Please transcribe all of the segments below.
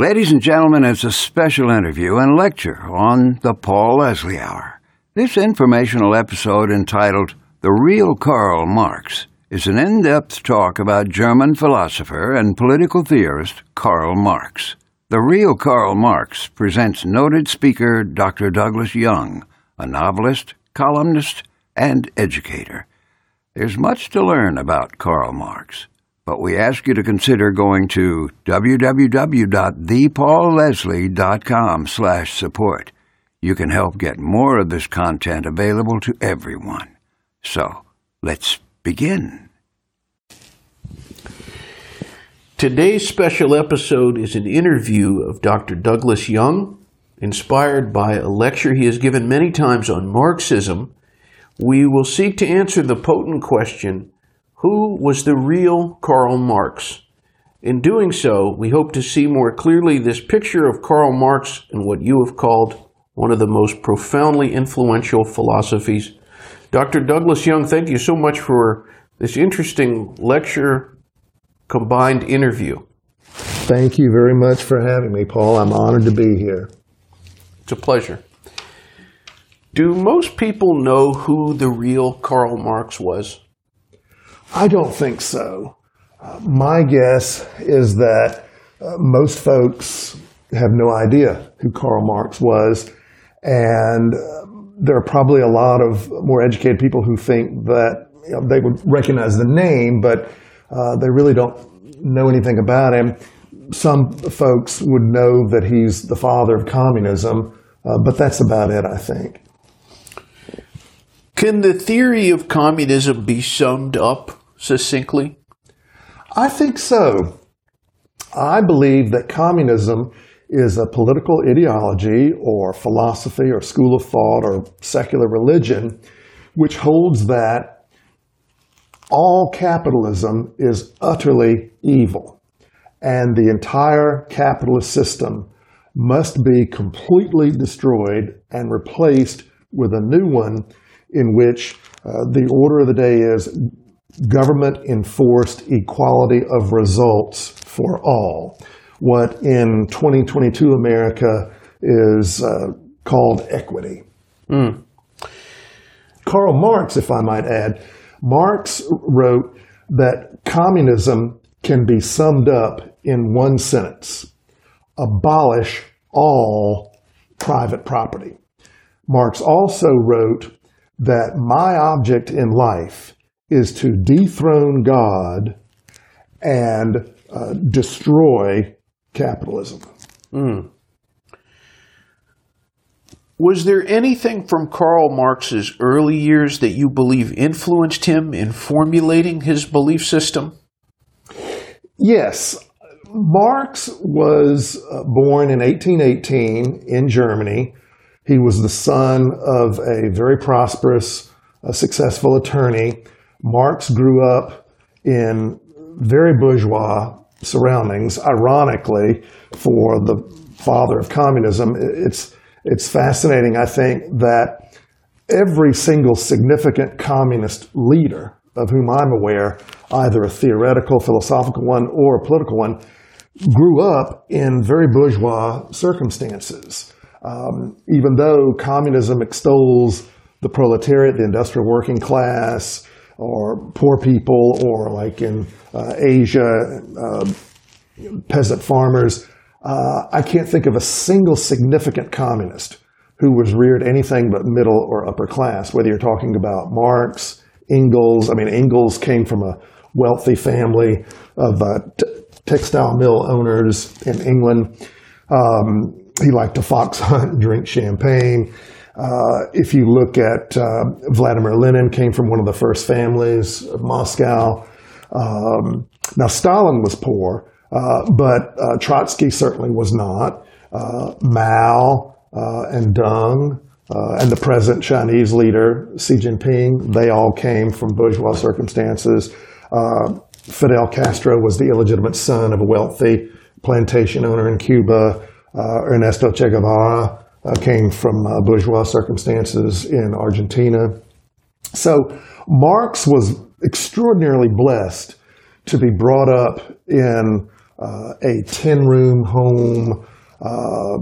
Ladies and gentlemen, it's a special interview and lecture on the Paul Leslie Hour. This informational episode entitled The Real Karl Marx is an in depth talk about German philosopher and political theorist Karl Marx. The Real Karl Marx presents noted speaker Dr. Douglas Young, a novelist, columnist, and educator. There's much to learn about Karl Marx, but we ask you to consider going to www.thepaulleslie.com slash support. You can help get more of this content available to everyone. So, let's begin. Today's special episode is an interview of Dr. Douglas Young, inspired by a lecture he has given many times on Marxism. We will seek to answer the potent question who was the real Karl Marx? In doing so, we hope to see more clearly this picture of Karl Marx and what you have called one of the most profoundly influential philosophies. Dr. Douglas Young, thank you so much for this interesting lecture combined interview. Thank you very much for having me, Paul. I'm honored to be here. It's a pleasure. Do most people know who the real Karl Marx was? I don't think so. Uh, my guess is that uh, most folks have no idea who Karl Marx was, and uh, there are probably a lot of more educated people who think that you know, they would recognize the name, but uh, they really don't know anything about him. Some folks would know that he's the father of communism, uh, but that's about it, I think. Can the theory of communism be summed up succinctly? I think so. I believe that communism is a political ideology or philosophy or school of thought or secular religion which holds that all capitalism is utterly evil and the entire capitalist system must be completely destroyed and replaced with a new one in which uh, the order of the day is government enforced equality of results for all. What in 2022 America is uh, called equity. Mm. Karl Marx, if I might add, Marx wrote that communism can be summed up in one sentence abolish all private property. Marx also wrote that my object in life is to dethrone God and uh, destroy capitalism. Mm. Was there anything from Karl Marx's early years that you believe influenced him in formulating his belief system? Yes. Marx was uh, born in 1818 in Germany. He was the son of a very prosperous, uh, successful attorney Marx grew up in very bourgeois surroundings. Ironically, for the father of communism, it's it's fascinating. I think that every single significant communist leader of whom I'm aware, either a theoretical, philosophical one or a political one, grew up in very bourgeois circumstances. Um, even though communism extols the proletariat, the industrial working class, or poor people, or like in uh, Asia, uh, peasant farmers. Uh, I can't think of a single significant communist who was reared anything but middle or upper class, whether you're talking about Marx, Engels. I mean, Engels came from a wealthy family of uh, t- textile mill owners in England. Um, he liked to fox hunt and drink champagne. Uh, if you look at uh, Vladimir Lenin, came from one of the first families of Moscow. Um, now Stalin was poor, uh, but uh, Trotsky certainly was not. Uh, Mao and Deng and the present Chinese leader Xi Jinping, they all came from bourgeois circumstances. Fidel Castro was the illegitimate son of a wealthy plantation owner in Cuba. Ernesto Che Guevara came from uh, bourgeois circumstances in Argentina. So Marx was extraordinarily blessed to be brought up in uh, a 10 room home, uh,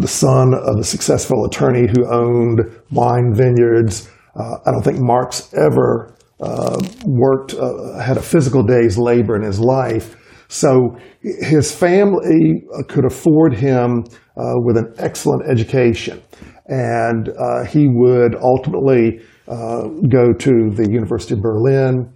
the son of a successful attorney who owned wine vineyards. Uh, I don't think Marx ever uh, worked, uh, had a physical day's labor in his life. So his family could afford him Uh, with an excellent education. And uh, he would ultimately uh, go to the University of Berlin.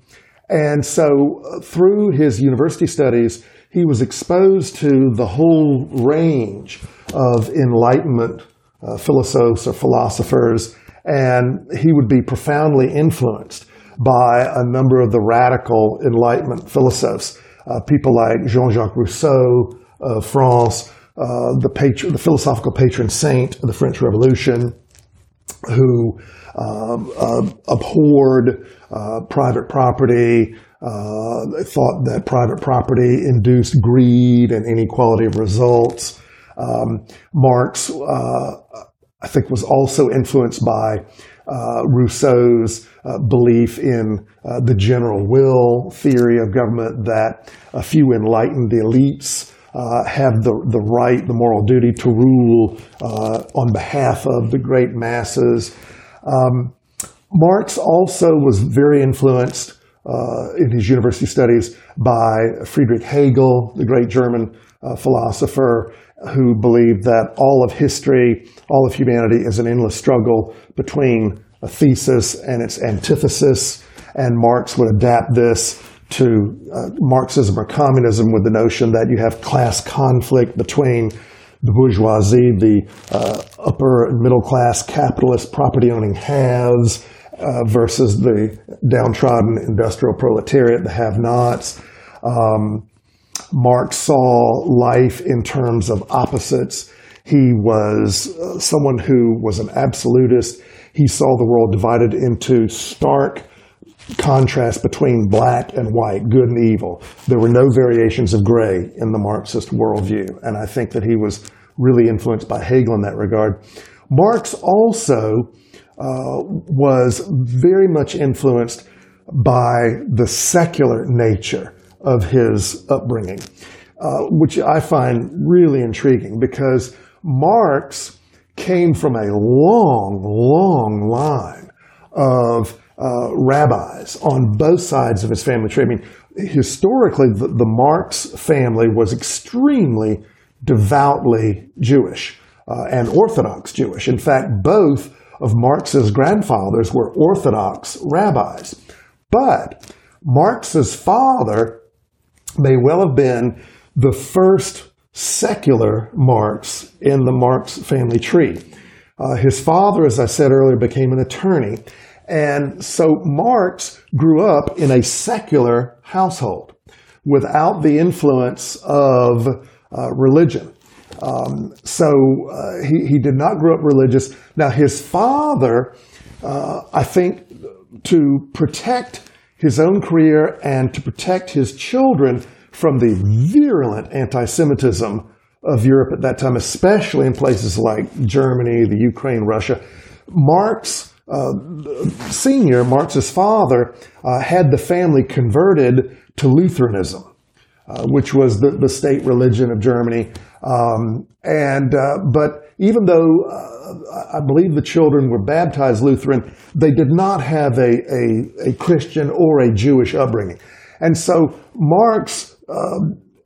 And so through his university studies, he was exposed to the whole range of Enlightenment uh, philosophers or philosophers, and he would be profoundly influenced by a number of the radical Enlightenment philosophers, uh, people like Jean-Jacques Rousseau of France, uh, the, patron, the philosophical patron saint of the French Revolution, who um, uh, abhorred uh, private property, uh, thought that private property induced greed and inequality of results. Um, Marx, uh, I think, was also influenced by uh, Rousseau's belief in the general will theory of government that a few enlightened elites uh, have the, the right, the moral duty to rule uh, on behalf of the great masses. Um, Marx also was very influenced uh, in his university studies by Friedrich Hegel, the great German philosopher, who believed that all of history, all of humanity is an endless struggle between a thesis and its antithesis. And Marx would adapt this to uh, Marxism or communism with the notion that you have class conflict between the bourgeoisie, the uh, upper and middle class capitalist property owning haves, uh, versus the downtrodden industrial proletariat, the have nots. Um, Marx saw life in terms of opposites. He was uh, someone who was an absolutist. He saw the world divided into stark contrast between black and white, good and evil. There were no variations of gray in the Marxist worldview. And I think that he was really influenced by Hegel in that regard. Marx also uh, was very much influenced by the secular nature of his upbringing, uh, which I find really intriguing because Marx came from a long, long line of uh, rabbis on both sides of his family tree. I mean, historically, the, the Marx family was extremely devoutly Jewish uh, and Orthodox Jewish. In fact, both of Marx's grandfathers were Orthodox rabbis. But Marx's father may well have been the first secular Marx in the Marx family tree. Uh, his father, as I said earlier, became an attorney. And so Marx grew up in a secular household without the influence of uh, religion. Um, so uh, he, he did not grow up religious. Now, his father, uh, I think, to protect his own career and to protect his children from the virulent anti Semitism of Europe at that time, especially in places like Germany, the Ukraine, Russia, Marx. Uh, senior, Marx's father, uh, had the family converted to Lutheranism, uh, which was the, the state religion of Germany. Um, and uh, but even though uh, I believe the children were baptized Lutheran, they did not have a, a, a Christian or a Jewish upbringing. And so Marx, uh,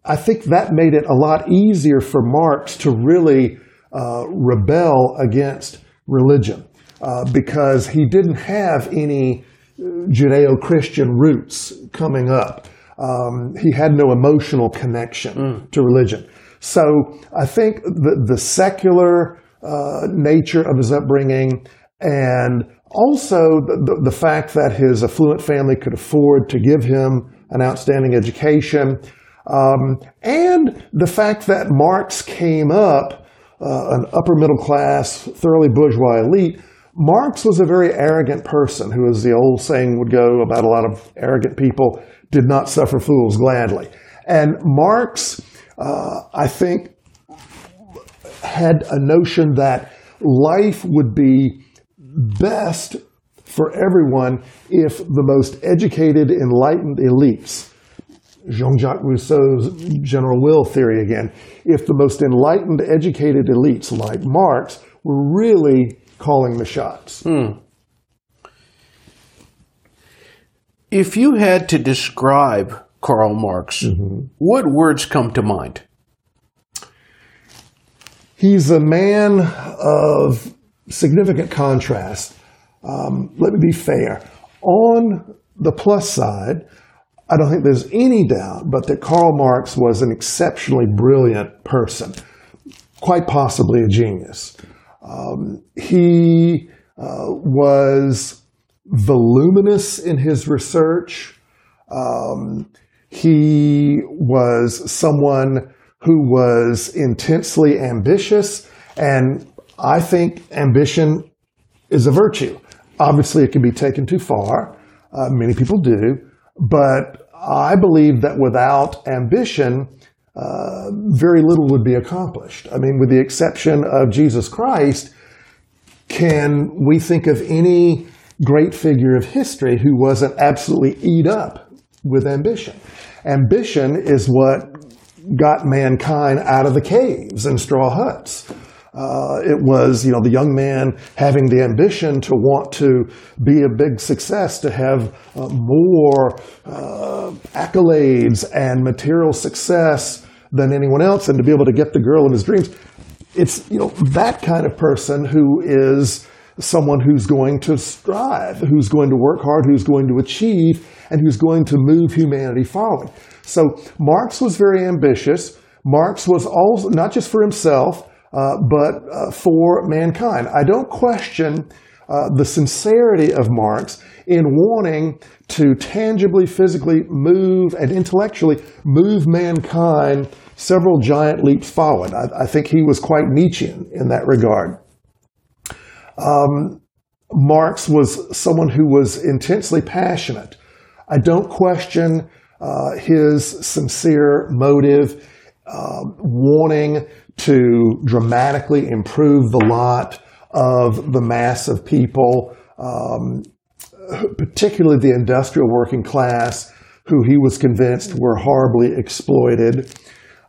I think that made it a lot easier for Marx to really uh, rebel against religion uh, because he didn't have any Judeo-Christian roots coming up. Um, he had no emotional connection mm. to religion. So I think the, the secular uh, nature of his upbringing and also the, the, fact that his affluent family could afford to give him an outstanding education, um, and the fact that Marx came up uh, an upper middle class, thoroughly bourgeois elite. Marx was a very arrogant person who, as the old saying would go about a lot of arrogant people, did not suffer fools gladly. And Marx uh, I think, had a notion that life would be best for everyone if the most educated, enlightened elites Jean-Jacques Rousseau's general will theory again. If the most enlightened, educated elites like Marx were really calling the shots. If you had to describe Karl Marx, what words come to mind? He's a man of significant contrast. Um, let me be fair. On the plus side, I don't think there's any doubt but that Karl Marx was an exceptionally brilliant person, quite possibly a genius. Um, he uh, was voluminous in his research. Um, he was someone who was intensely ambitious, and I think ambition is a virtue. Obviously, it can be taken too far. Uh, many people do, but I believe that without ambition, uh, very little would be accomplished. I mean, with the exception of Jesus Christ, can we think of any great figure of history who wasn't absolutely eat up with ambition? Ambition is what got mankind out of the caves and straw huts. Uh, it was, you know, the young man having the ambition to want to be a big success, to have uh, more uh, accolades and material success than anyone else, and to be able to get the girl of his dreams. It's, you know, that kind of person who is someone who's going to strive, who's going to work hard, who's going to achieve, and who's going to move humanity forward. So Marx was very ambitious. Marx was also not just for himself, uh, but uh, for mankind. I don't question uh, the sincerity of Marx in wanting to tangibly, physically move and intellectually move mankind several giant leaps forward. I, I think he was quite Nietzschean in that regard. Um, Marx was someone who was intensely passionate. I don't question uh, his sincere motive, uh, wanting to dramatically improve the lot of the mass of people, um, particularly the industrial working class, who he was convinced were horribly exploited.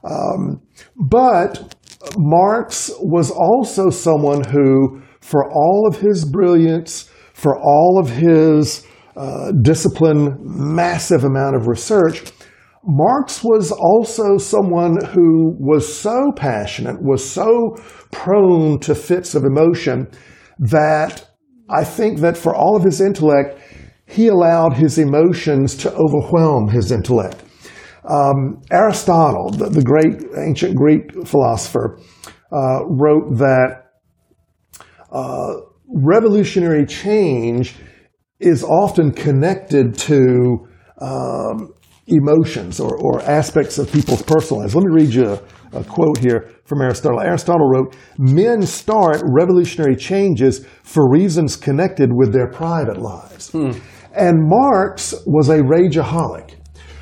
Um, but Marx was also someone who, for all of his brilliance, for all of his uh, discipline, massive amount of research, Marx was also someone who was so passionate, was so prone to fits of emotion that I think that for all of his intellect, he allowed his emotions to overwhelm his intellect. Um, Aristotle, the, the, great ancient Greek philosopher, uh, wrote that uh, revolutionary change is often connected to um, emotions or, or aspects of people's personal lives. Let me read you a, a, quote here from Aristotle. Aristotle wrote, Men start revolutionary changes for reasons connected with their private lives. Hmm. And Marx was a rageaholic.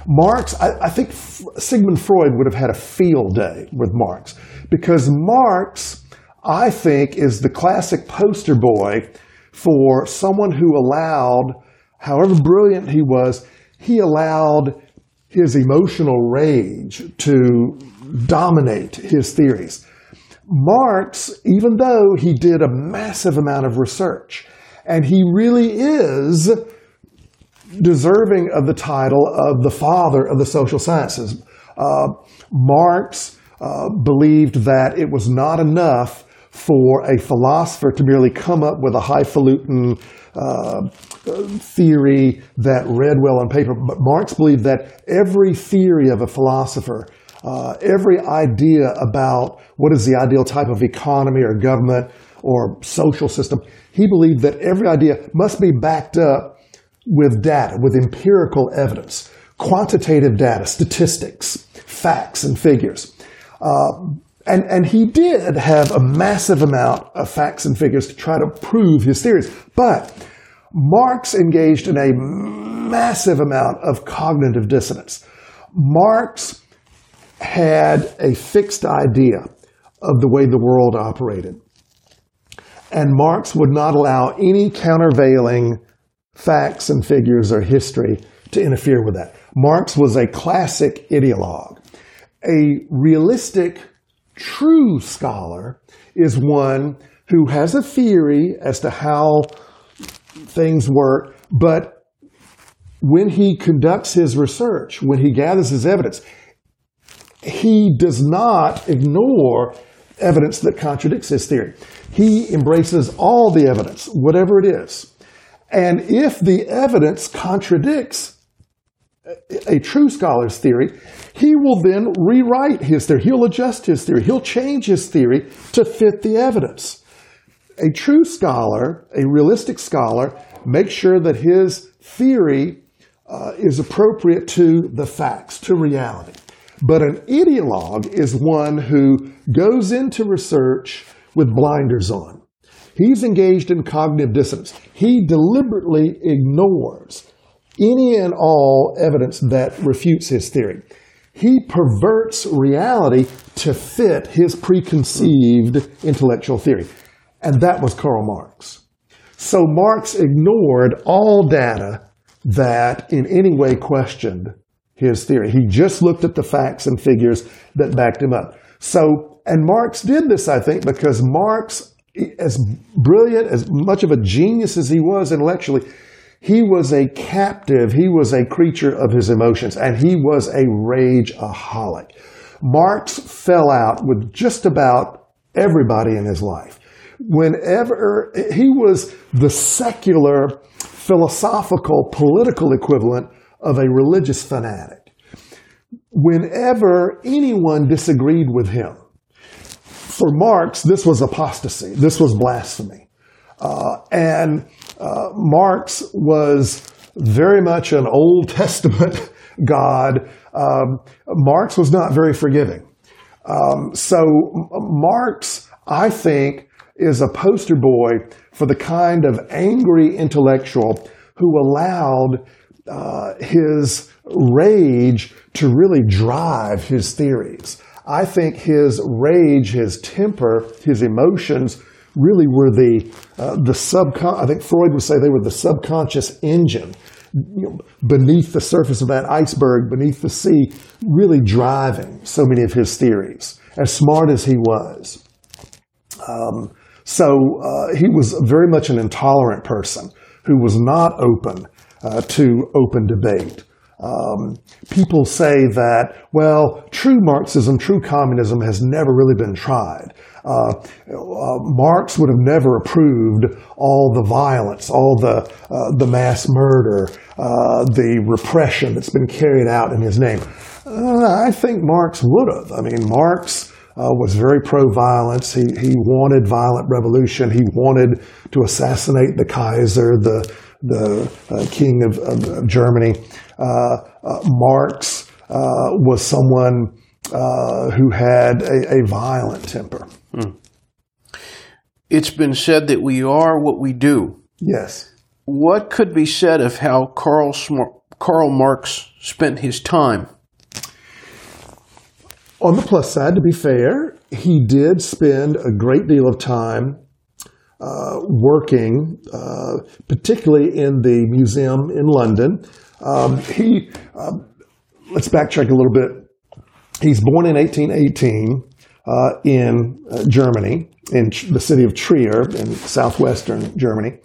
Marx, I, I think Sigmund Freud would have had a field day with Marx because Marx, I think, is the classic poster boy for someone who allowed, however brilliant he was, he allowed his emotional rage to dominate his theories. Marx, even though he did a massive amount of research, and he really is deserving of the title of the father of the social sciences, uh, Marx uh, believed that it was not enough for a philosopher to merely come up with a highfalutin uh, theory that read well on paper. But Marx believed that every theory of a philosopher, uh, every idea about what is the ideal type of economy or government or social system, he believed that every idea must be backed up with data, with empirical evidence, quantitative data, statistics, facts, and figures. Uh, and, and he did have a massive amount of facts and figures to try to prove his theories. But Marx engaged in a massive amount of cognitive dissonance. Marx had a fixed idea of the way the world operated. And Marx would not allow any countervailing facts and figures or history to interfere with that. Marx was a classic ideologue. A realistic, true scholar is one who has a theory as to how things work, but when he conducts his research, when he gathers his evidence, he does not ignore evidence that contradicts his theory. He embraces all the evidence, whatever it is. And if the evidence contradicts a true scholar's theory, he will then rewrite his theory. He'll adjust his theory. He'll change his theory to fit the evidence. A true scholar, a realistic scholar, makes sure that his theory uh, is appropriate to the facts, to reality. But an ideologue is one who goes into research with blinders on. He's engaged in cognitive dissonance. He deliberately ignores any and all evidence that refutes his theory. He perverts reality to fit his preconceived intellectual theory. And that was Karl Marx. So Marx ignored all data that in any way questioned his theory. He just looked at the facts and figures that backed him up. So, and Marx did this, I think, because Marx, as brilliant, as much of a genius as he was intellectually, he was a captive, he was a creature of his emotions, and he was a rageaholic. Marx fell out with just about everybody in his life. Whenever he was the secular, philosophical, political equivalent of a religious fanatic. Whenever anyone disagreed with him, for Marx, this was apostasy. This was blasphemy. Uh, and uh, Marx was very much an Old Testament God. Um, Marx was not very forgiving. Um, so Marx, I think, is a poster boy for the kind of angry intellectual who allowed uh, his rage to really drive his theories. I think his rage, his temper, his emotions really were the uh, the subcon. I think Freud would say they were the subconscious engine you know, beneath the surface of that iceberg, beneath the sea, really driving so many of his theories. As smart as he was, um, so uh, he was very much an intolerant person who was not open uh, to open debate. Um, people say that, well, true Marxism, true communism has never really been tried. Uh, uh, Marx would have never approved all the violence, all the uh, the mass murder, uh, the repression that's been carried out in his name. Uh, I think Marx would have. I mean, Marx uh, was very pro-violence. He he wanted violent revolution. He wanted to assassinate the Kaiser, the the uh, king of, of, of Germany. Uh, uh Marx uh, was someone uh, who had a, a, violent temper. Hmm. It's been said that we are what we do. Yes. What could be said of how Karl, Karl Marx spent his time? On the plus side, to be fair, he did spend a great deal of time uh, working, uh, particularly in the museum in London. Um, he, um, let's backtrack a little bit. He's born in 1818 uh, in uh, Germany, in the city of Trier in southwestern Germany.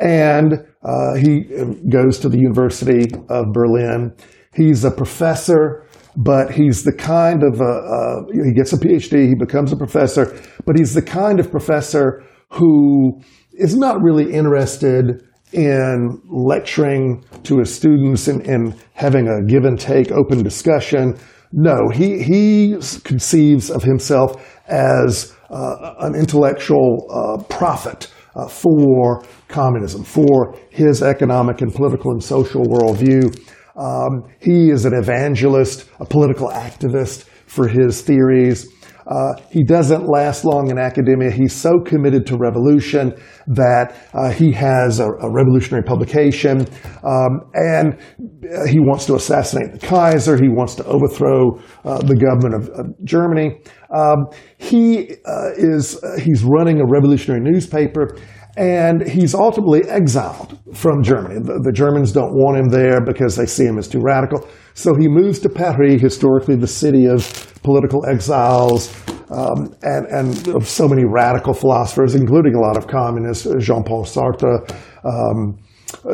And uh, he goes to the University of Berlin. He's a professor but he's the kind of a, he gets a PhD, he becomes a professor, but he's the kind of professor who is not really interested in lecturing to his students and, and having a give and take open discussion. No, he, he conceives of himself as uh, an intellectual uh, prophet uh, for communism, for his economic and political and social worldview. Um, he is an evangelist, a political activist for his theories. Uh, he doesn't last long in academia. He's so committed to revolution that uh, he has a, a revolutionary publication, um, and uh, he wants to assassinate the Kaiser. He wants to overthrow uh, the government of, of Germany. Um, he uh, is he's running a revolutionary newspaper. And he's ultimately exiled from Germany. The, the, Germans don't want him there because they see him as too radical. So he moves to Paris, historically the city of political exiles, um, and, and of so many radical philosophers, including a lot of communists. Jean-Paul Sartre, um,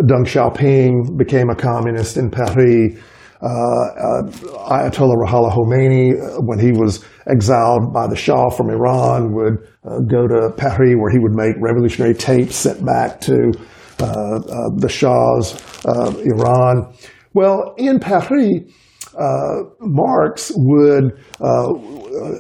Deng Xiaoping became a communist in Paris. Uh, uh, Ayatollah Ruhollah Khomeini, uh, when he was exiled by the Shah from Iran, would uh, go to Paris where he would make revolutionary tapes sent back to uh, uh, the Shah's uh Iran. Well, in Paris, Marx would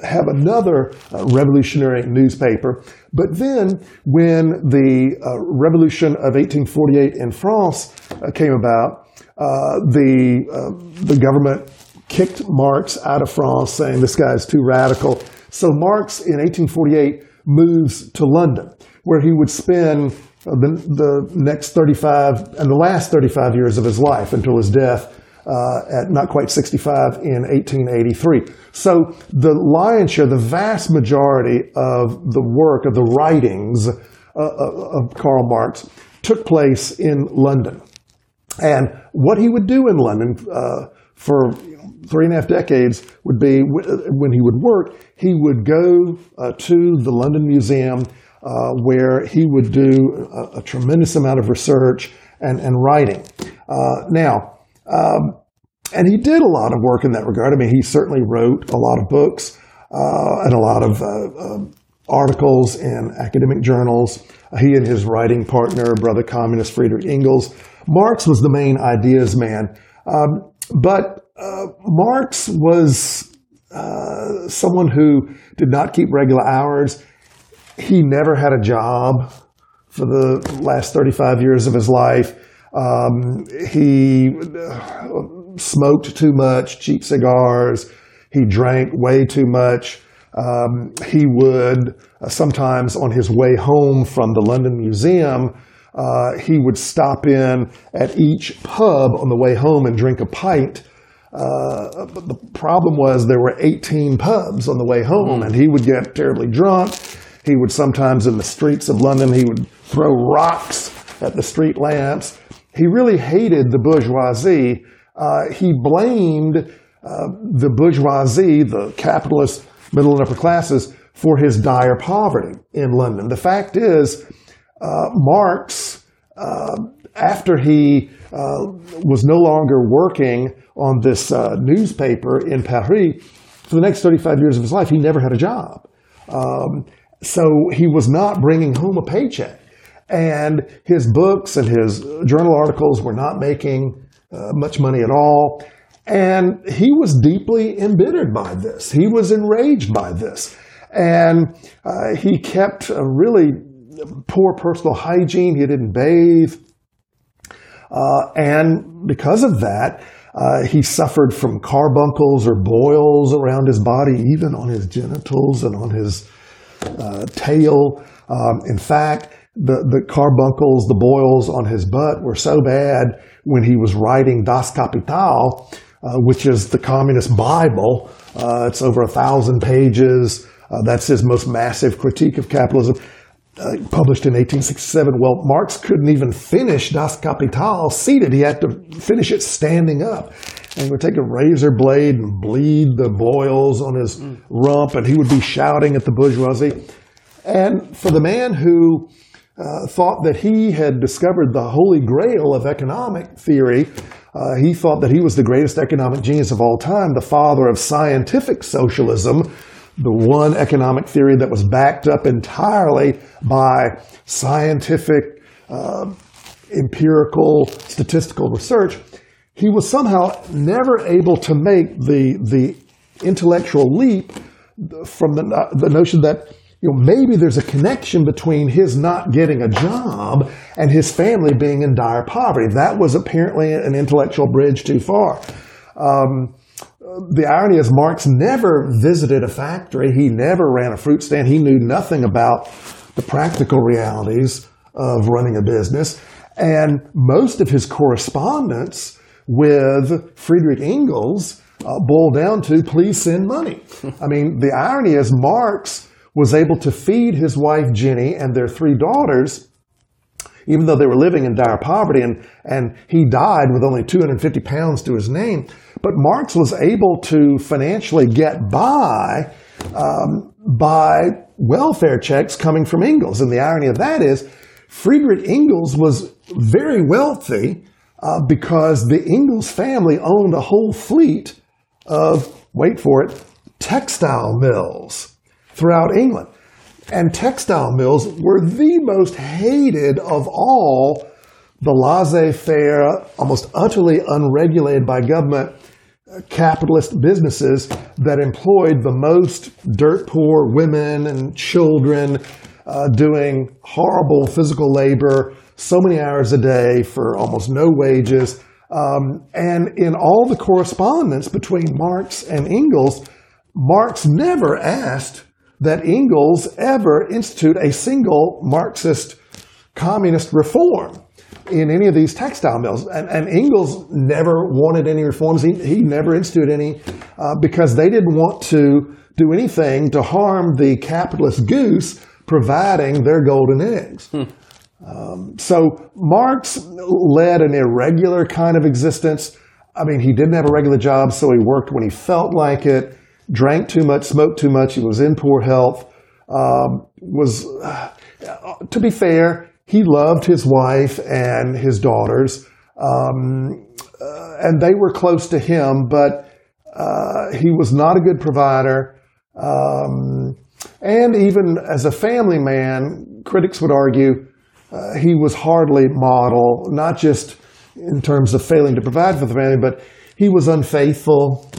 have another revolutionary newspaper. But then, when the revolution of 1848 in France came about, uh, the uh, the government kicked Marx out of France, saying this guy is too radical. So Marx, in 1848, moves to London, where he would spend uh, the, the next 35 and the last 35 years of his life until his death uh, at not quite 65 in 1883. So the lion's share, the vast majority of the work, of the writings uh, uh of Karl Marx took place in London. And what he would do in London uh, for you know, three and a half decades would be when he would work, he would go uh, to the London Museum uh, where he would do a, a, tremendous amount of research and, and writing. Uh, now, um, and he did a lot of work in that regard. I mean, he certainly wrote a lot of books uh, and a lot of uh, articles in academic journals. He and his writing partner, brother communist Friedrich Engels, Marx was the main ideas man. Um, but uh, Marx was uh, someone who did not keep regular hours. He never had a job for the last 35 years of his life. Um, he uh, smoked too much, cheap cigars. He drank way too much. Um, he would uh, sometimes on his way home from the London Museum uh, he would stop in at each pub on the way home and drink a pint. Uh, but the problem was there were 18 pubs on the way home, and he would get terribly drunk. He would sometimes in the streets of London, he would throw rocks at the street lamps. He really hated the bourgeoisie. Uh, he blamed uh, the bourgeoisie, the capitalist middle and upper classes, for his dire poverty in London. The fact is, Marx, uh, after he uh, was no longer working on this uh, newspaper in Paris, for the next 35 years of his life, he never had a job. Um, so he was not bringing home a paycheck. And his books and his journal articles were not making uh, much money at all. And he was deeply embittered by this. He was enraged by this. And uh, he kept a really poor personal hygiene. He didn't bathe. Uh, and because of that, uh, he suffered from carbuncles or boils around his body, even on his genitals and on his uh, tail. Um, in fact, the, the carbuncles, the boils on his butt were so bad when he was writing Das Kapital, uh, which is the Communist Bible. Uh, it's over a thousand pages. Uh, that's his most massive critique of capitalism uh, published in 1867. Well, Marx couldn't even finish Das Kapital seated. He had to finish it standing up. And he would take a razor blade and bleed the boils on his rump, and he would be shouting at the bourgeoisie. And for the man who uh, thought that he had discovered the holy grail of economic theory, uh, he thought that he was the greatest economic genius of all time, the father of scientific socialism, the one economic theory that was backed up entirely by scientific, uh, empirical, statistical research, he was somehow never able to make the, the intellectual leap from the, the notion that you know, maybe there's a connection between his not getting a job and his family being in dire poverty. That was apparently an intellectual bridge too far. Um, the irony is Marx never visited a factory. He never ran a fruit stand. He knew nothing about the practical realities of running a business. And most of his correspondence with Friedrich Engels uh, boiled down to please send money. I mean, the irony is Marx was able to feed his wife Jenny and their three daughters even though they were living in dire poverty. And, and he died with only 250 pounds to his name. But Marx was able to financially get by um, by welfare checks coming from Engels. And the irony of that is, Friedrich Engels was very wealthy uh, because the Engels family owned a whole fleet of, wait for it, textile mills throughout England. And textile mills were the most hated of all the laissez faire, almost utterly unregulated by government capitalist businesses that employed the most dirt poor women and children uh, doing horrible physical labor, so many hours a day for almost no wages. Um, and in all the correspondence between Marx and Engels, Marx never asked that Engels ever institute a single Marxist communist reform in any of these textile mills. And, and Engels never wanted any reforms. He, he never instituted any uh, because they didn't want to do anything to harm the capitalist goose providing their golden eggs. Hmm. Um, so Marx led an irregular kind of existence. I mean, he didn't have a regular job, so he worked when he felt like it, drank too much, smoked too much, he was in poor health. Um, was, uh, to be fair, he loved his wife and his daughters, um, uh, and they were close to him, but uh, he was not a good provider. Um, and even as a family man, critics would argue uh, he was hardly model, not just in terms of failing to provide for the family, but he was unfaithful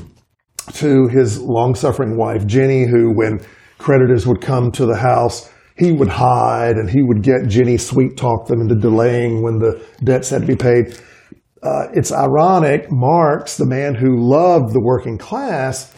to his long suffering wife, Jenny, who, when creditors would come to the house, he would hide and he would get Jenny sweet talk them into delaying when the debts had to be paid. Uh, it's ironic, Marx, the man who loved the working class,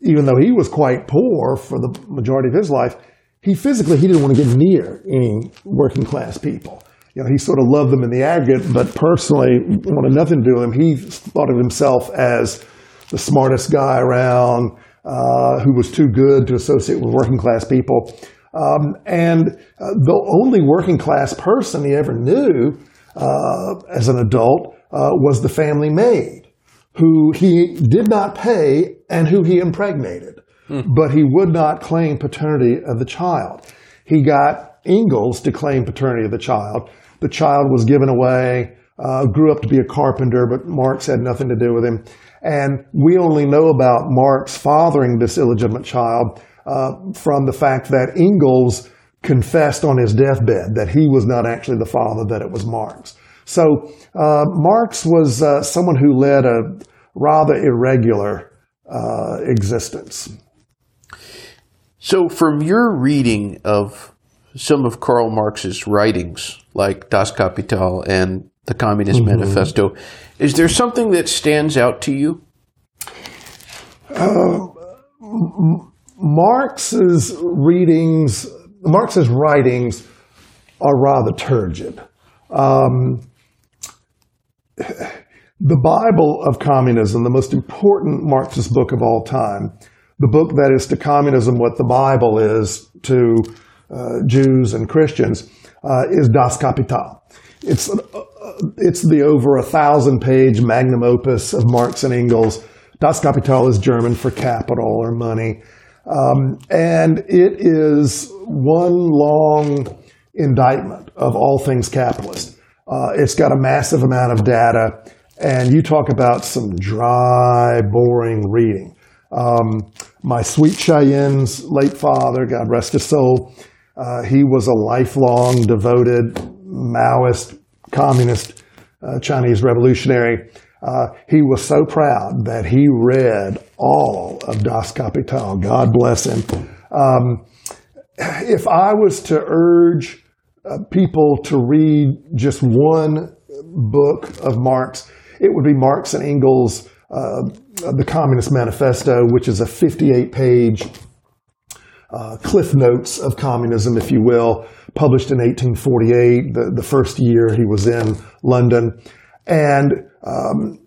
even though he was quite poor for the majority of his life, he physically he didn't want to get near any working class people. You know, he sort of loved them in the aggregate, but personally wanted nothing to do with them. He thought of himself as the smartest guy around, uh, who was too good to associate with working class people. Um, and uh, the only working class person he ever knew uh, as an adult uh, was the family maid, who he did not pay and who he impregnated. Mm. But he would not claim paternity of the child. He got Engels to claim paternity of the child. The child was given away, uh, grew up to be a carpenter, but Marx had nothing to do with him. And we only know about Marx fathering this illegitimate child uh, from the fact that Engels confessed on his deathbed that he was not actually the father, that it was Marx. So uh, Marx was uh, someone who led a rather irregular uh, existence. So, from your reading of some of Karl Marx's writings, like Das Kapital and the Communist mm-hmm. Manifesto, is there something that stands out to you? Uh, Marx's readings, Marx's writings are rather turgid. Um, the Bible of Communism, the most important Marxist book of all time, the book that is to communism what the Bible is to uh, Jews and Christians, uh, is Das Kapital. It's, uh, it's the over a thousand page magnum opus of Marx and Engels. Das Kapital is German for capital or money. Um, and it is one long indictment of all things capitalist. Uh, it's got a massive amount of data, and you talk about some dry, boring reading. Um, my sweet Cheyenne's late father, God rest his soul, uh, he was a lifelong devoted Maoist, communist, uh, Chinese revolutionary. Uh, he was so proud that he read all of Das Kapital. God bless him. Um, if I was to urge uh, people to read just one book of Marx, it would be Marx and Engels' uh, The Communist Manifesto, which is a 58 page uh, cliff notes of communism, if you will, published in 1848, the, the first year he was in London. And um,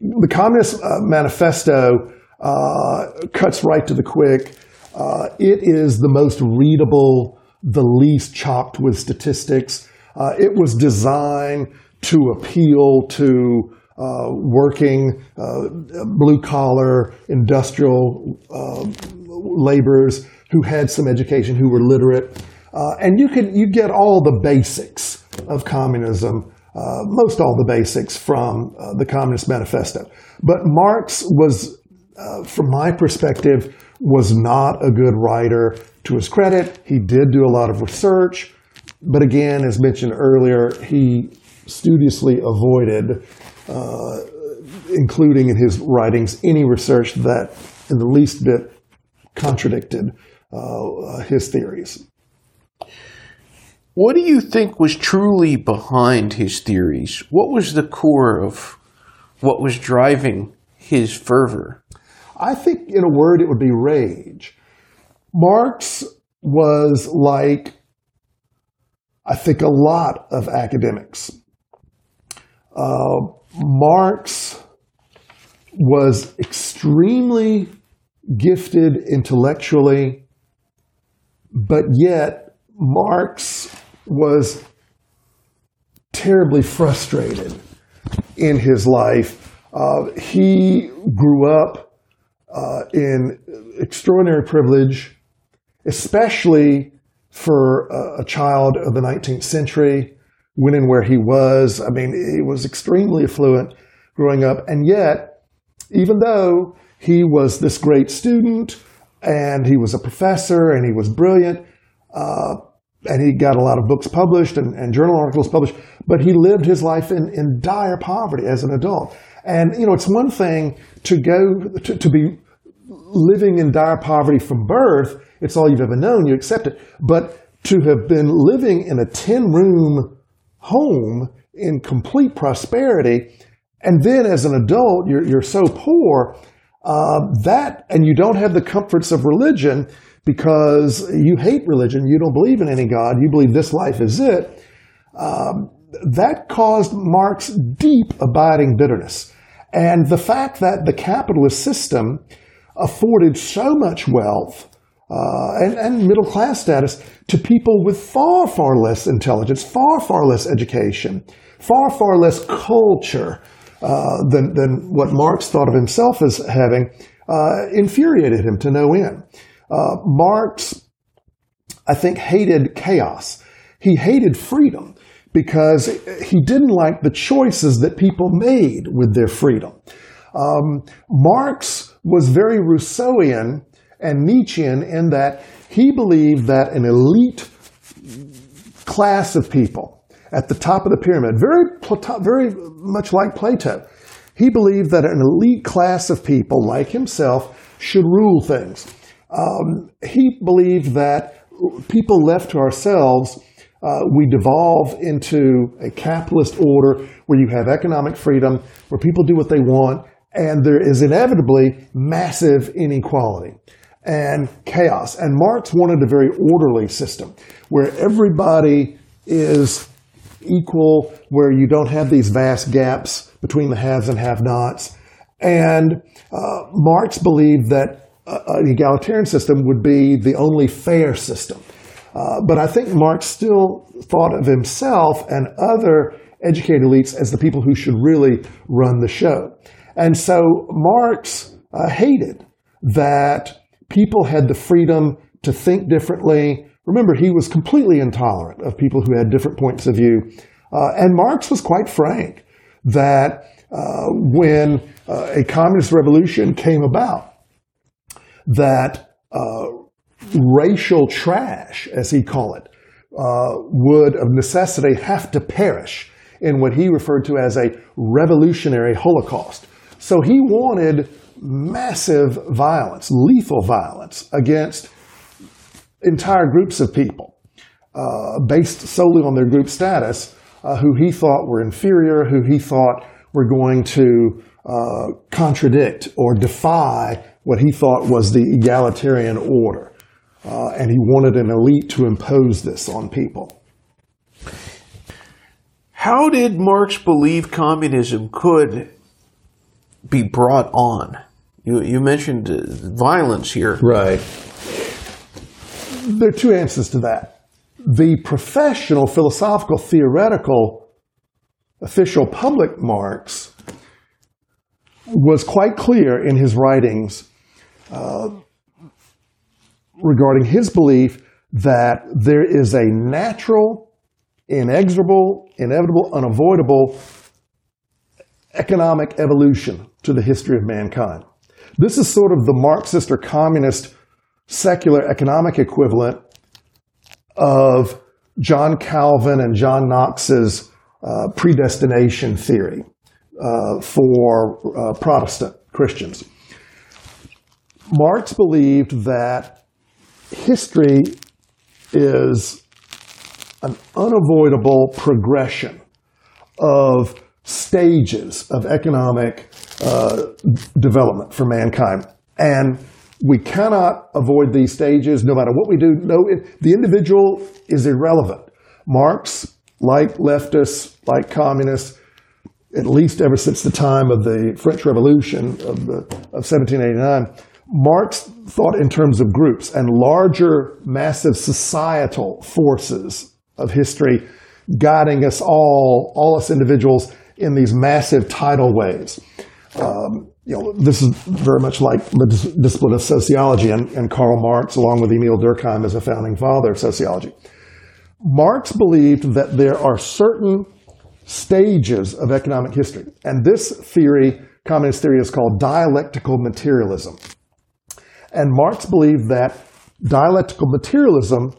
the Communist uh, Manifesto uh, cuts right to the quick. Uh, it is the most readable, the least chopped with statistics. Uh, it was designed to appeal to uh, working blue collar industrial laborers who had some education, who were literate, and you could you get all the basics of communism, uh, most all the basics from the Communist Manifesto. But Marx was, from my perspective, was not a good writer. To his credit, he did do a lot of research, but again, as mentioned earlier, he studiously avoided uh, including in his writings any research that in the least bit contradicted uh, his theories. What do you think was truly behind his theories? What was the core of what was driving his fervor? I think, in a word, it would be rage. Marx was like, I think, a lot of academics. Uh, Marx was extremely gifted intellectually, but yet Marx was terribly frustrated in his life. Uh, he grew up uh, in extraordinary privilege, especially for a, a child of the 19th century when and where he was. I mean, he was extremely affluent growing up. And yet, even though he was this great student and he was a professor and he was brilliant, uh, and he got a lot of books published and, and, journal articles published, but he lived his life in, in dire poverty as an adult. And, you know, it's one thing to go, to, to be living in dire poverty from birth. It's all you've ever known. You accept it. But to have been living in a 10 room home in complete prosperity, and then as an adult, you're, you're so poor uh, that, and you don't have the comforts of religion because you hate religion, you don't believe in any God, you believe this life is it. Um, that caused Marx deep abiding bitterness. And the fact that the capitalist system afforded so much wealth uh, and, and middle class status to people with far, far less intelligence, far, far less education, far, far less culture uh, than, than what Marx thought of himself as having, uh, infuriated him to no end. Uh, Marx, I think, hated chaos. He hated freedom because he didn't like the choices that people made with their freedom. Um, Marx was very Rousseauian and Nietzschean in that he believed that an elite class of people at the top of the pyramid, very, very much like Plato, he believed that an elite class of people like himself should rule things. Um, he believed that people left to ourselves, uh, we devolve into a capitalist order where you have economic freedom, where people do what they want, and there is inevitably massive inequality and chaos. And Marx wanted a very orderly system where everybody is equal, where you don't have these vast gaps between the haves and have nots. And uh, Marx believed that an egalitarian system would be the only fair system. Uh, but I think Marx still thought of himself and other educated elites as the people who should really run the show. And so Marx uh, hated that people had the freedom to think differently. Remember, he was completely intolerant of people who had different points of view. Uh, and Marx was quite frank that uh, when uh, a communist revolution came about, that uh, racial trash, as he called it, uh, would of necessity have to perish in what he referred to as a revolutionary holocaust. So he wanted massive violence, lethal violence against entire groups of people uh, based solely on their group status, uh, who he thought were inferior, who he thought were going to uh, contradict or defy what he thought was the egalitarian order. Uh, and he wanted an elite to impose this on people. How did Marx believe communism could be brought on? You, you mentioned uh, violence here. Right. There are two answers to that. the professional, philosophical, theoretical, official public Marx was quite clear in his writings uh, regarding his belief that there is a natural, inexorable, inevitable, unavoidable economic evolution to the history of mankind. This is sort of the Marxist or communist secular economic equivalent of John Calvin and John Knox's uh, predestination theory uh, for uh, Protestant Christians. Marx believed that history is an unavoidable progression of stages of economic uh, development for mankind. And we cannot avoid these stages no matter what we do. No, it, the individual is irrelevant. Marx, like leftists, like communists, at least ever since the time of the French Revolution of, the, of 1789, Marx thought in terms of groups and larger, massive societal forces of history guiding us all, all us individuals in these massive tidal waves. Um, you know, this is very much like the discipline of sociology and, and Karl Marx, along with Emil Durkheim as a founding father of sociology. Marx believed that there are certain stages of economic history. And this theory, communist theory, is called dialectical materialism. And Marx believed that dialectical materialism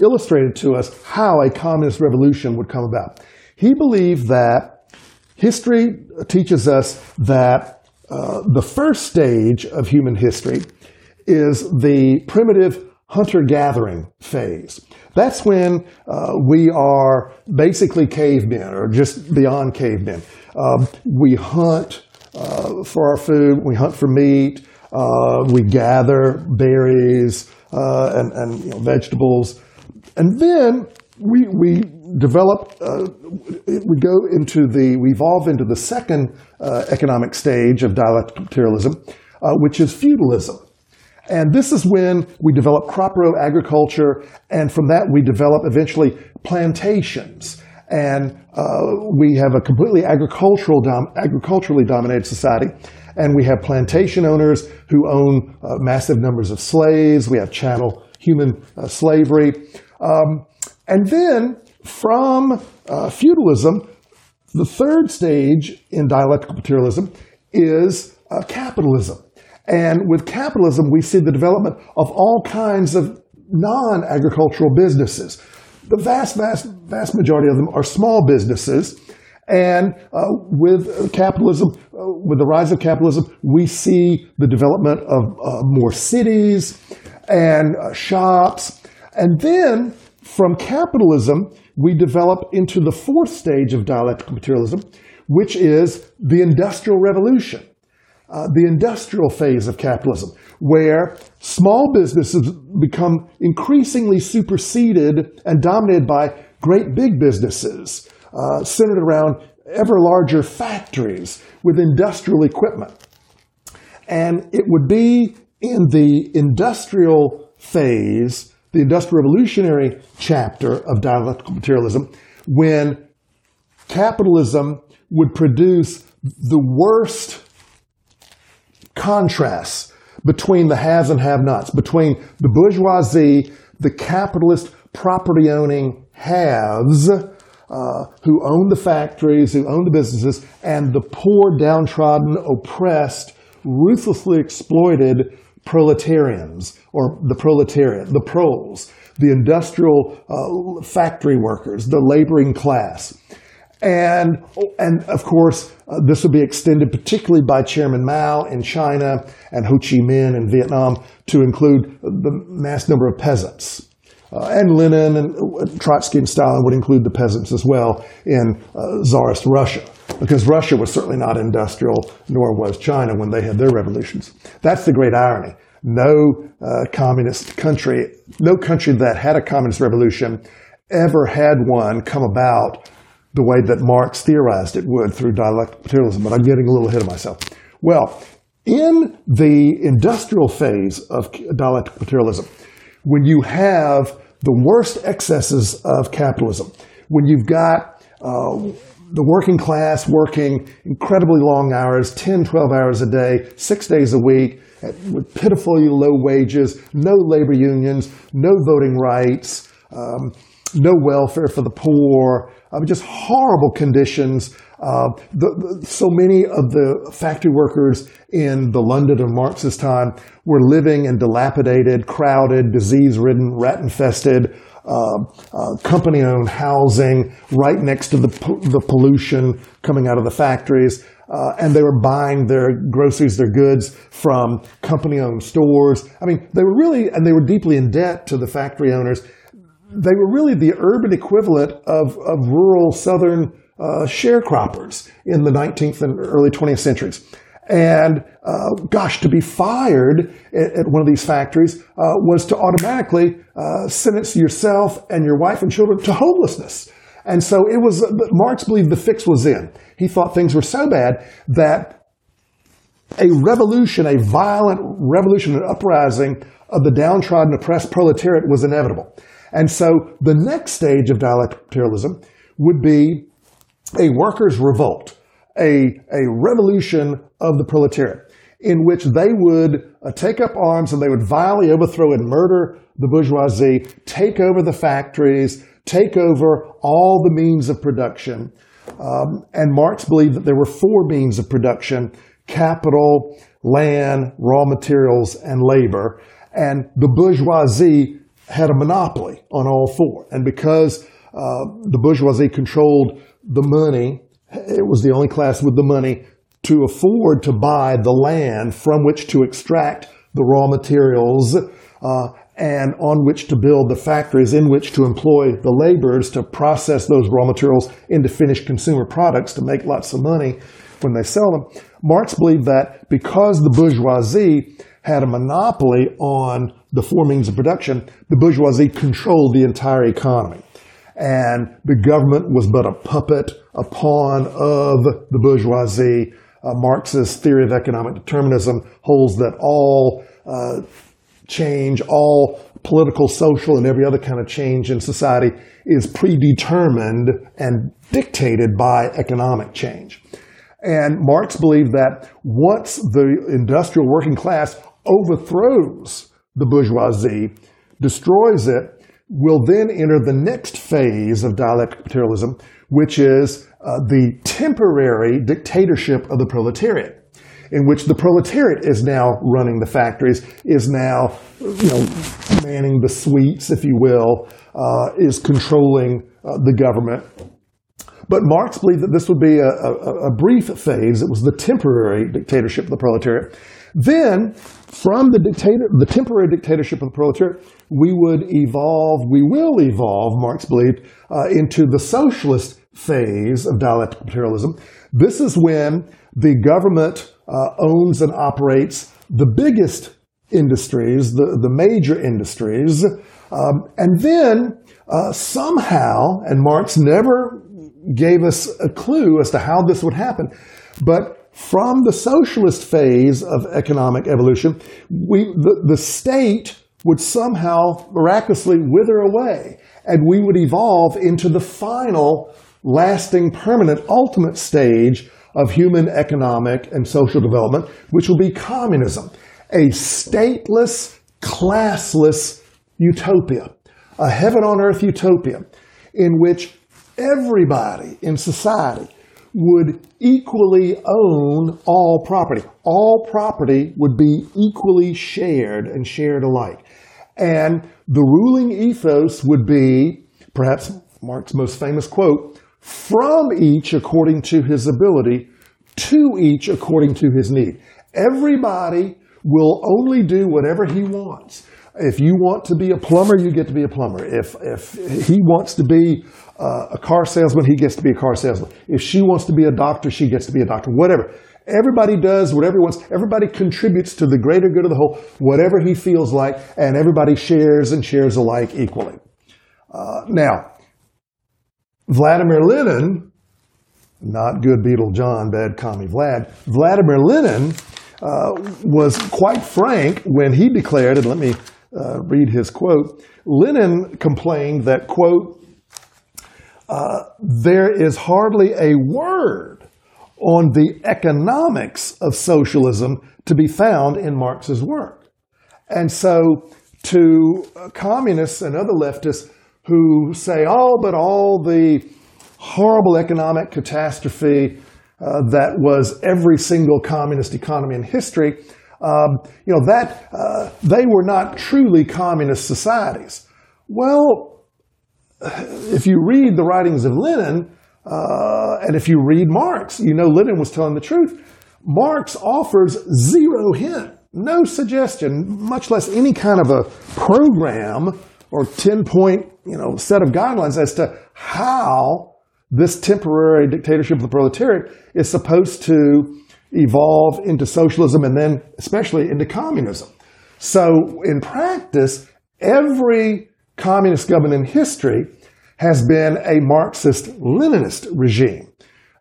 illustrated to us how a communist revolution would come about. He believed that history teaches us that uh, the first stage of human history is the primitive hunter-gathering phase. That's when uh, we are basically cavemen or just beyond cavemen. Um, we hunt uh, for our food, we hunt for meat, uh, we gather berries uh, and, and you know, vegetables. And then we, we develop, uh, we go into the, we evolve into the second uh, economic stage of dialectical materialism, uh, which is feudalism. And this is when we develop crop row agriculture, and from that we develop eventually plantations. And uh, we have a completely agricultural dom- agriculturally dominated society and we have plantation owners who own uh, massive numbers of slaves. We have chattel human uh, slavery. Um, and then from uh, feudalism, the third stage in dialectical materialism is uh, capitalism. And with capitalism, we see the development of all kinds of non-agricultural businesses. The vast, vast, vast majority of them are small businesses and uh, with capitalism, uh, with the rise of capitalism, we see the development of uh, more cities and uh, shops. And then from capitalism, we develop into the fourth stage of dialectical materialism, which is the Industrial Revolution. Uh, the industrial phase of capitalism, where small businesses become increasingly superseded and dominated by great big businesses uh, centered around ever larger factories with industrial equipment. And it would be in the industrial phase, the industrial revolutionary chapter of dialectical materialism, when capitalism would produce the worst contrasts between the haves and have-nots, between the bourgeoisie, the capitalist property owning haves, uh, who own the factories, who own the businesses, and the poor, downtrodden, oppressed, ruthlessly exploited proletarians, or the proletariat, the proles, the industrial uh, factory workers, the laboring class. And, and of course, uh, this will be extended particularly by Chairman Mao in China and Ho Chi Minh in Vietnam to include the mass number of peasants. Uh, and Lenin and uh, Trotsky and Stalin would include the peasants as well in uh, Tsarist Russia, because Russia was certainly not industrial, nor was China when they had their revolutions. That's the great irony. No uh, communist country, no country that had a communist revolution ever had one come about the way that Marx theorized it would through dialectical materialism, but I'm getting a little ahead of myself. Well, in the industrial phase of dialectical materialism, when you have the worst excesses of capitalism. When you've got uh, the working class working incredibly long hours, 10, 12 hours a day, six days a week, with pitifully low wages, no labor unions, no voting rights, um, no welfare for the poor, I mean, just horrible conditions. Uh, the, the, so many of the factory workers in the London of Marx's time were living in dilapidated, crowded, disease-ridden, rat-infested, uh, uh, company-owned housing right next to the, the pollution coming out of the factories. Uh, and they were buying their groceries, their goods from company-owned stores. I mean, they were really, and they were deeply in debt to the factory owners. They were really the urban equivalent of, of rural southern uh, sharecroppers in the 19th and early 20th centuries. And uh, gosh, to be fired at, at, one of these factories uh, was to automatically uh, sentence yourself and your wife and children to homelessness. And so it was, Marx believed the fix was in. He thought things were so bad that a revolution, a violent revolution, an uprising of the downtrodden, oppressed proletariat was inevitable. And so the next stage of dialectic materialism would be a workers' revolt, a, a revolution of the proletariat, in which they would uh, take up arms and they would violently overthrow and murder the bourgeoisie, take over the factories, take over all the means of production. Um, and Marx believed that there were four means of production capital, land, raw materials, and labor. And the bourgeoisie had a monopoly on all four. And because uh, the bourgeoisie controlled the money, it was the only class with the money to afford to buy the land from which to extract the raw materials uh, and on which to build the factories in which to employ the laborers to process those raw materials into finished consumer products to make lots of money when they sell them. Marx believed that because the bourgeoisie had a monopoly on the four means of production, the bourgeoisie controlled the entire economy. And the government was but a puppet, a pawn of the bourgeoisie. Uh, Marx's theory of economic determinism holds that all uh, change, all political, social, and every other kind of change in society is predetermined and dictated by economic change. And Marx believed that once the industrial working class overthrows the bourgeoisie, destroys it, will then enter the next phase of dialectic materialism, which is uh, the temporary dictatorship of the proletariat in which the proletariat is now running the factories, is now, you know, manning the suites, if you will, uh, is controlling uh, the government. But Marx believed that this would be a, a, a, brief phase. It was the temporary dictatorship of the proletariat. Then, from the dictator, the temporary dictatorship of the proletariat, we would evolve, we will evolve, Marx believed, uh, into the socialist phase of dialectical materialism. This is when the government uh, owns and operates the biggest industries, the, the major industries. Um, and then uh, somehow, and Marx never gave us a clue as to how this would happen, but from the socialist phase of economic evolution, we, the, the state would somehow miraculously wither away, and we would evolve into the final, lasting, permanent, ultimate stage of human economic and social development, which will be communism, a stateless, classless utopia, a heaven on earth utopia in which everybody in society would equally own all property. All property would be equally shared and shared alike. And the ruling ethos would be, perhaps Marx's most famous quote, from each according to his ability, to each according to his need. Everybody will only do whatever he wants. If you want to be a plumber, you get to be a plumber. If, if he wants to be uh, a car salesman, he gets to be a car salesman. If she wants to be a doctor, she gets to be a doctor. Whatever. Everybody does whatever he wants. Everybody contributes to the greater good of the whole, whatever he feels like, and everybody shares and shares alike equally. Uh, now, Vladimir Lenin, not good Beatle John, bad commie Vlad, Vladimir Lenin uh, was quite frank when he declared, and let me uh, read his quote. Lenin complained that, quote, uh, there is hardly a word on the economics of socialism to be found in Marx's work. And so, to communists and other leftists who say, oh, but all the horrible economic catastrophe uh, that was every single communist economy in history, um, you know, that uh, they were not truly communist societies. Well, if you read the writings of Lenin, uh, and if you read Marx, you know Lenin was telling the truth. Marx offers zero hint, no suggestion, much less any kind of a program or 10 point, you know, set of guidelines as to how this temporary dictatorship of the proletariat is supposed to evolve into socialism and then especially into communism. So in practice, every communist government in history has been a Marxist Leninist regime.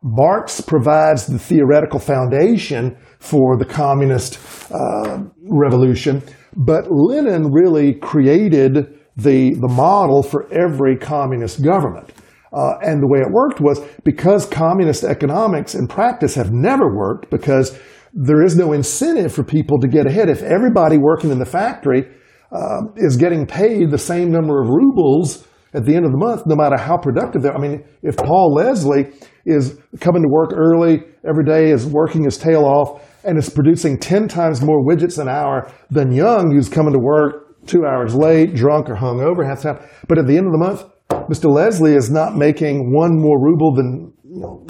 Marx provides the theoretical foundation for the communist uh, revolution, but Lenin really created the, the model for every communist government. Uh, and the way it worked was because communist economics in practice have never worked because there is no incentive for people to get ahead. If everybody working in the factory uh, is getting paid the same number of rubles at the end of the month, no matter how productive they're. I mean, if Paul Leslie is coming to work early every day, is working his tail off, and is producing 10 times more widgets an hour than Young, who's coming to work two hours late, drunk, or hungover half the time. But at the end of the month, Mr. Leslie is not making one more ruble than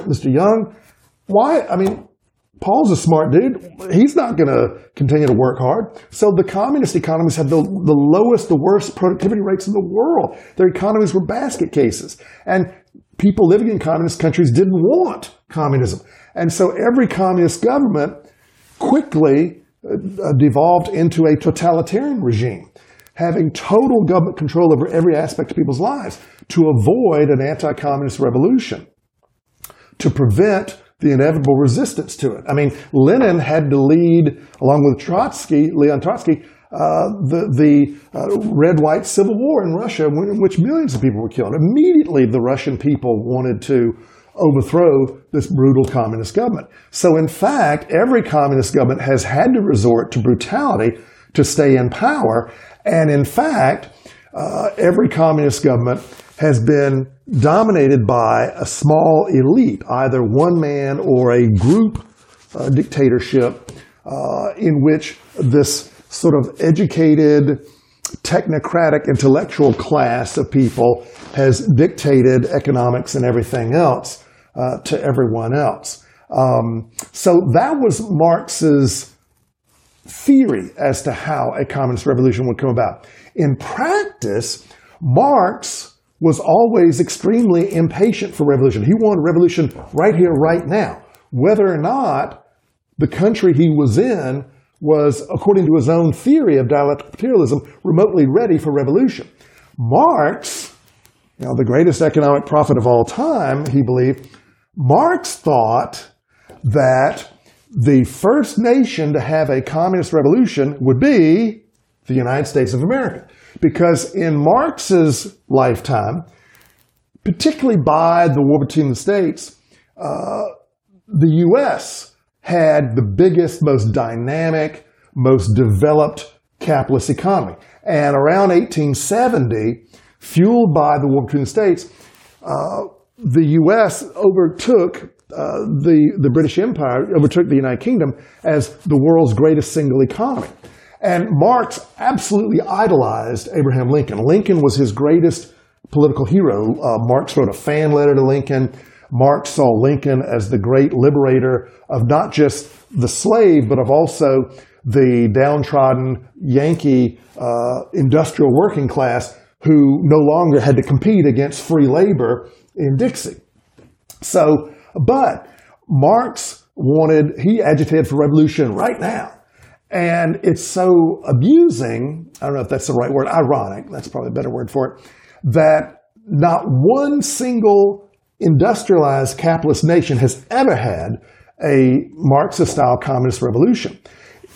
Mr. Young. Why? I mean, Paul's a smart dude. He's not going to continue to work hard. So the communist economies had the, the lowest, the worst productivity rates in the world. Their economies were basket cases. And people living in communist countries didn't want communism. And so every communist government quickly uh, devolved into a totalitarian regime, having total government control over every aspect of people's lives to avoid an anti-communist revolution, to prevent the inevitable resistance to it. I mean, Lenin had to lead, along with Trotsky, Leon Trotsky, uh, the, the uh, red-white civil war in Russia, in which millions of people were killed. Immediately, the Russian people wanted to overthrow this brutal communist government. So, in fact, every communist government has had to resort to brutality to stay in power. And in fact, uh, every communist government has been dominated by a small elite, either one man or a group uh, dictatorship, uh, in which this sort of educated, technocratic, intellectual class of people has dictated economics and everything else uh, to everyone else. Um, so that was Marx's theory as to how a communist revolution would come about. In practice, Marx was always extremely impatient for revolution. He wanted revolution right here, right now. Whether or not the country he was in was, according to his own theory of dialectical materialism, remotely ready for revolution. Marx, you know, the greatest economic prophet of all time, he believed, Marx thought that the first nation to have a communist revolution would be the United States of America. Because in Marx's lifetime, particularly by the war between the states, uh, the U.S. had the biggest, most dynamic, most developed capitalist economy. And around 1870, fueled by the war between the states, uh, the U.S. overtook uh, the, the British Empire, overtook the United Kingdom as the world's greatest single economy. And Marx absolutely idolized Abraham Lincoln. Lincoln was his greatest political hero. Uh, Marx wrote a fan letter to Lincoln. Marx saw Lincoln as the great liberator of not just the slave, but of also the downtrodden Yankee uh, industrial working class who no longer had to compete against free labor in Dixie. So, but Marx wanted, he agitated for revolution right now. And it's so abusing, I don't know if that's the right word, ironic, that's probably a better word for it, that not one single industrialized capitalist nation has ever had a Marxist style communist revolution.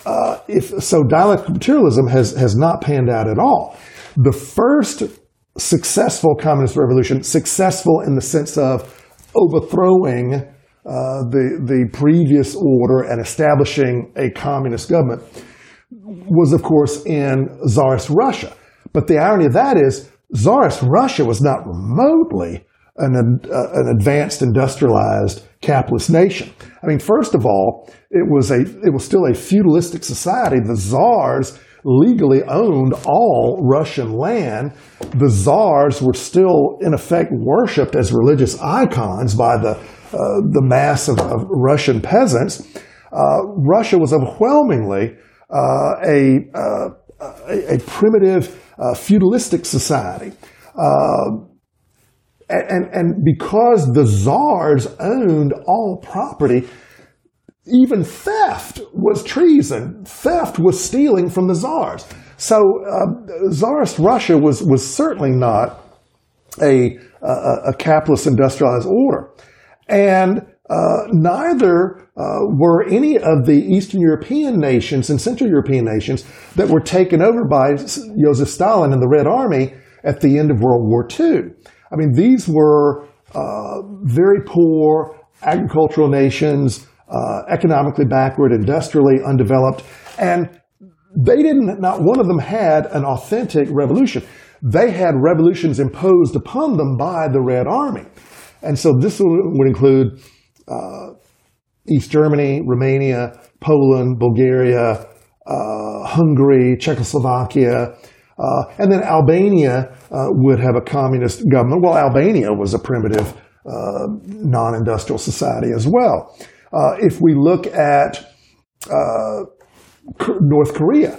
uh, if so, dialectical materialism has has not panned out at all. The first successful communist revolution, successful in the sense of overthrowing uh, the the previous order and establishing a communist government, was of course in Tsarist Russia. But the irony of that is, Tsarist Russia was not remotely an, uh, an advanced industrialized capitalist nation. I mean, first of all, it was a it was still a feudalistic society. The czars legally owned all Russian land. The czars were still, in effect, worshipped as religious icons by the uh, the mass of, of Russian peasants. Uh, Russia was overwhelmingly uh, a, uh, a, a primitive uh, feudalistic society. Uh, and, and because the czars owned all property, even theft was treason. Theft was stealing from the czars. So uh, Tsarist Russia was, was certainly not a, a, a capitalist industrialized order. And uh, neither uh, were any of the Eastern European nations and Central European nations that were taken over by Joseph Stalin and the Red Army at the end of World War II. I mean, these were uh, very poor agricultural nations, uh, economically backward, industrially undeveloped, and they didn't, not one of them had an authentic revolution. They had revolutions imposed upon them by the Red Army. And so this would include uh, East Germany, Romania, Poland, Bulgaria, uh, Hungary, Czechoslovakia, uh, and then Albania uh, would have a communist government. Well, Albania was a primitive uh, non-industrial society as well. Uh, if we look at uh, North Korea,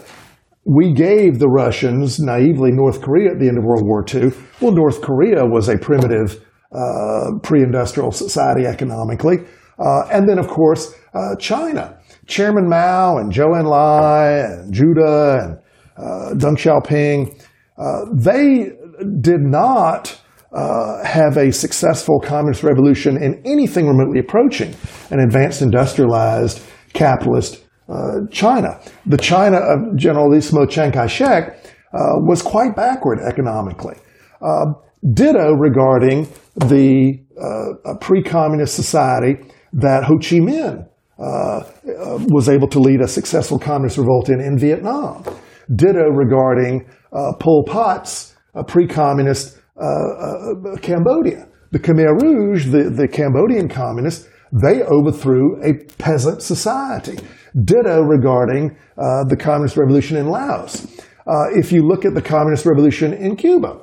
we gave the Russians naively North Korea at the end of World War II. Well, North Korea was a primitive uh, pre-industrial society economically. and then, of course, China. Chairman Mao and Zhou Enlai and Zhu De and uh, Deng Xiaoping, uh, they did not uh, have a successful communist revolution in anything remotely approaching an advanced industrialized capitalist uh, China. The China of Generalissimo Chiang Kai-shek uh, was quite backward economically. Uh, ditto regarding the pre-communist society that Ho Chi Minh was able to lead a successful communist revolt in in Vietnam. Ditto regarding uh, Pol Pot's uh, pre-communist uh, uh, Uh, uh, Cambodia. The Khmer Rouge, the, the Cambodian communists, they overthrew a peasant society. Ditto regarding uh, the communist revolution in Laos. Uh, if you look at the communist revolution in Cuba,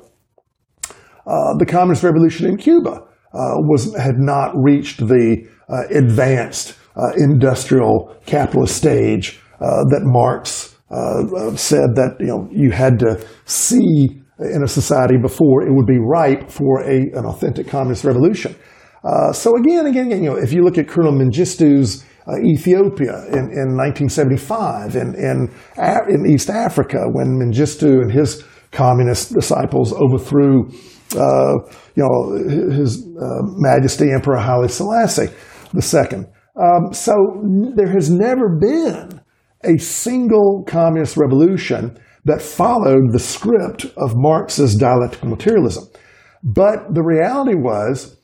uh, the communist revolution in Cuba was had not reached the advanced industrial capitalist stage that Marx uh, said that you know you had to see in a society before it would be ripe for a, an authentic communist revolution. Uh, so again, again, again, you know, if you look at Colonel Mengistu's uh, Ethiopia in, in 1975 and in, in, in East Africa when Mengistu and his communist disciples overthrew, uh, you know, His uh, Majesty Emperor Haile Selassie II. Um, so there has never been a single communist revolution that followed the script of Marx's dialectical materialism. But the reality was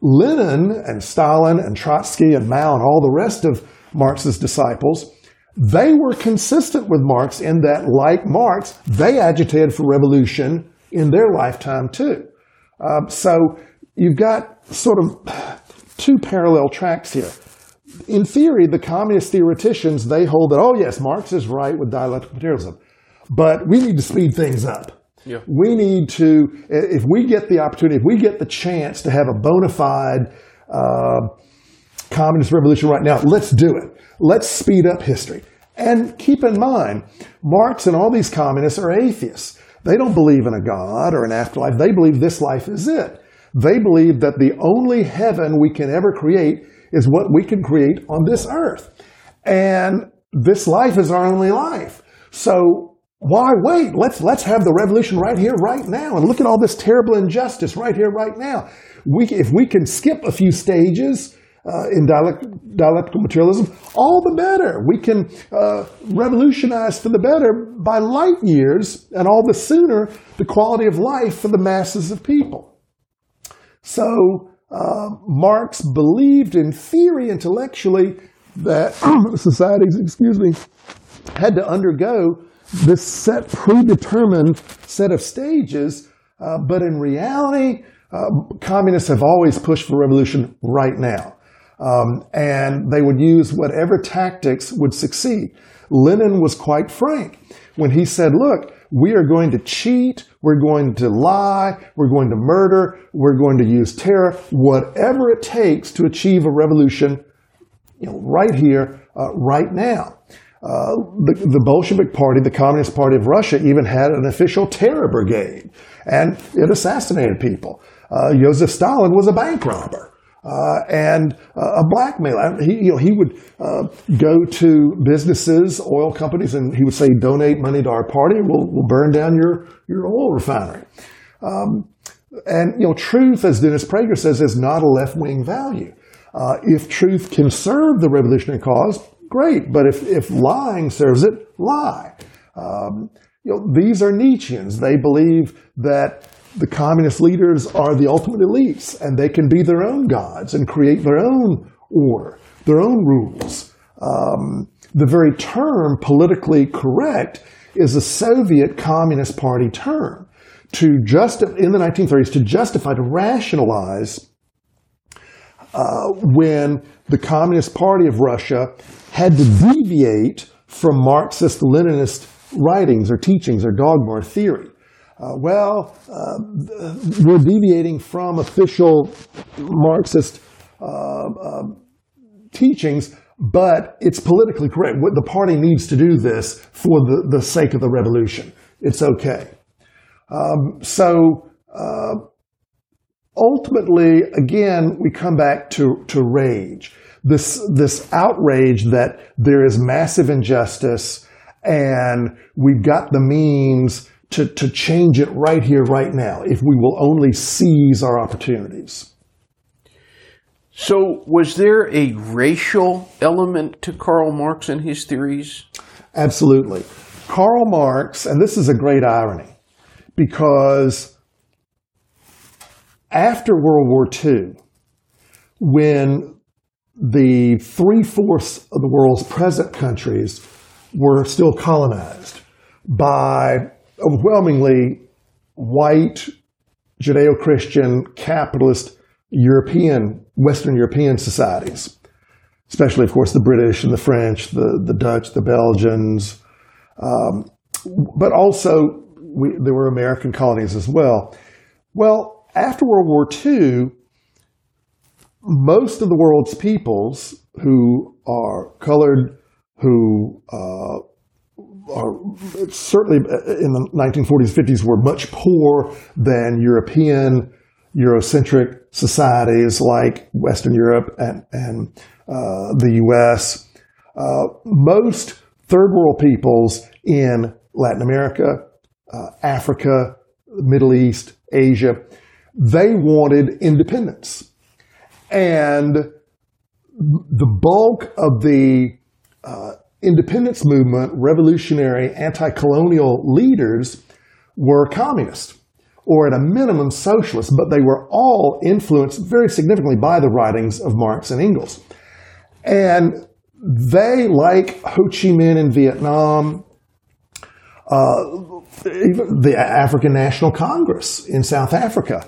Lenin and Stalin and Trotsky and Mao and all the rest of Marx's disciples, they were consistent with Marx in that, like Marx, they agitated for revolution in their lifetime too. Uh, so you've got sort of two parallel tracks here in theory, the communist theoreticians, they hold that, oh yes, Marx is right with dialectical materialism. But we need to speed things up. Yeah. We need to, if we get the opportunity, if we get the chance to have a bona fide uh, communist revolution right now, let's do it. Let's speed up history. And keep in mind, Marx and all these communists are atheists. They don't believe in a God or an afterlife. They believe this life is it. They believe that the only heaven we can ever create is what we can create on this earth. And this life is our only life. So why wait? Let's, let's have the revolution right here, right now. And look at all this terrible injustice right here, right now. We, if we can skip a few stages, uh, in dialect, dialectical materialism, all the better. We can uh, revolutionize for the better by light years, and all the sooner the quality of life for the masses of people. So uh, Marx believed in theory intellectually that societies, excuse me, had to undergo this set predetermined set of stages, uh, but in reality, uh, communists have always pushed for revolution right now. Um, and they would use whatever tactics would succeed. Lenin was quite frank when he said, look, we are going to cheat, we're going to lie, we're going to murder, we're going to use terror, whatever it takes to achieve a revolution, you know, right here, uh, right now. The, the, Bolshevik Party, the Communist Party of Russia, even had an official terror brigade, and it assassinated people. Uh, Joseph Stalin was a bank robber. Uh, and uh, a blackmailer. He, you know, he would uh, go to businesses, oil companies, and he would say, "Donate money to our party, we'll, we'll burn down your your oil refinery." Um, and you know, truth, as Dennis Prager says, is not a left wing value. Uh, if truth can serve the revolutionary cause, great. But if if lying serves it, lie. Um, you know, these are Nietzscheans. They believe that the communist leaders are the ultimate elites and they can be their own gods and create their own order, their own rules. Um, the very term politically correct is a Soviet Communist Party term to just in the 1930s to justify to rationalize uh, when the Communist Party of Russia had to deviate from Marxist Leninist writings or teachings or dogma or theory. Uh, well, uh, we're deviating from official Marxist uh, um, teachings, but it's politically correct. The party needs to do this for the, the sake of the revolution. It's okay. Um, so uh, ultimately, again, we come back to, to rage. This, this outrage that there is massive injustice and we've got the means to, to change it right here, right now, if we will only seize our opportunities. So, was there a racial element to Karl Marx and his theories? Absolutely. Karl Marx, and this is a great irony, because after World War II, when the three fourths of the world's present countries were still colonized by overwhelmingly white, Judeo Christian, capitalist European, Western European societies, especially, of course, the British and the French, the, the Dutch, the Belgians, um, but also we, there were American colonies as well. Well, after World War II, most of the world's peoples who are colored, who uh, are certainly in the 1940s, 50s were much poorer than European, Eurocentric societies like Western Europe and, and uh, the U.S. Uh, most third world peoples in Latin America, uh, Africa, Middle East, Asia, they wanted independence. And the bulk of the uh, independence movement, revolutionary, anti-colonial leaders were communist or at a minimum socialist, but they were all influenced very significantly by the writings of Marx and Engels. And they, like Ho Chi Minh in Vietnam, uh, even the African National Congress in South Africa,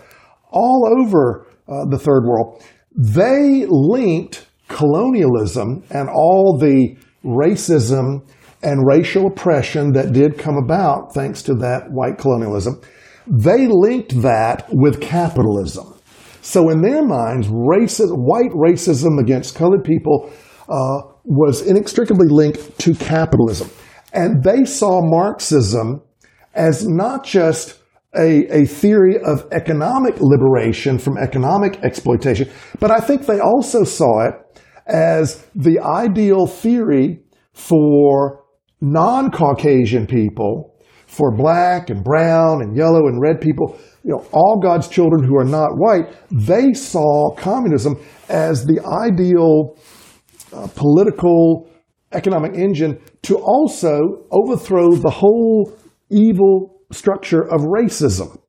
all over uh, the third world, they linked colonialism and all the racism and racial oppression that did come about thanks to that white colonialism, they linked that with capitalism. So in their minds, racist, white racism against colored people uh, was inextricably linked to capitalism. And they saw Marxism as not just a, a theory of economic liberation from economic exploitation, but I think they also saw it as the ideal theory for non-Caucasian people, for black and brown and yellow and red people, you know, all God's children who are not white, they saw communism as the ideal uh, political economic engine to also overthrow the whole evil structure of racism.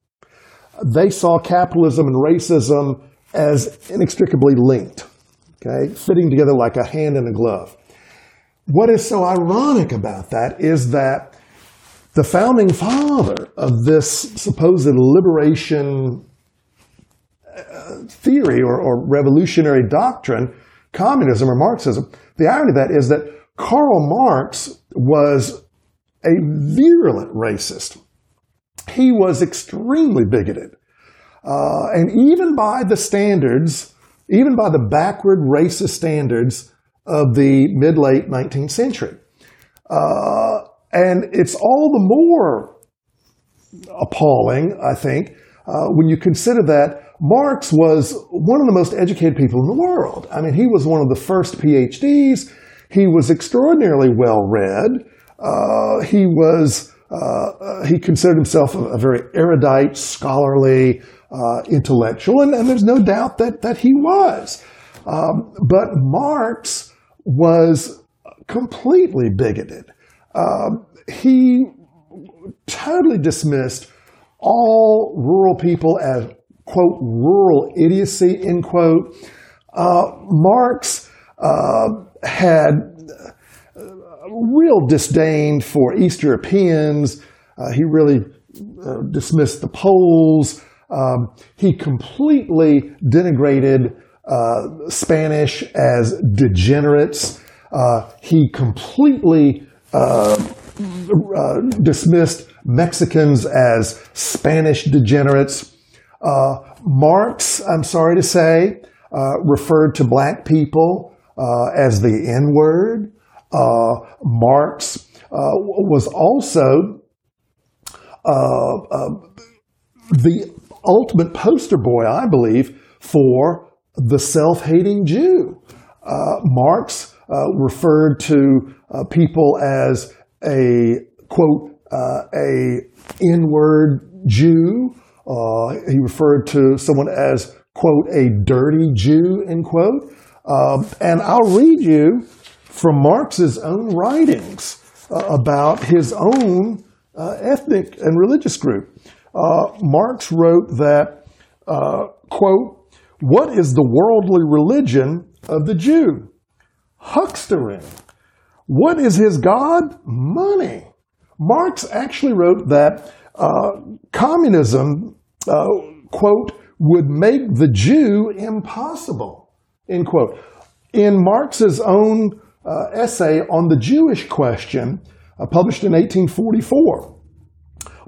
They saw capitalism and racism as inextricably linked, okay, fitting together like a hand in a glove. What is so ironic about that is that the founding father of this supposed liberation uh, theory or, or revolutionary doctrine, communism or Marxism, the irony of that is that Karl Marx was a virulent racist. He was extremely bigoted. Uh, and even by the standards, even by the backward racist standards of the mid late 19th century. Uh, and it's all the more appalling, I think, uh, when you consider that Marx was one of the most educated people in the world. I mean, he was one of the first PhDs. He was extraordinarily well read. Uh, he was uh, he considered himself a, a very erudite, scholarly, uh, intellectual, and, and, there's no doubt that that he was. Um, but Marx was completely bigoted. Um, he totally dismissed all rural people as quote rural idiocy end quote. Uh, Marx uh, had real disdain for East Europeans. Uh, he really uh, dismissed the Poles. Um, he completely denigrated uh, Spanish as degenerates. Uh, he completely uh, uh, dismissed Mexicans as Spanish degenerates. Marx, I'm sorry to say, referred to black people as the N word. Uh, Marx uh, was also uh, the ultimate poster boy, I believe, for the self-hating Jew. Marx referred to people as a quote a N-word Jew. Uh, he referred to someone as, quote, a dirty Jew, end quote. Um, and I'll read you from Marx's own writings uh, about his own uh, ethnic and religious group. Uh, Marx wrote that, uh, quote, what is the worldly religion of the Jew? Huckstering. What is his God? Money. Marx actually wrote that uh, communism, quote, would make the Jew impossible, end quote. In Marx's own uh, essay on the Jewish question, uh, published in 1844.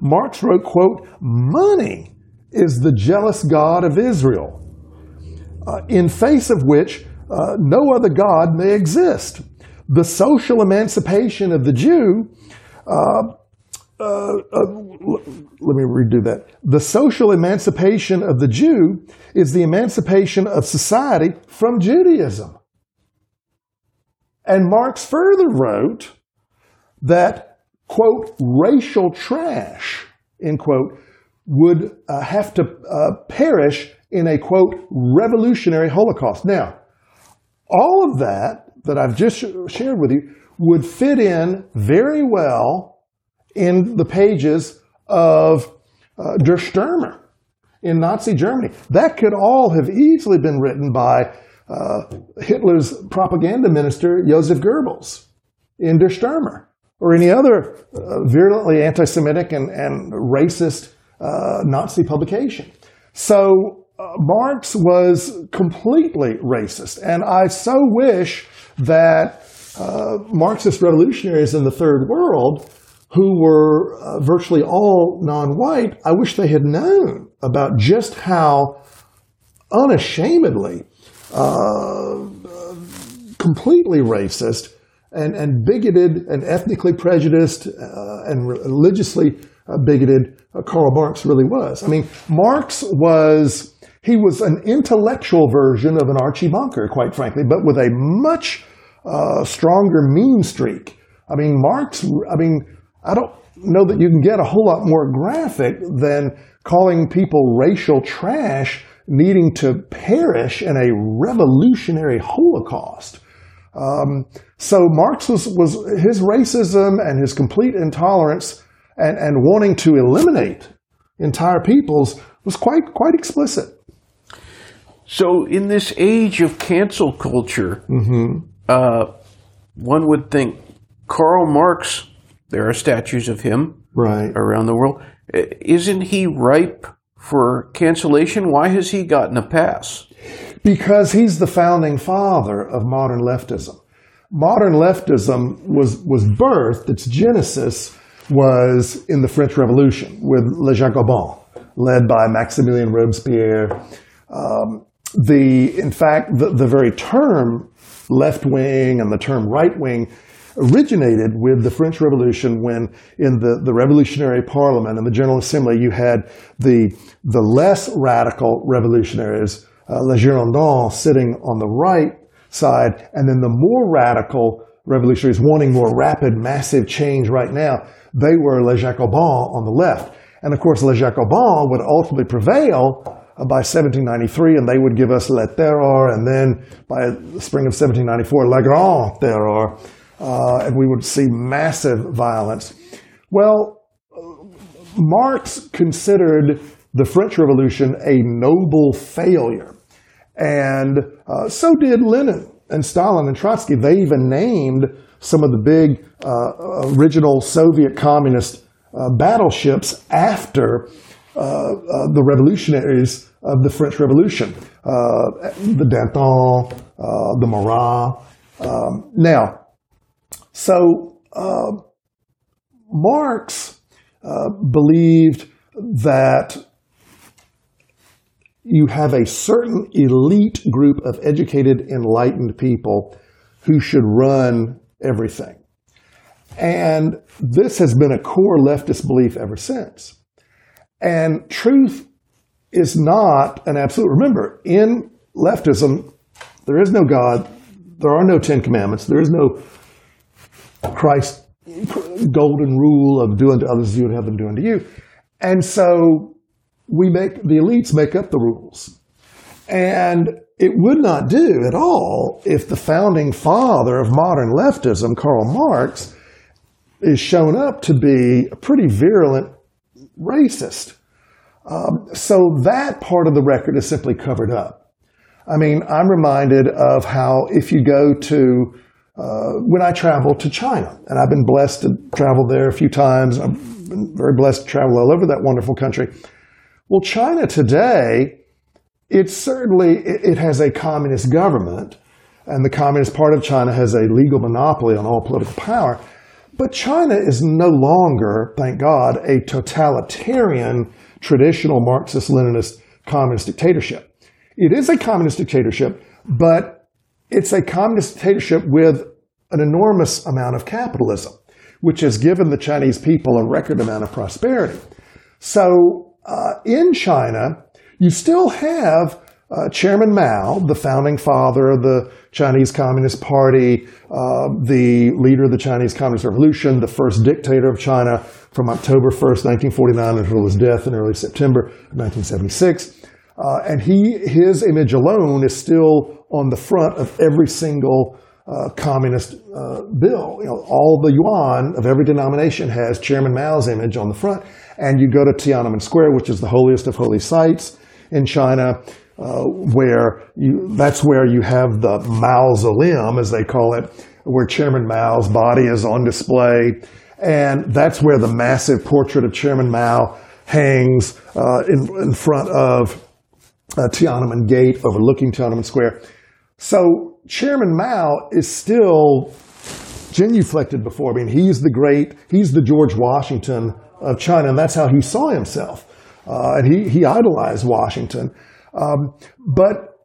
Marx wrote, quote, money is the jealous God of Israel, uh, in face of which uh, no other God may exist. The social emancipation of the Jew uh, uh, uh, let me redo that. The social emancipation of the Jew is the emancipation of society from Judaism. And Marx further wrote that, quote, racial trash, end quote, would uh, have to uh, perish in a, quote, revolutionary Holocaust. Now, all of that that I've just shared with you would fit in very well in the pages of uh, Der Stürmer in Nazi Germany. That could all have easily been written by uh, Hitler's propaganda minister, Joseph Goebbels, in Der Stürmer, or any other uh, virulently anti Semitic and, and racist uh, Nazi publication. So uh, Marx was completely racist. And I so wish that uh, Marxist revolutionaries in the Third World who were uh, virtually all non-white, I wish they had known about just how unashamedly uh, completely racist and, and bigoted and ethnically prejudiced uh, and religiously uh, bigoted uh, Karl Marx really was. I mean, Marx was, he was an intellectual version of an Archie Bunker, quite frankly, but with a much uh, stronger mean streak. I mean, Marx, I mean, I don't know that you can get a whole lot more graphic than calling people racial trash, needing to perish in a revolutionary Holocaust. Um, so Marx was, was his racism and his complete intolerance and, and wanting to eliminate entire peoples was quite quite explicit. So, in this age of cancel culture, uh, one would think Karl Marx. There are statues of him Right. around the world. Isn't he ripe for cancellation? Why has he gotten a pass? Because he's the founding father of modern leftism. Modern leftism was, was birthed, its genesis was in the French Revolution with Les Jacobins, led by Maximilien Robespierre. Um, the, in fact, the, the very term left wing and the term right wing originated with the French Revolution when in the, the Revolutionary Parliament and the General Assembly you had the, the less radical revolutionaries, uh, Les Girondins, sitting on the right side, and then the more radical revolutionaries wanting more rapid, massive change right now, they were Les Jacobins on the left. And of course, Les Jacobins would ultimately prevail uh, by 1793, and they would give us Le Terror, and then by the spring of 1794, Le Grand Terror, uh, and we would see massive violence. Well, Marx considered the French Revolution a noble failure, and uh, so did Lenin and Stalin and Trotsky. They even named some of the big uh, original Soviet communist uh, battleships after uh, uh, the revolutionaries of the French Revolution, the Danton, the Marat. Um, now, so uh, Marx uh, believed that you have a certain elite group of educated, enlightened people who should run everything. And this has been a core leftist belief ever since. And truth is not an absolute. Remember, in leftism, there is no God, there are no Ten Commandments, there is no Christ golden rule of do unto others as you would have them do unto you. And so we make the elites make up the rules. And it would not do at all if the founding father of modern leftism, Karl Marx, is shown up to be a pretty virulent racist. Um, so that part of the record is simply covered up. I mean, I'm reminded of how if you go to uh, when I travel to China, and I've been blessed to travel there a few times. I've been very blessed to travel all over that wonderful country. Well, China today, it's certainly it, it has a communist government, and the communist part of China has a legal monopoly on all political power. But China is no longer, thank God, a totalitarian, traditional Marxist-Leninist communist dictatorship. It is a communist dictatorship, but it's a communist dictatorship with an enormous amount of capitalism, which has given the Chinese people a record amount of prosperity. So uh, in China, you still have uh, Chairman Mao, the founding father of the Chinese Communist Party, uh, the leader of the Chinese Communist Revolution, the first dictator of China from October 1st, 1949 until his death in early September of 1976. Uh, and he, his image alone is still on the front of every single uh, communist uh, bill. You know, all the yuan of every denomination has Chairman Mao's image on the front. And you go to Tiananmen Square, which is the holiest of holy sites in China, uh, where you, that's where you have the mausoleum, as they call it, where Chairman Mao's body is on display. And that's where the massive portrait of Chairman Mao hangs uh, in, in front of uh, Tiananmen Gate overlooking Tiananmen Square. So Chairman Mao is still genuflected before. I mean, he's the great, he's the George Washington of China, and that's how he saw himself. Uh, and he, he idolized Washington. Um, but,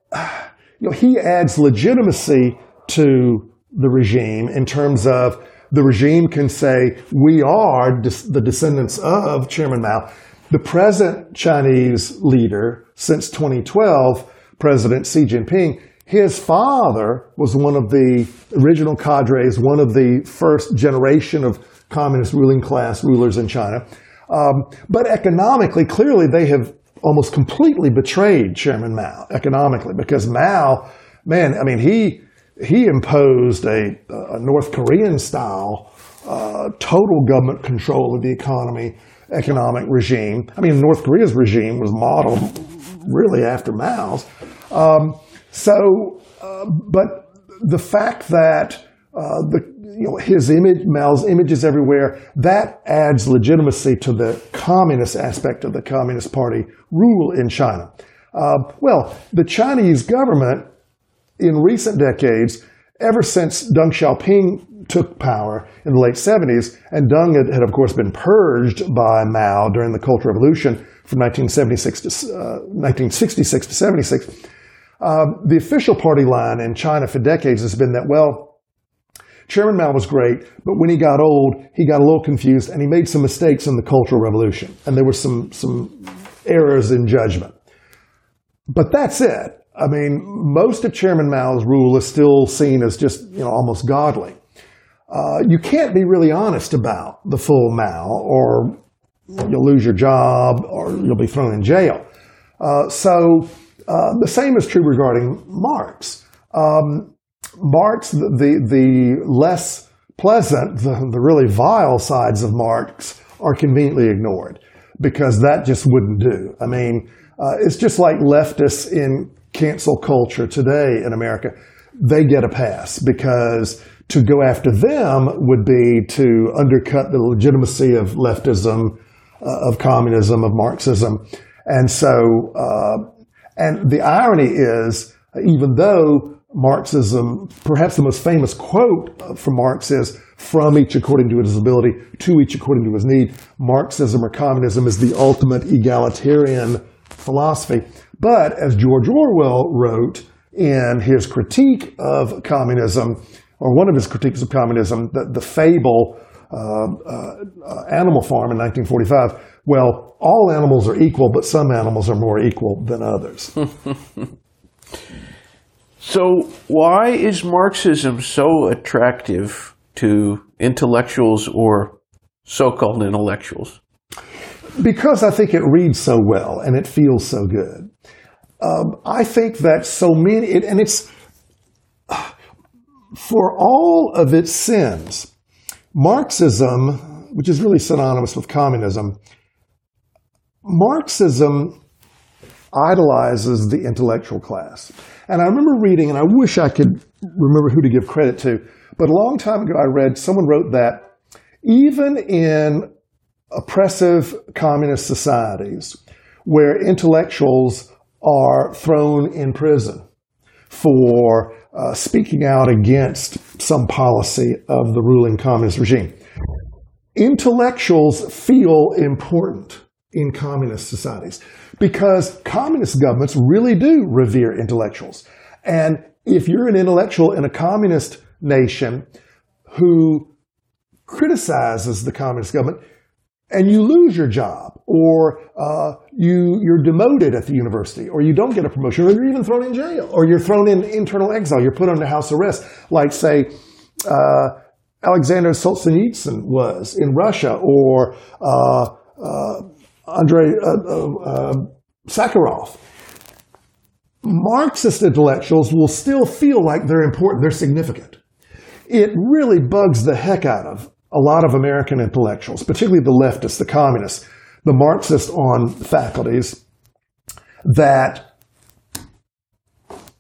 you know, he adds legitimacy to the regime in terms of the regime can say, we are des- the descendants of Chairman Mao. The present Chinese leader since 2012, President Xi Jinping, his father was one of the original cadres, one of the first generation of communist ruling class rulers in China. Um, but economically, clearly, they have almost completely betrayed Chairman Mao economically because Mao, man, I mean, he he imposed a, a North Korean style uh, total government control of the economy, economic regime. I mean, North Korea's regime was modeled really after Mao's. Um, so, uh, but the fact that uh, the you know, his image, Mao's images everywhere, that adds legitimacy to the communist aspect of the Communist Party rule in China. Uh, well, the Chinese government in recent decades, ever since Deng Xiaoping took power in the late 70s, and Deng had, had of course been purged by Mao during the Cultural Revolution from 1976 to, uh, 1966 to 76, uh, the official party line in China for decades has been that, well, Chairman Mao was great, but when he got old, he got a little confused and he made some mistakes in the Cultural Revolution. And there were some, some errors in judgment. But that's it. I mean, most of Chairman Mao's rule is still seen as just, you know, almost godly. Uh, you can't be really honest about the full Mao or you'll lose your job or you'll be thrown in jail. Uh, so uh, the same is true regarding Marx. Um, Marx, the, the, the less pleasant, the, the really vile sides of Marx are conveniently ignored because that just wouldn't do. I mean, uh, it's just like leftists in cancel culture today in America. They get a pass because to go after them would be to undercut the legitimacy of leftism, uh, of communism, of Marxism. And so, uh, and the irony is, even though Marxism, perhaps the most famous quote from Marx is, from each according to his ability, to each according to his need. Marxism or communism is the ultimate egalitarian philosophy. But as George Orwell wrote in his critique of communism, or one of his critiques of communism, the, the fable uh, uh, Animal Farm in 1945, well, all animals are equal, but some animals are more equal than others. So, why is Marxism so attractive to intellectuals or so called intellectuals? Because I think it reads so well and it feels so good. Um, I think that so many, it, and it's for all of its sins, Marxism, which is really synonymous with communism, Marxism idolizes the intellectual class. And I remember reading, and I wish I could remember who to give credit to, but a long time ago I read, someone wrote that even in oppressive communist societies where intellectuals are thrown in prison for uh, speaking out against some policy of the ruling communist regime. Intellectuals feel important in communist societies because communist governments really do revere intellectuals. And if you're an intellectual in a communist nation who criticizes the communist government and you lose your job or uh, you, you're demoted at the university or you don't get a promotion or you're even thrown in jail or you're thrown in internal exile, you're put under house arrest, like say, uh, Alexander Solzhenitsyn was in Russia or uh, uh Andrei uh, uh, uh, Sakharov. Marxist intellectuals will still feel like they're important, they're significant. It really bugs the heck out of a lot of American intellectuals, particularly the leftists, the communists, the Marxists on faculties, that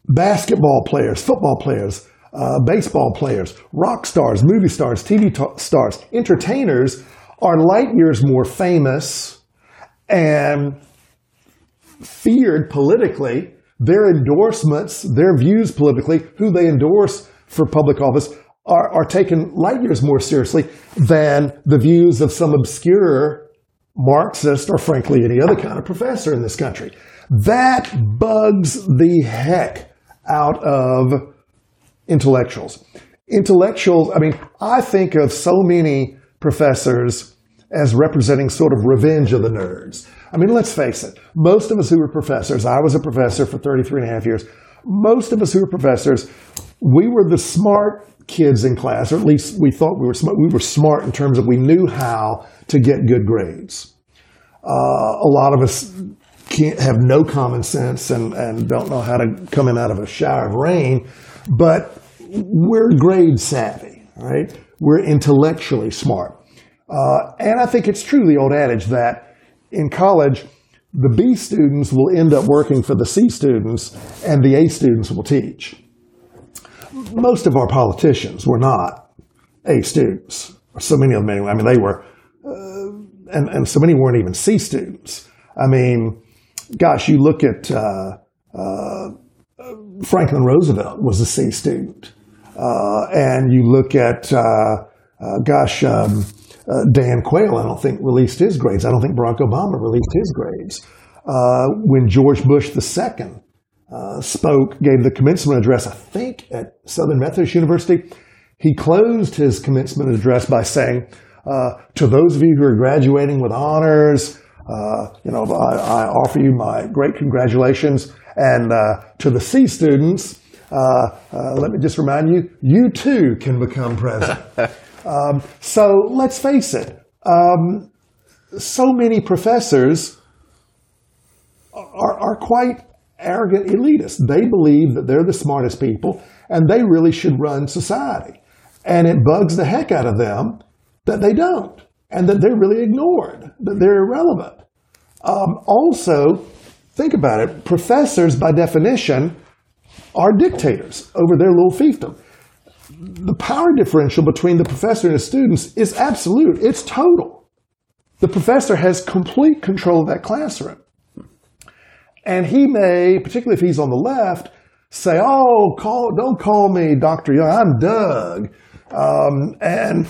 basketball players, football players, uh, baseball players, rock stars, movie stars, TV t- stars, entertainers are light years more famous and feared politically, their endorsements, their views politically, who they endorse for public office, are, are taken light years more seriously than the views of some obscure Marxist or frankly any other kind of professor in this country. That bugs the heck out of intellectuals. Intellectuals, I mean, I think of so many professors as representing sort of revenge of the nerds. I mean, let's face it. Most of us who were professors, I was a professor for 33 and a half years. Most of us who were professors, we were the smart kids in class, or at least we thought we were smart. We were smart in terms of we knew how to get good grades. Uh, a lot of us can't have no common sense and, and don't know how to come in out of a shower of rain, but we're grade savvy, right? We're intellectually smart. Uh, and I think it's true, the old adage that in college, the B students will end up working for the C students and the A students will teach. Most of our politicians were not A students. So many of them anyway. I mean, they were, uh, and, and so many weren't even C students. I mean, gosh, you look at uh, uh, Franklin Roosevelt was a C student. Uh, and you look at, uh, uh, gosh, um, uh, Dan Quayle, I don't think released his grades. I don't think Barack Obama released his grades. Uh, when George Bush II uh, spoke, gave the commencement address, I think at Southern Methodist University, he closed his commencement address by saying, uh, "To those of you who are graduating with honors, uh, you know, I, I, offer you my great congratulations, and to the C students." let me just remind you, you too can become president. Um, so let's face it, um, so many professors are, are quite arrogant elitists. They believe that they're the smartest people and they really should run society. And it bugs the heck out of them that they don't and that they're really ignored, that they're irrelevant. Um, also, think about it professors, by definition, are dictators over their little fiefdom the power differential between the professor and his students is absolute. It's total. The professor has complete control of that classroom. And he may, particularly if he's on the left, say, "Oh, call, don't call me Dr. Young. I'm Doug." Um, and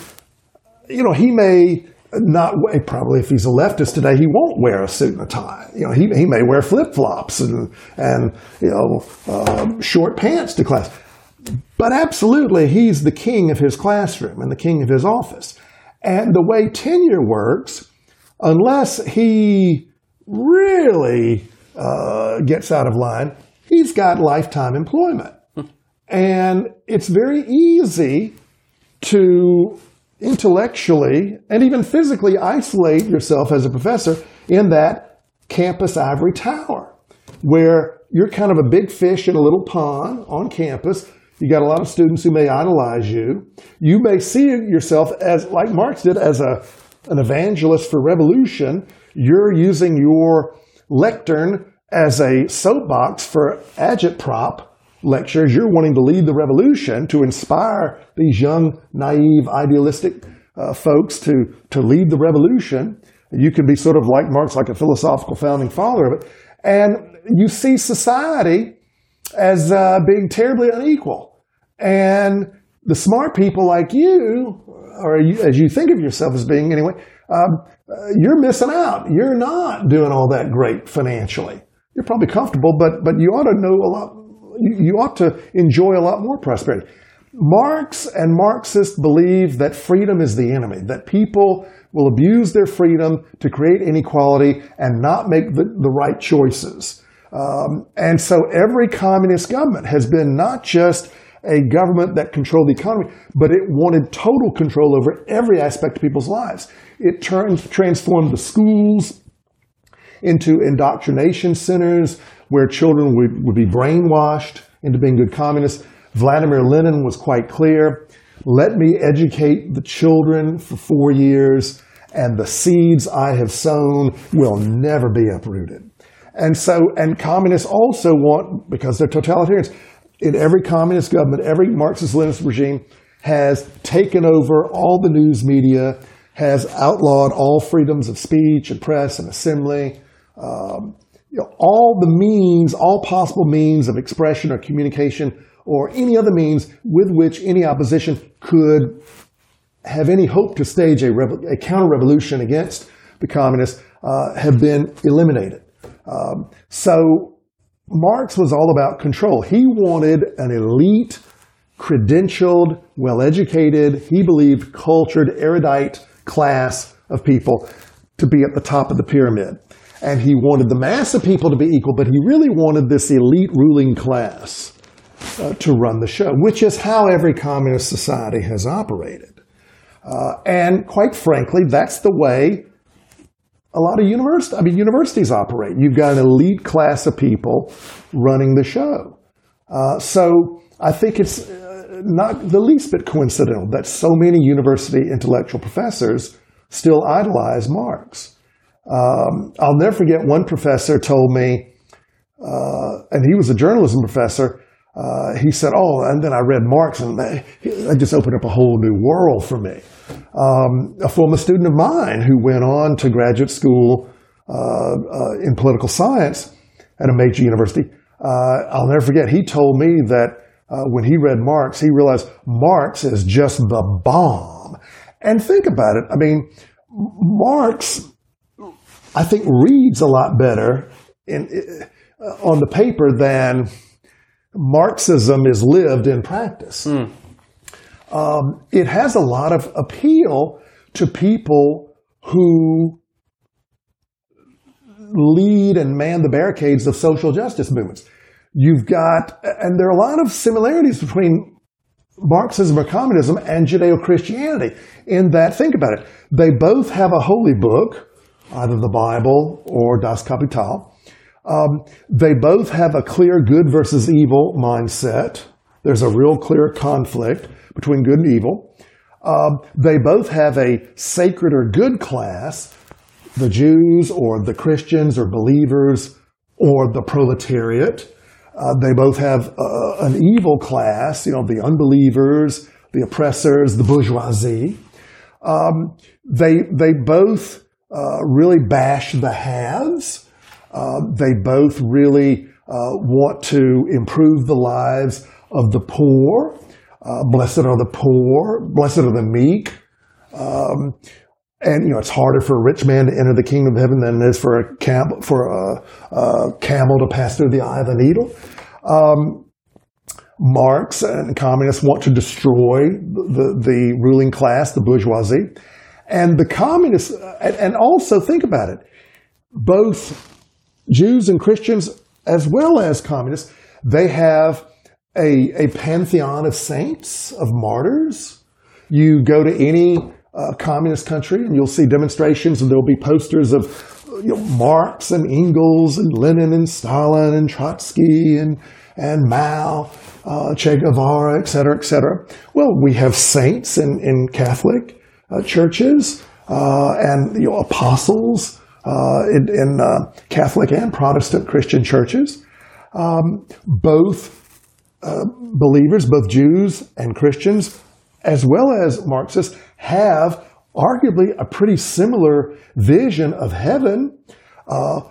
you know, he may not probably if he's a leftist today, he won't wear a suit and a tie. You know, he, he may wear flip flops and and you know uh, short pants to class. But absolutely, he's the king of his classroom and the king of his office. And the way tenure works, unless he really uh, gets out of line, he's got lifetime employment. and it's very easy to intellectually and even physically isolate yourself as a professor in that campus ivory tower, where you're kind of a big fish in a little pond on campus you got a lot of students who may idolize you. You may see yourself as, like Marx did, as a, an evangelist for revolution. You're using your lectern as a soapbox for agitprop lectures. You're wanting to lead the revolution to inspire these young, naive, idealistic uh, folks to, to lead the revolution. You can be sort of like Marx, like a philosophical founding father of it. And you see society as uh, being terribly unequal. And the smart people like you, or you, as you think of yourself as being anyway, um, uh, you're missing out. You're not doing all that great financially. You're probably comfortable, but but you ought to know a lot. You, ought to enjoy a lot more prosperity. Marx and Marxists believe that freedom is the enemy, that people will abuse their freedom to create inequality and not make the, the right choices. Um, and so every communist government has been not just a government that controlled the economy, but it wanted total control over every aspect of people's lives. It turned, transformed the schools into indoctrination centers where children would, would be brainwashed into being good communists. Vladimir Lenin was quite clear. Let me educate the children for four years, and the seeds I have sown will never be uprooted. And so, and communists also want, because they're totalitarians, in every communist government, every Marxist Leninist regime has taken over all the news media, has outlawed all freedoms of speech and press and assembly, um, you know, all the means, all possible means of expression or communication or any other means with which any opposition could have any hope to stage a, a counter-revolution against the communists uh, have been eliminated. Um, so Marx was all about control. He wanted an elite, credentialed, well educated, he believed cultured, erudite class of people to be at the top of the pyramid. And he wanted the mass of people to be equal, but he really wanted this elite ruling class uh, to run the show, which is how every communist society has operated. Uh, and quite frankly, that's the way a lot of universities, I mean, universities operate. You've got an elite class of people running the show. Uh, so I think it's uh, not the least bit coincidental that so many university intellectual professors still idolize Marx. Um, I'll never forget one professor told me, uh, and he was a journalism professor. Uh, he said, "Oh, and then I read Marx, and that, just opened up a whole new world for me." Um, a former student of mine who went on to graduate school uh, uh in political science at a major university. Uh, I'll never forget. He told me that uh, when he read Marx, he realized Marx is just the bomb. And think about it. I mean, Marx, I think, reads a lot better in, uh, on the paper than Marxism is lived in practice. Mm. Um, it has a lot of appeal to people who lead and man the barricades of social justice movements. You've got, and there are a lot of similarities between Marxism or communism and Judeo Christianity in that, think about it, they both have a holy book, either the Bible or Das Kapital. Um, they both have a clear good versus evil mindset. There's a real clear conflict between good and evil. Um, they both have a sacred or good class, the Jews or the Christians or believers or the proletariat. Uh, they both have uh, an evil class, you know, the unbelievers, the oppressors, the bourgeoisie. Um, they they both uh, really bash the haves. Uh, they both really uh, want to improve the lives of the poor. Uh, blessed are the poor. Blessed are the meek. Um, and you know it's harder for a rich man to enter the kingdom of heaven than it is for a camel for a, a camel to pass through the eye of a needle. Um, Marx and communists want to destroy the, the ruling class, the bourgeoisie, and the communists. And also think about it: both Jews and Christians, as well as communists, they have a, a pantheon of saints, of martyrs. You go to any uh, communist country and you'll see demonstrations and there'll be posters of you know, Marx and Engels and Lenin and Stalin and Trotsky and, and Mao, uh, Che Guevara, et cetera, et cetera. Well, we have saints in, in Catholic uh, churches uh, and you know, apostles uh, in, in uh, Catholic and Protestant Christian churches. Um, both uh, believers, both Jews and Christians, as well as Marxists, have arguably a pretty similar vision of heaven. Uh,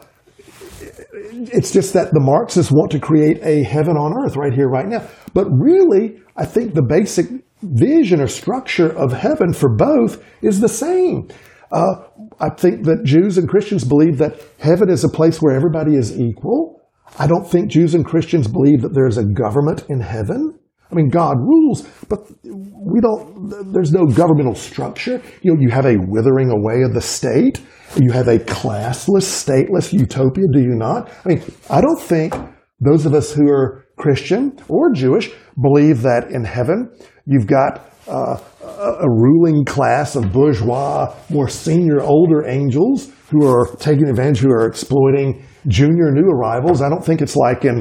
it's just that the Marxists want to create a heaven on earth right here, right now. But really, I think the basic vision or structure of heaven for both is the same. Uh, I think that Jews and Christians believe that heaven is a place where everybody is equal I don't think Jews and Christians believe that there's a government in heaven. I mean, God rules, but we don't, there's no governmental structure. You know, you have a withering away of the state. You have a classless, stateless utopia, do you not? I mean, I don't think those of us who are Christian or Jewish believe that in heaven you've got uh, a ruling class of bourgeois, more senior, older angels who are taking advantage, who are exploiting junior new arrivals. I don't think it's like in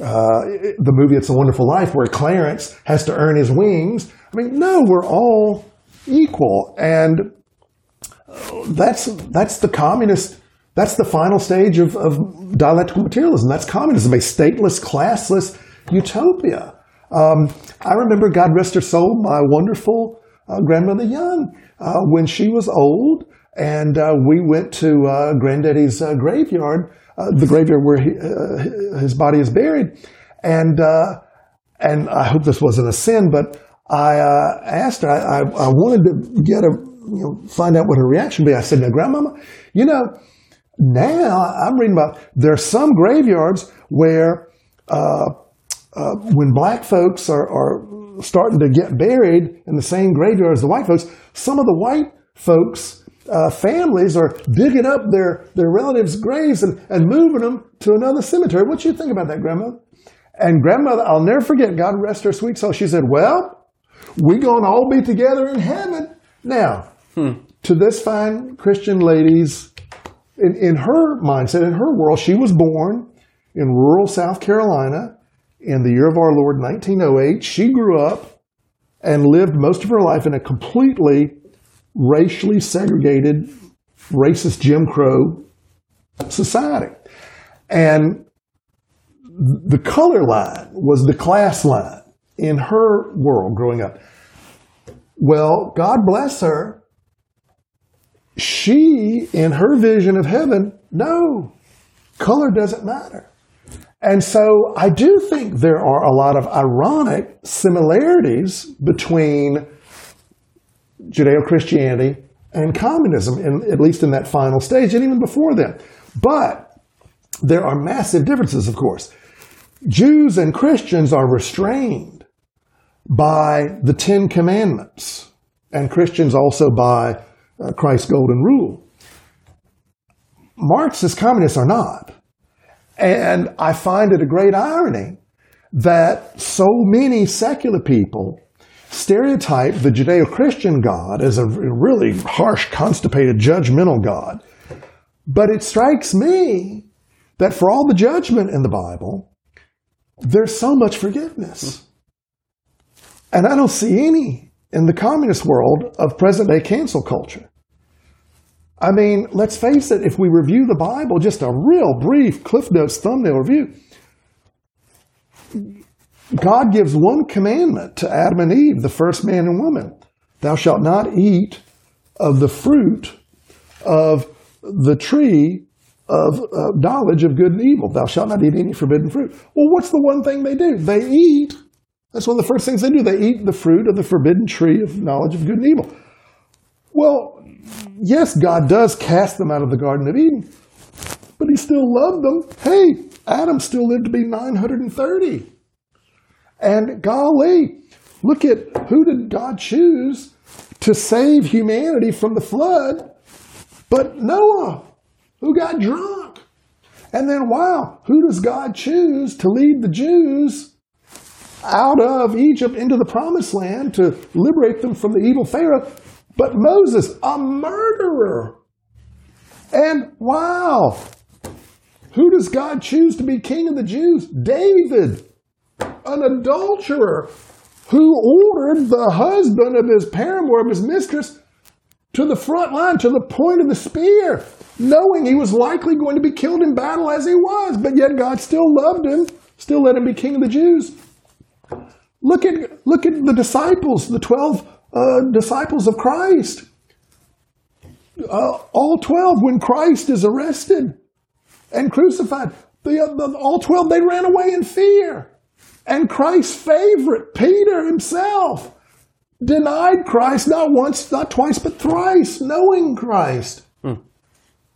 uh, the movie It's a Wonderful Life where Clarence has to earn his wings. I mean, no, we're all equal. And that's, that's the communist, that's the final stage of, of dialectical materialism. That's communism, a stateless, classless utopia. Um, I remember, God rest her soul, my wonderful uh, grandmother Young, uh, when she was old, and uh, we went to uh, Granddaddy's uh, graveyard, uh, the graveyard where he, uh, his body is buried. And, uh, and I hope this wasn't a sin, but I asked her, I, I, I, wanted to get a, you know, find out what her reaction would be. I said, now, Grandmama, you know, now I'm reading about, there are some graveyards where when black folks are, are starting to get buried in the same graveyard as the white folks, some of the white folks uh, families are digging up their, their relatives' graves and, and moving them to another cemetery. What you think about that, grandmother? And grandmother, I'll never forget, God rest her sweet soul. She said, well, we're going to all be together in heaven. Now, hmm. to this fine Christian lady's in, in her mindset, in her world, she was born in rural South Carolina in the year of our Lord 1908. She grew up and lived most of her life in a completely racially segregated, racist Jim Crow society. And the color line was the class line in her world growing up. Well, God bless her. She, in her vision of heaven, no, color doesn't matter. And so I do think there are a lot of ironic similarities between Judeo Christianity and communism, in, at least in that final stage, and even before then. But there are massive differences, of course. Jews and Christians are restrained by the Ten Commandments, and Christians also by uh, Christ's Golden Rule. Marxist communists are not. And I find it a great irony that so many secular people stereotype the Judeo Christian God as a really harsh, constipated, judgmental God. But it strikes me that for all the judgment in the Bible, there's so much forgiveness. And I don't see any in the communist world of present day cancel culture. I mean, let's face it, if we review the Bible, just a real brief Cliff Notes thumbnail review, God gives one commandment to Adam and Eve, the first man and woman Thou shalt not eat of the fruit of the tree of uh, knowledge of good and evil. Thou shalt not eat any forbidden fruit. Well, what's the one thing they do? They eat. That's one of the first things they do. They eat the fruit of the forbidden tree of knowledge of good and evil. Well, yes, God does cast them out of the Garden of Eden, but he still loved them. Hey, Adam still lived to be 930. And golly, look at who did God choose to save humanity from the flood? But Noah, who got drunk. And then, wow, who does God choose to lead the Jews out of Egypt into the promised land to liberate them from the evil Pharaoh? But Moses, a murderer. And wow, who does God choose to be king of the Jews? David, an adulterer who ordered the husband of his paramour, of his mistress, to the front line, to the point of the spear, knowing he was likely going to be killed in battle as he was, but yet God still loved him, still let him be king of the Jews. Look at, look at the disciples, the 12 uh, disciples of Christ. Uh, all 12, when Christ is arrested and crucified, the, uh, the, all 12, they ran away in fear. And Christ's favorite, Peter himself, denied Christ not once, not twice, but thrice, knowing Christ. Hmm.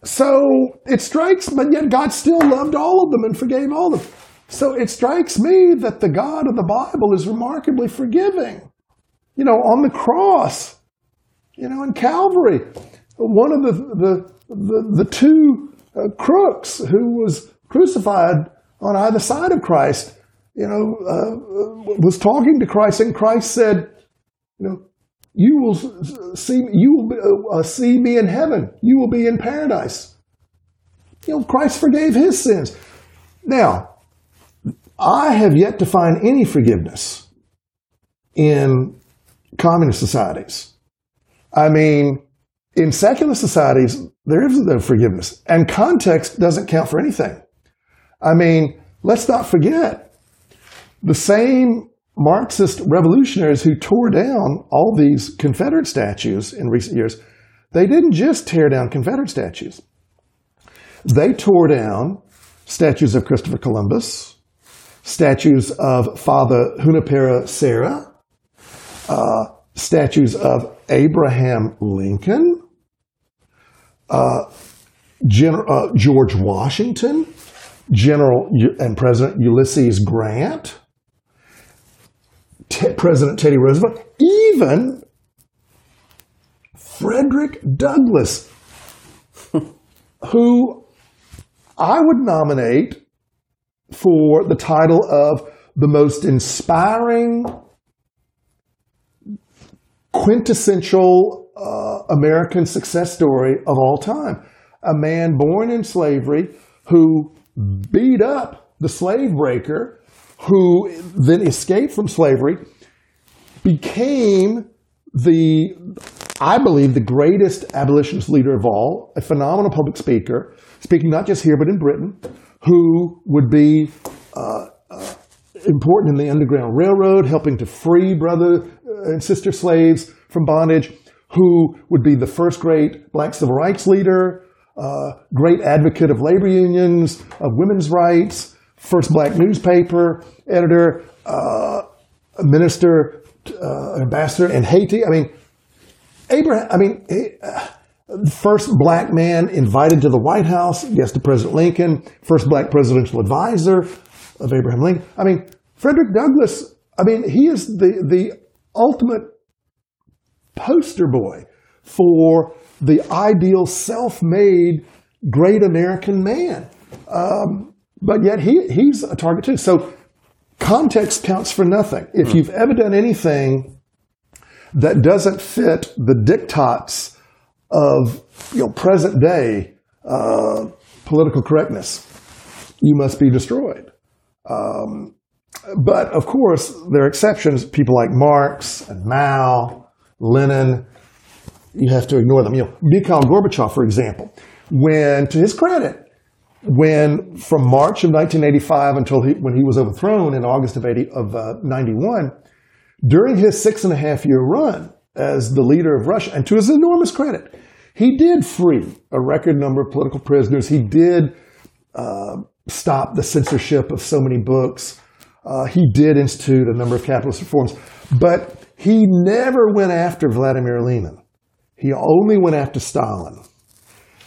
So it strikes, but yet God still loved all of them and forgave all of them. So it strikes me that the God of the Bible is remarkably forgiving you know, on the cross, you know, in Calvary, one of the, the, the, the two uh, crooks who was crucified on either side of Christ, you know, uh, was talking to Christ, and Christ said, you know, you will see you will uh, see me in heaven. You will be in paradise. You know, Christ forgave his sins. Now, I have yet to find any forgiveness in communist societies. I mean, in secular societies, there is no forgiveness, and context doesn't count for anything. I mean, let's not forget the same Marxist revolutionaries who tore down all these Confederate statues in recent years, they didn't just tear down Confederate statues. They tore down statues of Christopher Columbus, statues of Father Junipero Serra, uh, statues of Abraham Lincoln, uh, Gen- uh, George Washington, General U- and President Ulysses Grant, T- President Teddy Roosevelt, even Frederick Douglass, who I would nominate for the title of the most inspiring quintessential uh, American success story of all time. a man born in slavery who beat up the slave breaker, who then escaped from slavery, became the, I believe, the greatest abolitionist leader of all, a phenomenal public speaker, speaking not just here but in Britain, who would be uh, uh, important in the Underground Railroad, helping to free brother and sister slaves from bondage, who would be the first great black civil rights leader, uh, great advocate of labor unions, of women's rights, first black newspaper editor, uh, minister, uh, ambassador in Haiti. I mean, Abraham, I mean, uh, first black man invited to the White House, yes, to President Lincoln, first black presidential advisor of Abraham Lincoln. I mean, Frederick Douglass, I mean, he is the, the ultimate poster boy for the ideal self-made great American man. Um, but yet he, he's a target too. So context counts for nothing. If you've ever done anything that doesn't fit the diktats of you know, present day uh, political correctness, you must be destroyed. Um, but of course, there are exceptions. People like Marx and Mao, Lenin, you have to ignore them. You know, Mikhail Gorbachev, for example, when, to his credit, when from March of 1985 until he, when he was overthrown in August of, 80, of uh, 91, during his six and a half year run as the leader of Russia, and to his enormous credit, he did free a record number of political prisoners. He did uh, stop the censorship of so many books. Uh, he did institute a number of capitalist reforms, but he never went after Vladimir Lenin. He only went after Stalin.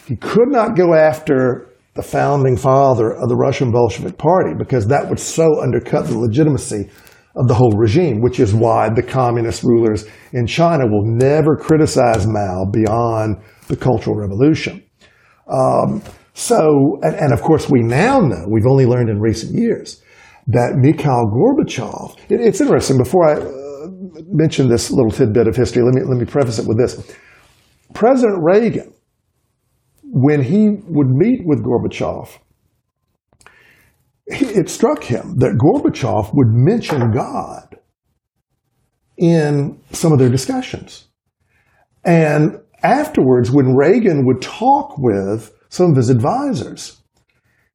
He could not go after the founding father of the Russian Bolshevik Party because that would so undercut the legitimacy of the whole regime, which is why the communist rulers in China will never criticize Mao beyond the Cultural Revolution. Um, so, and, and, of course, we now know, we've only learned in recent years, that Mikhail Gorbachev, it, it's interesting, before I uh, mention this little tidbit of history, let me, let me preface it with this. President Reagan, when he would meet with Gorbachev, it struck him that Gorbachev would mention God in some of their discussions. And afterwards, when Reagan would talk with some of his advisors,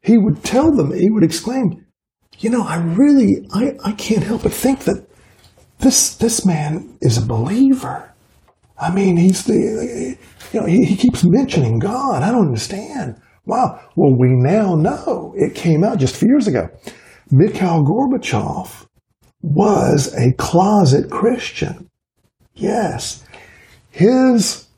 he would tell them, he would exclaim, you know, I really, I, I can't help but think that this, this man is a believer. I mean, he's the, you know, he, he keeps mentioning God. I don't understand. Wow. Well, we now know it came out just a few years ago. Mikhail Gorbachev was a closet Christian. Yes. His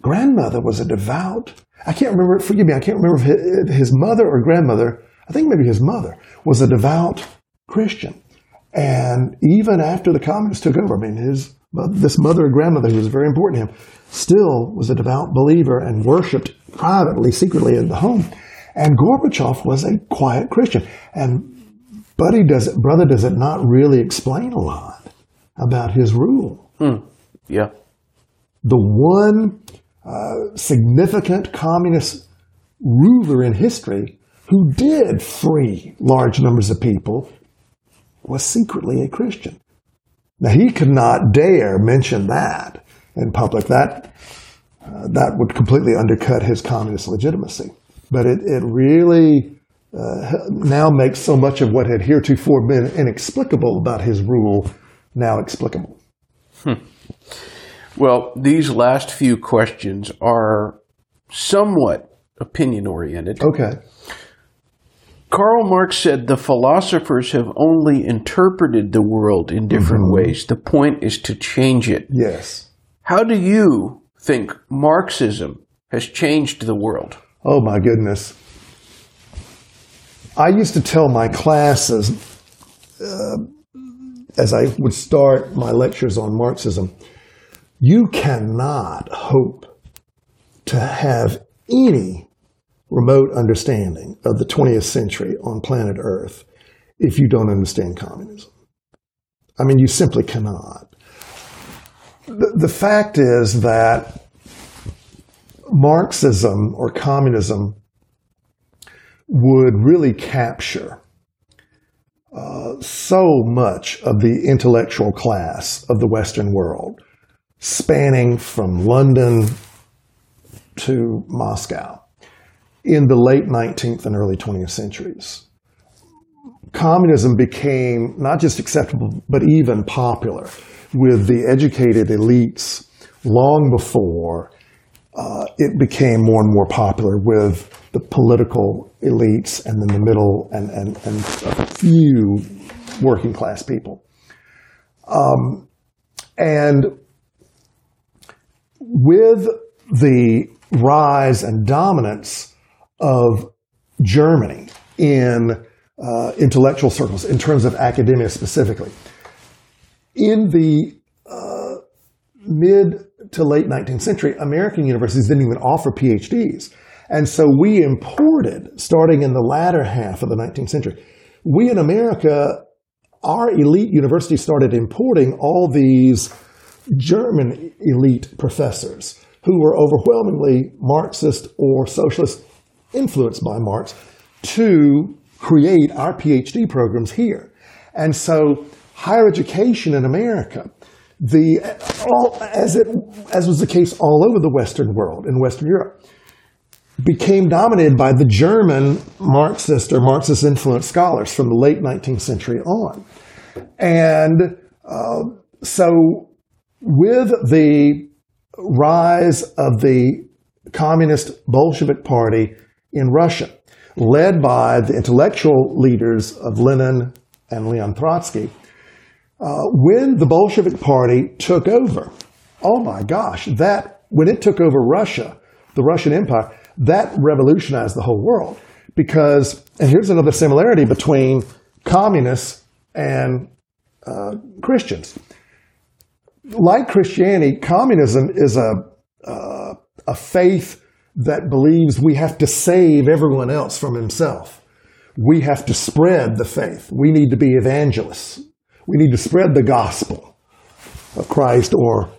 grandmother was a devout, I can't remember, forgive me, I can't remember if his mother or grandmother, I think maybe his mother, was a devout Christian. And even after the communists took over, I mean, his this mother or grandmother who was very important to him still was a devout believer and worshipped privately, secretly in the home. And Gorbachev was a quiet Christian. And Buddy does it, brother, does it not really explain a lot about his rule? Hmm. Yeah. The one uh, significant communist ruler in history who did free large numbers of people was secretly a Christian. Now he could not dare mention that in public. That uh, that would completely undercut his communist legitimacy. But it, it really uh, now makes so much of what had heretofore been inexplicable about his rule now explicable. Hmm. Well, these last few questions are somewhat opinion oriented. Okay. Karl Marx said the philosophers have only interpreted the world in different mm-hmm. ways. The point is to change it. Yes. How do you think Marxism has changed the world? Oh my goodness. I used to tell my classes, uh, as I would start my lectures on Marxism, you cannot hope to have any remote understanding of the 20th century on planet Earth if you don't understand communism. I mean, you simply cannot. The, the fact is that Marxism or communism would really capture uh, so much of the intellectual class of the Western world, spanning from London to Moscow in the late 19th and early 20th centuries. Communism became not just acceptable, but even popular with the educated elites long before uh, it became more and more popular with the political elites and then the middle and, and, and a few working class people. Um, and with the rise and dominance of Germany in uh, intellectual circles, in terms of academia specifically, in the uh, mid to late 19th century, American universities didn't even offer PhDs. And so we imported, starting in the latter half of the 19th century, we in America, our elite universities started importing all these German elite professors who were overwhelmingly Marxist or socialist influenced by Marx to create our PhD programs here. And so higher education in America, the, all, as, it, as was the case all over the Western world, in Western Europe, became dominated by the German Marxist or Marxist influenced scholars from the late 19th century on. And uh, so, with the rise of the Communist Bolshevik Party in Russia, led by the intellectual leaders of Lenin and Leon Trotsky, uh, when the Bolshevik Party took over, oh my gosh, that when it took over Russia, the Russian Empire, that revolutionized the whole world. Because, and here's another similarity between communists and uh, Christians. Like Christianity, communism is a, uh, a faith that believes we have to save everyone else from himself. We have to spread the faith. We need to be evangelists. We need to spread the gospel of Christ or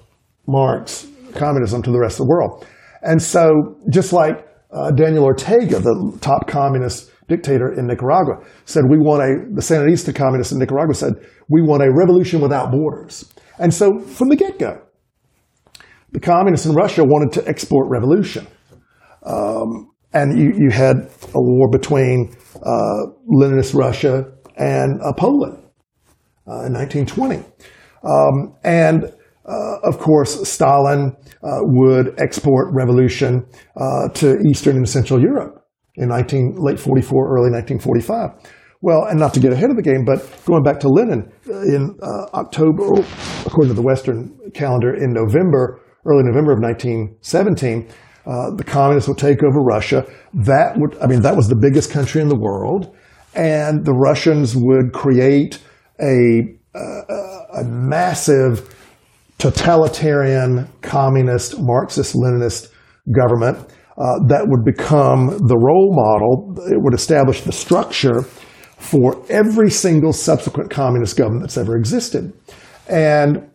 Marx communism to the rest of the world. And so, just like uh, Daniel Ortega, the top communist dictator in Nicaragua, said, We want a, the Sandinista communists in Nicaragua said, We want a revolution without borders. And so, from the get go, the communists in Russia wanted to export revolution. Um, and you, you, had a war between uh, Leninist Russia and uh, Poland uh, in 1920. Um, and uh, of course, Stalin uh, would export revolution uh, to Eastern and Central Europe in 19, late 44, early 1945. Well, and not to get ahead of the game, but going back to Lenin, in uh, October, according to the Western calendar, in November, early November of 1917, uh, the communists would take over Russia. That would, I mean, that was the biggest country in the world, and the Russians would create a, a massive totalitarian, communist, Marxist, Leninist government uh, that would become the role model. It would establish the structure for every single subsequent communist government that's ever existed. And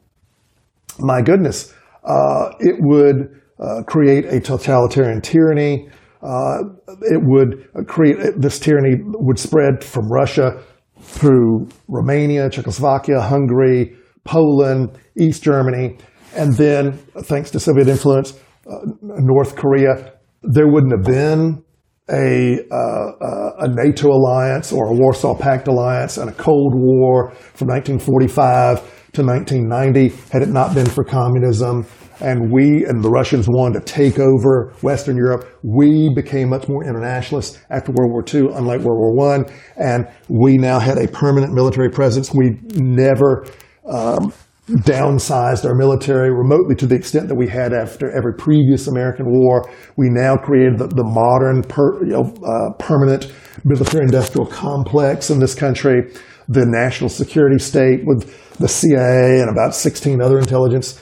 my goodness, uh, it would uh, create a totalitarian tyranny. Uh, it would create this tyranny would spread from Russia through Romania, Czechoslovakia, Hungary, Poland, East Germany, and then, thanks to Soviet influence, uh, North Korea. There wouldn't have been a, uh, a NATO alliance or a Warsaw Pact alliance and a Cold War from 1945 to 1990 had it not been for communism. And we and the Russians wanted to take over Western Europe. We became much more internationalist after World War II, unlike World War I. And we now had a permanent military presence. We never um, downsized our military remotely to the extent that we had after every previous American war. We now created the, the modern, per, you know, uh, permanent military-industrial complex in this country, the national security state with the CIA and about 16 other intelligence.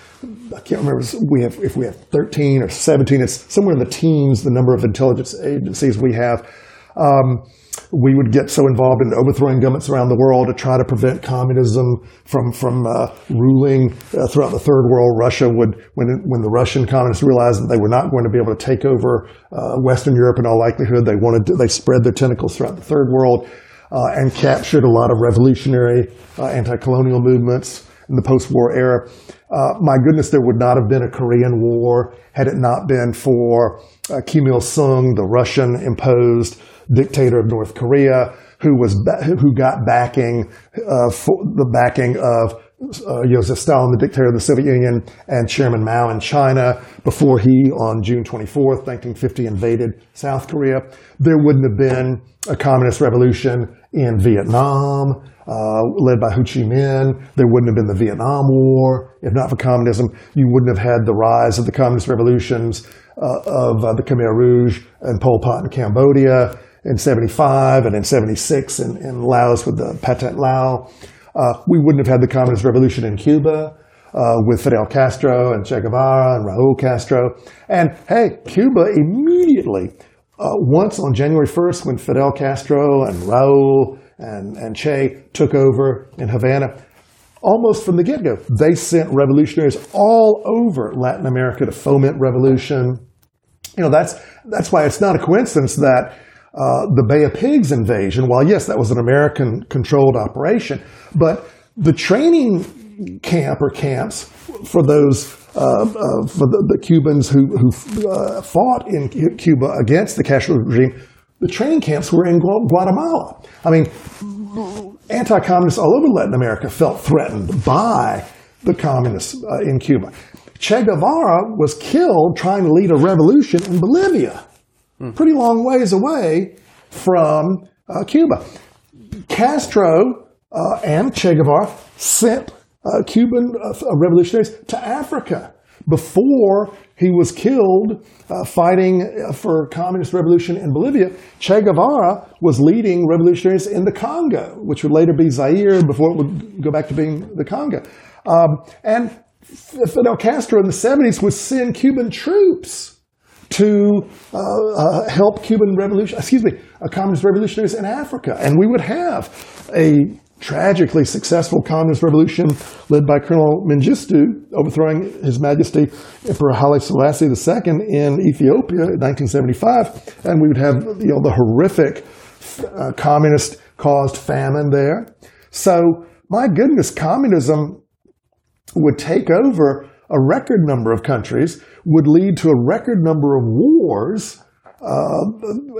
I can't remember we have if we have 13 or 17. It's somewhere in the teens the number of intelligence agencies we have. Um, we would get so involved in overthrowing governments around the world to try to prevent communism from from uh, ruling uh, throughout the third world. Russia would, when when the Russian communists realized that they were not going to be able to take over uh, Western Europe in all likelihood, they wanted to, they spread their tentacles throughout the third world uh, and captured a lot of revolutionary uh, anti-colonial movements in the post-war era. Uh, my goodness, there would not have been a Korean War had it not been for Kim Il Sung, the Russian imposed dictator of North Korea, who was ba- who got backing uh, for the backing of uh, Joseph Stalin, the dictator of the Soviet Union, and Chairman Mao in China before he, on June 24th, 1950, invaded South Korea. There wouldn't have been a communist revolution in Vietnam, uh, led by Ho Chi Minh. There wouldn't have been the Vietnam War if not for communism. You wouldn't have had the rise of the communist revolutions uh, of uh, the Khmer Rouge and Pol Pot in Cambodia in 75 and in 76 in, in Laos with the Pathet Lao. Uh, we wouldn't have had the communist revolution in Cuba uh, with Fidel Castro and Che Guevara and Raul Castro. And hey, Cuba immediately, uh, once on January 1st, when Fidel Castro and Raul and, and Che took over in Havana, almost from the get go, they sent revolutionaries all over Latin America to foment revolution. You know, that's, that's why it's not a coincidence that uh, the Bay of Pigs invasion, while yes, that was an American controlled operation, but the training camp or camps for those uh, uh, for the, the, Cubans who, who uh, fought in Cuba against the Castro regime, the training camps were in Guatemala. I mean, anti-communists all over Latin America felt threatened by the communists uh, in Cuba. Che Guevara was killed trying to lead a revolution in Bolivia pretty long ways away from uh, Cuba. Castro uh, and Che Guevara sent uh, Cuban uh, revolutionaries to Africa before he was killed uh, fighting uh, for communist revolution in Bolivia. Che Guevara was leading revolutionaries in the Congo, which would later be Zaire before it would go back to being the Congo. Um, and Fidel Castro in the 70s would send Cuban troops to uh, uh, help Cuban revolution, excuse me, uh, communist revolutionaries in Africa. And we would have a tragically successful communist revolution led by Colonel Mengistu, overthrowing His Majesty Emperor Haile Selassie II in Ethiopia in 1975. And we would have you know, the horrific uh, communist caused famine there. So, my goodness, communism would take over a record number of countries, would lead to a record number of wars uh,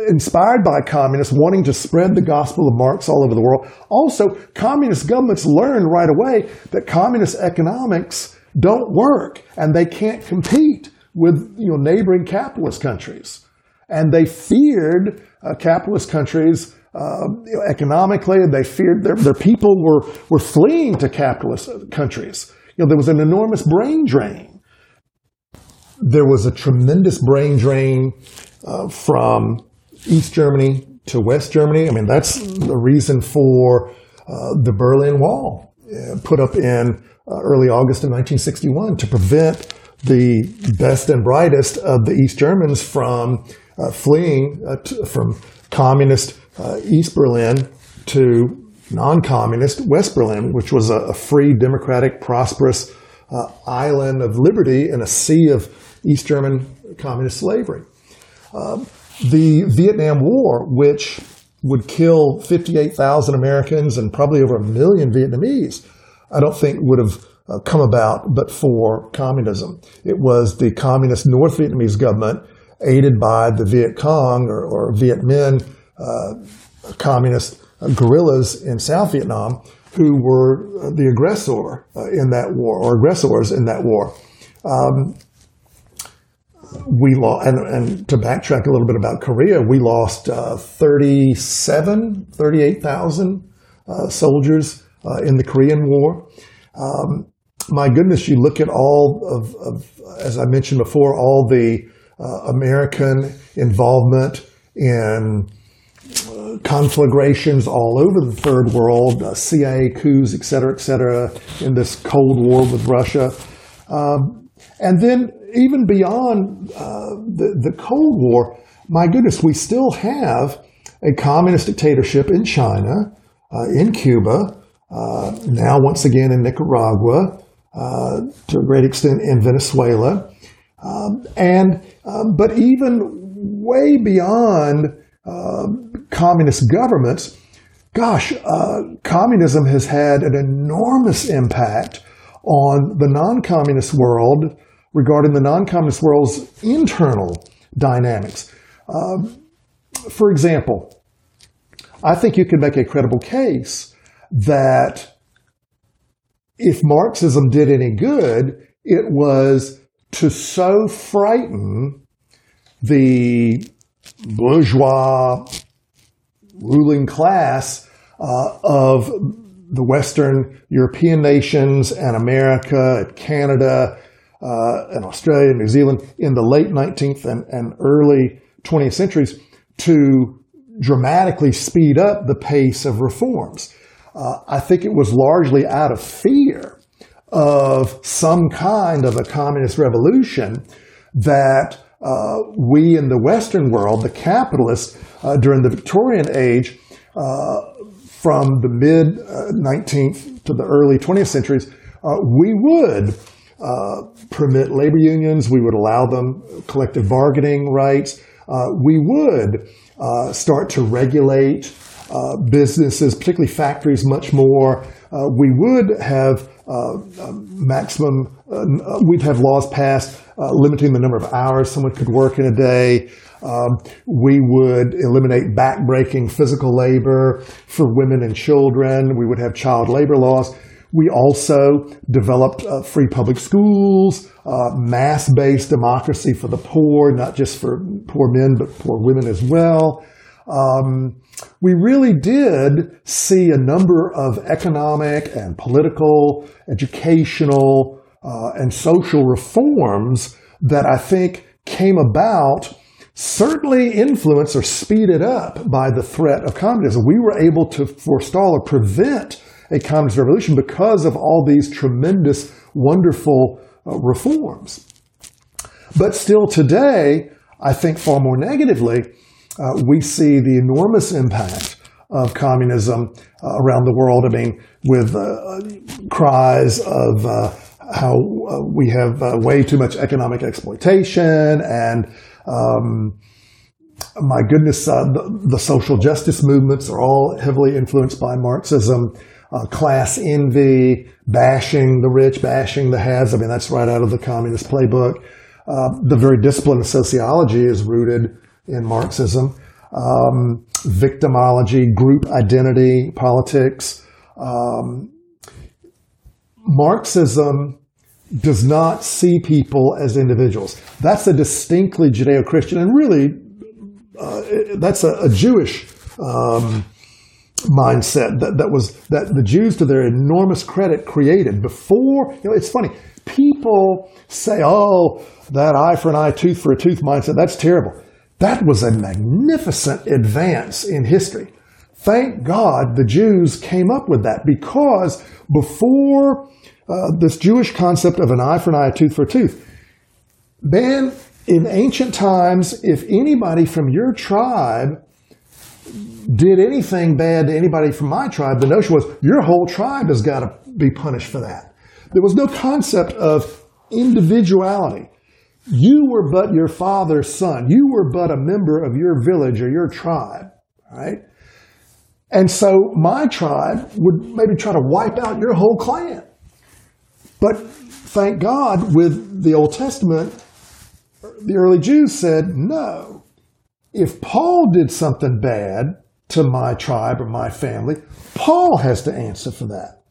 inspired by communists wanting to spread the gospel of Marx all over the world. Also, communist governments learned right away that communist economics don't work and they can't compete with you know, neighboring capitalist countries. And they feared uh, capitalist countries uh, economically. They feared their, their people were, were fleeing to capitalist countries. You know, there was an enormous brain drain. There was a tremendous brain drain uh, from East Germany to West Germany. I mean, that's the reason for uh, the Berlin Wall uh, put up in uh, early August of 1961 to prevent the best and brightest of the East Germans from fleeing from communist East Berlin to non-communist West Berlin, which was a, free, democratic, prosperous uh, island of liberty in a sea of East German communist slavery. Um, the Vietnam War, which would kill 58,000 Americans and probably over a million Vietnamese, I don't think would have uh, come about but for communism. It was the communist North Vietnamese government, aided by the Viet Cong or, or Viet Minh uh, communist guerrillas in South Vietnam who were the aggressor uh, in that war or aggressors in that war. Um, we lost, and, and, to backtrack a little bit about Korea, we lost uh, 37, 38,000 uh, soldiers uh, in the Korean War. Um, my goodness, you look at all of, of as I mentioned before, all the uh, American involvement in conflagrations all over the third world, uh, CIA coups, et cetera, et cetera, in this Cold War with Russia. Um, and then even beyond uh, the, the Cold War, my goodness, we still have a communist dictatorship in China, uh, in Cuba, uh, now once again in Nicaragua, uh, to a great extent in Venezuela, um, and um, but even way beyond uh, communist governments, gosh, uh, communism has had an enormous impact on the non-communist world regarding the non-communist world's internal dynamics. Um, for example, I think you can make a credible case that if Marxism did any good, it was to so frighten the bourgeois ruling class uh, of the Western European nations and America, and Canada, uh, and Australia, and New Zealand in the late 19th and, and early 20th centuries to dramatically speed up the pace of reforms. Uh, I think it was largely out of fear of some kind of a communist revolution that uh, we in the Western world, the capitalists, uh, during the Victorian age, uh, from the mid 19th uh, to the early 20th centuries, uh, we would Uh, permit labor unions, we would allow them collective bargaining rights, uh, we would uh, start to regulate businesses, particularly factories, much more. we would have maximum, we'd have laws passed uh, limiting the number of hours someone could work in a day. Um, we would eliminate backbreaking physical labor for women and children. We would have child labor laws. We also developed uh, free public schools, uh, mass-based democracy for the poor, not just for poor men, but poor women as well. Um, we really did see a number of economic and political, educational, uh, and social reforms that I think came about certainly influenced or speeded up by the threat of communism. We were able to forestall or prevent a communist revolution because of all these tremendous, wonderful uh, reforms. But still today, I think far more negatively, uh, we see the enormous impact of communism uh, around the world. I mean, with uh, cries of uh, how uh, we have way too much economic exploitation and um, my goodness, uh, the, the, social justice movements are all heavily influenced by Marxism. Uh, class envy, bashing the rich, bashing the haves. I mean, that's right out of the communist playbook. Uh, the very discipline of sociology is rooted in Marxism. Um, victimology, group identity, politics, um, Marxism does not see people as individuals. That's a distinctly Judeo-Christian, and really, uh, that's a, a Jewish um, mindset that, that was that the Jews, to their enormous credit, created before. You know, it's funny. People say, "Oh, that eye for an eye, tooth for a tooth mindset. That's terrible." That was a magnificent advance in history. Thank God the Jews came up with that because before uh, this Jewish concept of an eye for an eye, a tooth for a tooth. Man, in ancient times, if anybody from your tribe did anything bad to anybody from my tribe, the notion was your whole tribe has got to be punished for that. There was no concept of individuality. You were but your father's son. You were but a member of your village or your tribe, right? And so my tribe would maybe try to wipe out your whole clan. But thank God, with the Old Testament, the early Jews said, no. If Paul did something bad to my tribe or my family, Paul has to answer for that.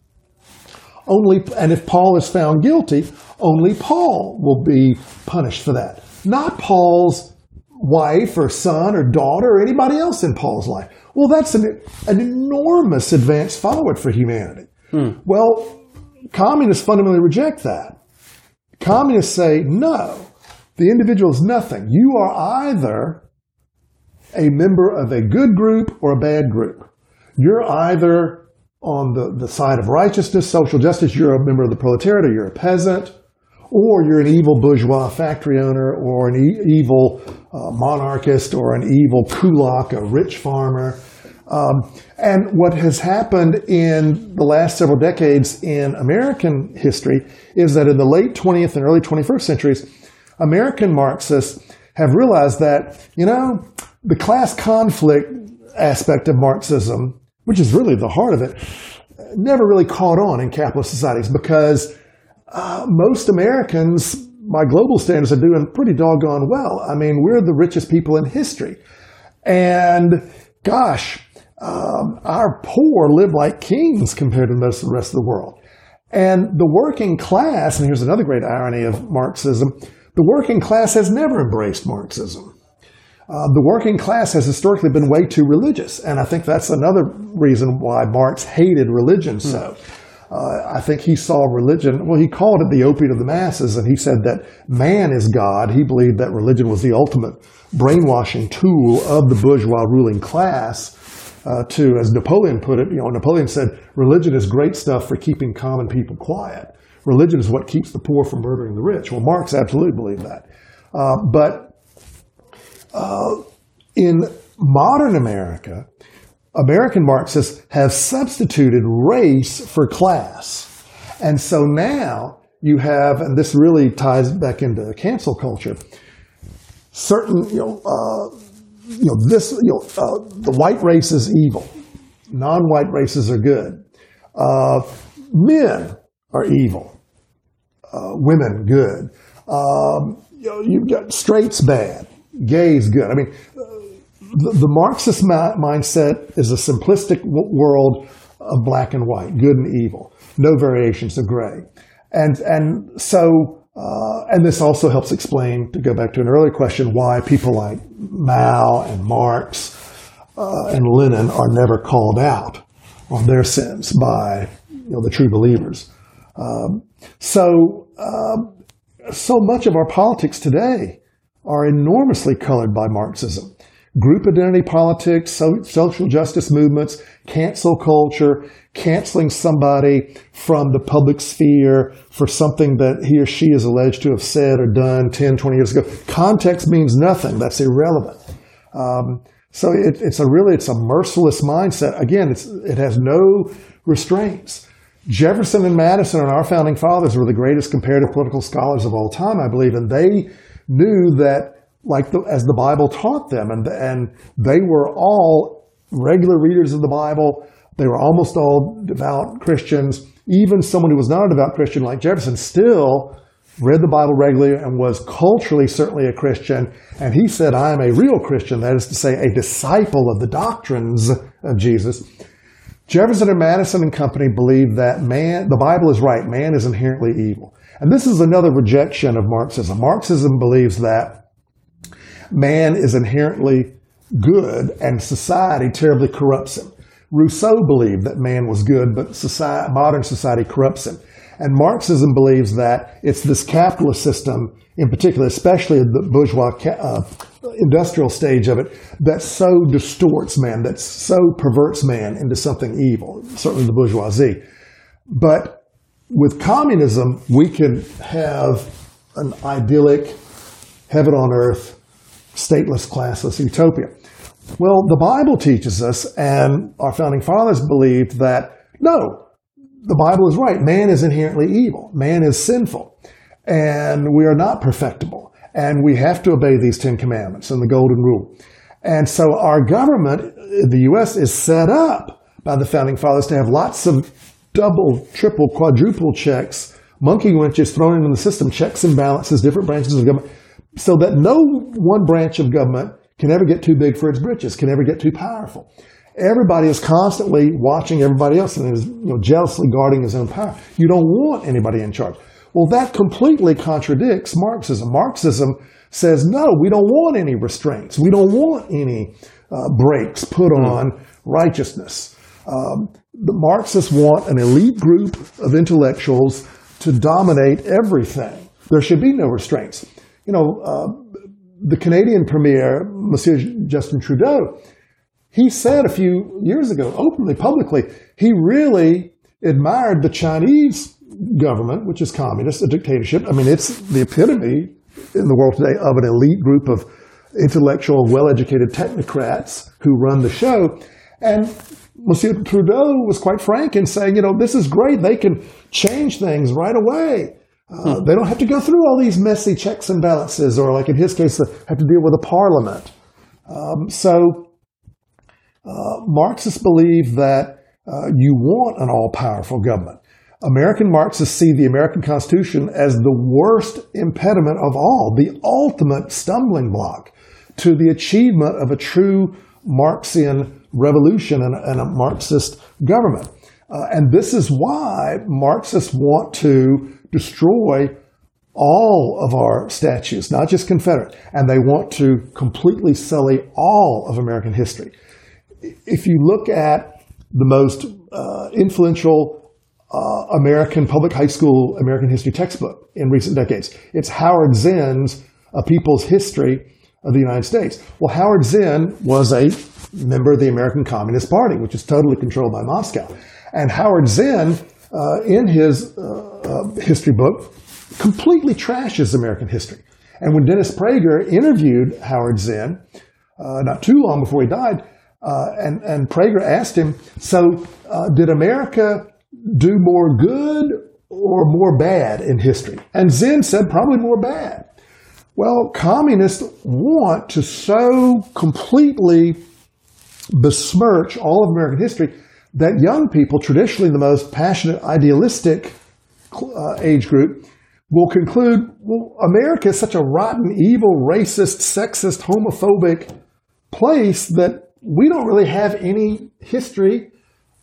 Only, and if Paul is found guilty, only Paul will be punished for that. Not Paul's wife or son or daughter or anybody else in Paul's life. Well, that's an, an enormous advance forward for humanity. Hmm. Well, Communists fundamentally reject that. Communists say, no, the individual is nothing. You are either a member of a good group or a bad group. You're either on the, the side of righteousness, social justice, you're a member of the proletariat, or you're a peasant, or you're an evil bourgeois factory owner, or an e- evil uh, monarchist, or an evil kulak, a rich farmer. Um, and what has happened in the last several decades in American history is that in the late 20th and early 21st centuries, American Marxists have realized that, you know, the class conflict aspect of Marxism, which is really the heart of it, never really caught on in capitalist societies because uh, most Americans, by global standards, are doing pretty doggone well. I mean, we're the richest people in history. And gosh, um, our poor live like kings compared to most of the rest of the world. And the working class, and here's another great irony of Marxism, the working class has never embraced Marxism. Uh, the working class has historically been way too religious, and I think that's another reason why Marx hated religion so. Uh, I think he saw religion, well, he called it the opiate of the masses, and he said that man is God. He believed that religion was the ultimate brainwashing tool of the bourgeois ruling class. Uh, to, as Napoleon put it, you know, Napoleon said, religion is great stuff for keeping common people quiet. Religion is what keeps the poor from murdering the rich. Well, Marx absolutely believed that. Uh, but uh, in modern America, American Marxists have substituted race for class. And so now you have, and this really ties back into cancel culture, certain, you know, uh, you know, this, you know, uh, the white race is evil. Non-white races are good. Uh, men are evil. Uh, women good. Um, you know, you've got straights bad, gays good. I mean, the, the Marxist ma- mindset is a simplistic w- world of black and white, good and evil, no variations of gray, and and so. Uh, and this also helps explain, to go back to an earlier question, why people like Mao and Marx uh, and Lenin are never called out on their sins by you know, the true believers. Um, so, um, so much of our politics today are enormously colored by Marxism. Group identity politics, so, social justice movements, cancel culture, canceling somebody from the public sphere for something that he or she is alleged to have said or done 10, 20 years ago. Context means nothing. That's irrelevant. Um, so it, it's a really, it's a merciless mindset. Again, it has no restraints. Jefferson and Madison and our founding fathers were the greatest comparative political scholars of all time, I believe, and they knew that like the, as the Bible taught them, and and they were all regular readers of the Bible. They were almost all devout Christians. Even someone who was not a devout Christian, like Jefferson, still read the Bible regularly and was culturally certainly a Christian. And he said, I am a real Christian, that is to say, a disciple of the doctrines of Jesus. Jefferson and Madison and company believed that man, the Bible is right, man is inherently evil. And this is another rejection of Marxism. Marxism believes that man is inherently good and society terribly corrupts him. Rousseau believed that man was good, but society, modern society corrupts him. And Marxism believes that it's this capitalist system, in particular, especially the bourgeois uh, industrial stage of it, that so distorts man, that so perverts man into something evil, certainly the bourgeoisie. But with communism, we can have an idyllic, heaven on earth stateless, classless utopia. Well, the Bible teaches us, and our founding fathers believed that no, the Bible is right. Man is inherently evil. Man is sinful. And we are not perfectible. And we have to obey these Ten Commandments and the Golden Rule. And so our government the U.S. is set up by the founding fathers to have lots of double, triple, quadruple checks, monkey wrenches thrown into the system, checks and balances, different branches of government so that no one branch of government can ever get too big for its britches, can ever get too powerful. Everybody is constantly watching everybody else and is you know, jealously guarding his own power. You don't want anybody in charge. Well, that completely contradicts Marxism. Marxism says, no, we don't want any restraints. We don't want any uh, brakes put hmm. on righteousness. Um, the Marxists want an elite group of intellectuals to dominate everything. There should be no restraints you know, uh, the Canadian Premier, Monsieur Justin Trudeau, he said a few years ago, openly, publicly, he really admired the Chinese government, which is communist, a dictatorship. I mean, it's the epitome in the world today of an elite group of intellectual, well-educated technocrats who run the show. And Monsieur Trudeau was quite frank in saying, you know, this is great. They can change things right away. Uh, hmm. They don't have to go through all these messy checks and balances, or like in his case, have to deal with a parliament. Um, so uh, Marxists believe that uh, you want an all-powerful government. American Marxists see the American Constitution as the worst impediment of all, the ultimate stumbling block to the achievement of a true Marxian revolution and, and a Marxist government. Uh, and this is why Marxists want to destroy all of our statues, not just Confederate, and they want to completely sully all of American history. If you look at the most uh, influential uh, American public high school American history textbook in recent decades, it's Howard Zinn's A People's History of the United States. Well, Howard Zinn was a member of the American Communist Party, which is totally controlled by Moscow. And Howard Zinn, uh, in his uh, uh, history book, completely trashes American history. And when Dennis Prager interviewed Howard Zinn, uh, not too long before he died, uh, and, and Prager asked him, So, did America do more good or more bad in history? And Zinn said, Probably more bad. Well, communists want to so completely besmirch all of American history that young people, traditionally the most passionate, idealistic uh, age group, will conclude, well, America is such a rotten, evil, racist, sexist, homophobic place that we don't really have any history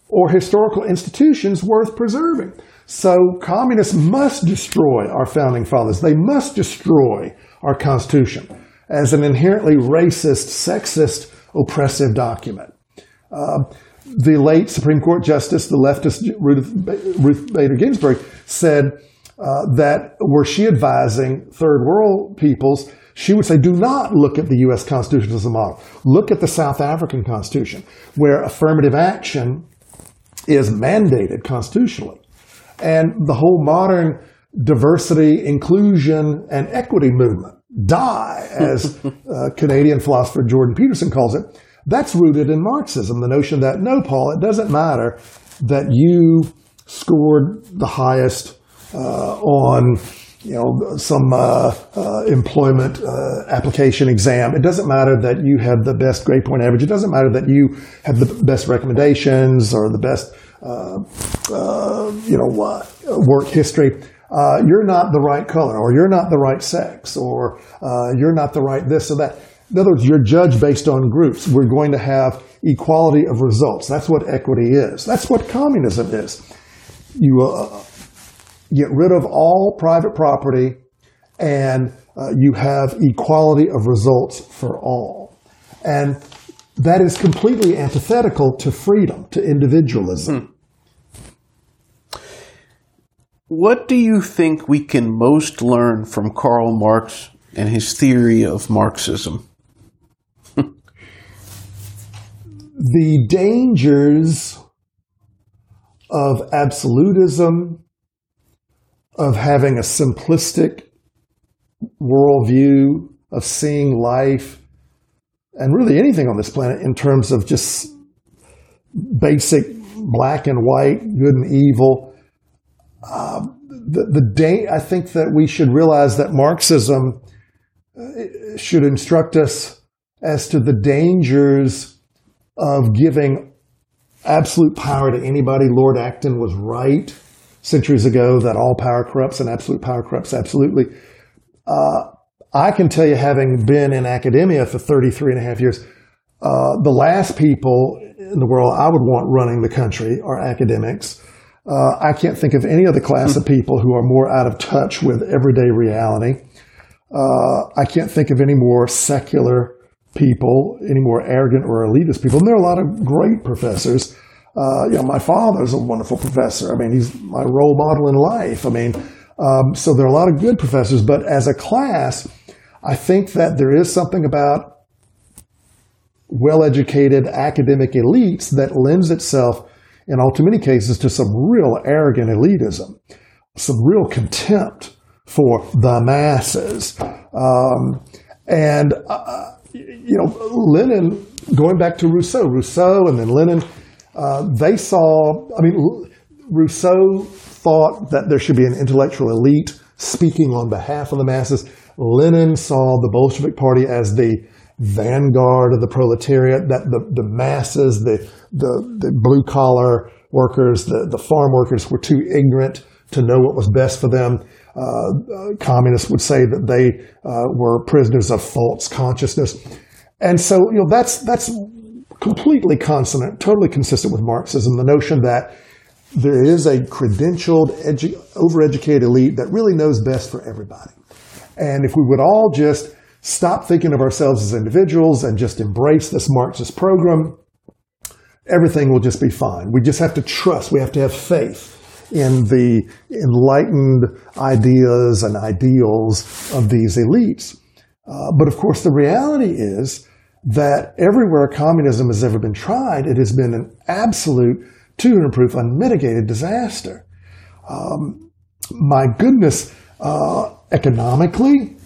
or historical institutions worth preserving. So communists must destroy our founding fathers. They must destroy our Constitution as an inherently racist, sexist, oppressive document. Uh, the late Supreme Court Justice, the leftist Ruth, Bader Ginsburg, said uh, that were she advising third world peoples, she would say, do not look at the U.S. Constitution as a model. Look at the South African Constitution, where affirmative action is mandated constitutionally. And the whole modern diversity, inclusion, and equity movement, DIE, as uh, Canadian philosopher Jordan Peterson calls it, that's rooted in Marxism. The notion that, no, Paul, it doesn't matter that you scored the highest uh, on you know, some uh, uh, employment uh, application exam. It doesn't matter that you have the best grade point average. It doesn't matter that you have the best recommendations or the best, uh, uh, you know, work history uh, you're not the right color, or you're not the right sex, or uh, you're not the right this or that. In other words, you're judged based on groups. We're going to have equality of results. That's what equity is. That's what communism is. You uh, get rid of all private property and uh, you have equality of results for all. And that is completely antithetical to freedom, to individualism. Hmm. What do you think we can most learn from Karl Marx and his theory of Marxism? the dangers of absolutism, of having a simplistic worldview, of seeing life, and really anything on this planet in terms of just basic black and white, good and evil um, the, the day, I think that we should realize that Marxism uh, should instruct us as to the dangers of giving absolute power to anybody. Lord Acton was right centuries ago that all power corrupts and absolute power corrupts absolutely. Uh, I can tell you, having been in academia for 33 and a half years, uh, the last people in the world I would want running the country are academics. Uh, I can't think of any other class of people who are more out of touch with everyday reality. Uh, I can't think of any more secular people, any more arrogant or elitist people. And there are a lot of great professors. Uh, you know, my father's a wonderful professor. I mean, he's my role model in life. I mean, um, so there are a lot of good professors. But as a class, I think that there is something about well-educated academic elites that lends itself in all too many cases to some real arrogant elitism. some real contempt for the masses. Um, and, uh, you know, Lenin, going back to Rousseau, Rousseau and then Lenin, uh, they saw, I mean, Rousseau thought that there should be an intellectual elite speaking on behalf of the masses. Lenin saw the Bolshevik Party as the vanguard of the proletariat, that the, the masses, the, the, the blue collar workers, the, the farm workers were too ignorant to know what was best for them. Uh, uh, communists would say that they uh, were prisoners of false consciousness. And so, you know, that's, that's completely consonant, totally consistent with Marxism, the notion that there is a credentialed, edu- overeducated elite that really knows best for everybody. And if we would all just stop thinking of ourselves as individuals and just embrace this Marxist program, everything will just be fine. We just have to trust, we have to have faith in the enlightened ideas and ideals of these elites. Uh, but of course, the reality is that everywhere communism has ever been tried, it has been an absolute 200 proof unmitigated disaster. Um, my goodness, uh, economically,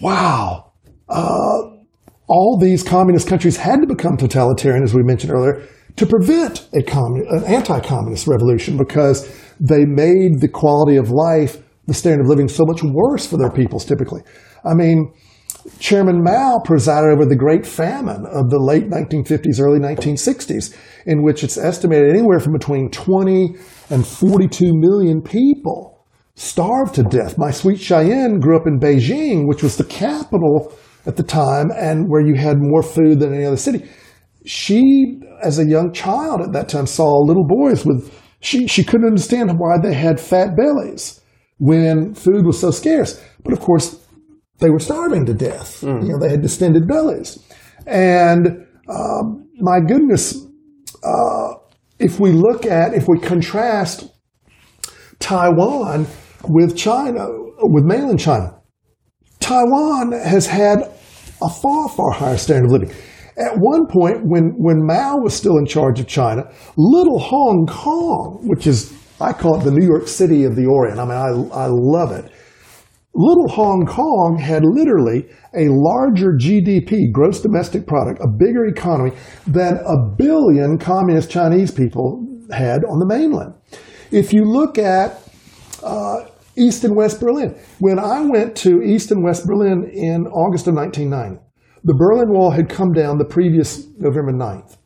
wow. Uh, all these communist countries had to become totalitarian, as we mentioned earlier, to prevent a commun- an anti-communist revolution because they made the quality of life, the standard of living, so much worse for their peoples. Typically, I mean, Chairman Mao presided over the Great Famine of the late 1950s, early 1960s, in which it's estimated anywhere from between 20 and 42 million people starved to death. My sweet Cheyenne grew up in Beijing, which was the capital at the time and where you had more food than any other city. She, as a young child at that time, saw little boys with, she, she couldn't understand why they had fat bellies when food was so scarce. But of course, they were starving to death. Mm. You know, they had distended bellies. And um, my goodness, uh, if we look at, if we contrast Taiwan with China, with mainland China. Taiwan has had a far, far higher standard of living. At one point, when, when Mao was still in charge of China, little Hong Kong, which is, I call it the New York City of the Orient. I mean, I, I love it. Little Hong Kong had literally a larger GDP, gross domestic product, a bigger economy than a billion communist Chinese people had on the mainland. If you look at uh, East and West Berlin. When I went to East and West Berlin in August of 1990, the Berlin Wall had come down the previous November 9th.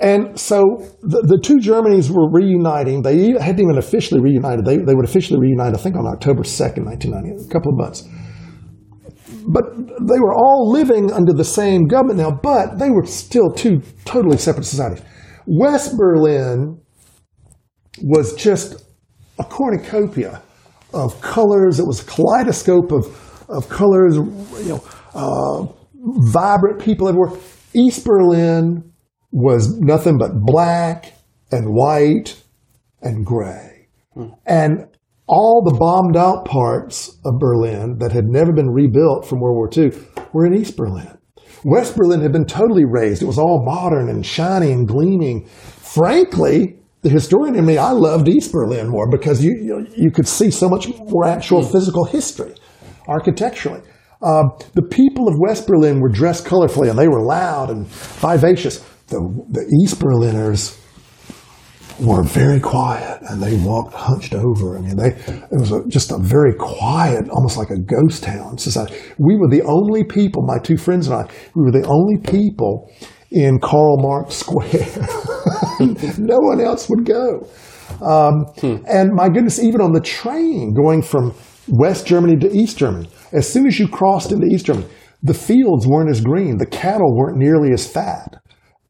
And so the, the two Germanys were reuniting. They hadn't even officially reunited. They, they would officially reunite, I think, on October 2nd, 1990, a couple of months. But they were all living under the same government now, but they were still two totally separate societies. West Berlin was just a cornucopia of colors. It was a kaleidoscope of, of colors, you know, uh, vibrant people everywhere. East Berlin was nothing but black and white and gray. Hmm. And all the bombed out parts of Berlin that had never been rebuilt from World War II were in East Berlin. West Berlin had been totally razed. It was all modern and shiny and gleaming. Frankly, the historian in me, I loved East Berlin more because you, you, you could see so much more actual hmm. physical history architecturally. Uh, the people of West Berlin were dressed colorfully and they were loud and vivacious. The, the East Berliners were very quiet and they walked hunched over. I mean, they, it was a, just a very quiet, almost like a ghost town society. We were the only people, my two friends and I, we were the only people in Karl Marx Square. no one else would go. Um, hmm. And my goodness, even on the train going from West Germany to East Germany, as soon as you crossed into East Germany, the fields weren't as green, the cattle weren't nearly as fat.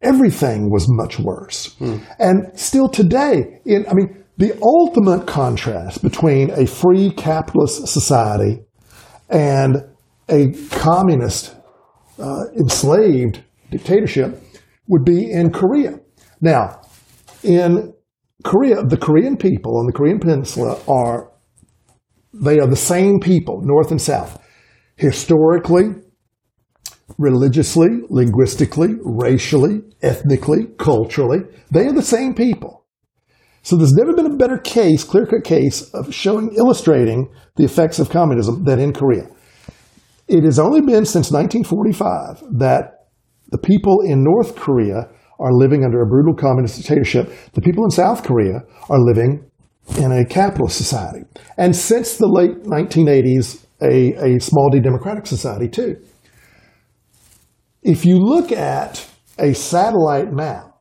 Everything was much worse. Hmm. And still today, in, I mean, the ultimate contrast between a free capitalist society and a communist, uh, enslaved dictatorship would be in Korea. Now, in Korea, the Korean people on the Korean Peninsula are, they are the same people, North and South, historically, religiously, linguistically, racially, ethnically, culturally. They are the same people. So there's never been a better case, clear-cut case of showing, illustrating the effects of communism than in Korea. It has only been since 1945 that the people in North Korea are living under a brutal communist dictatorship. The people in South Korea are living in a capitalist society. And since the late 1980s, a, a small d democratic society too. If you look at a satellite map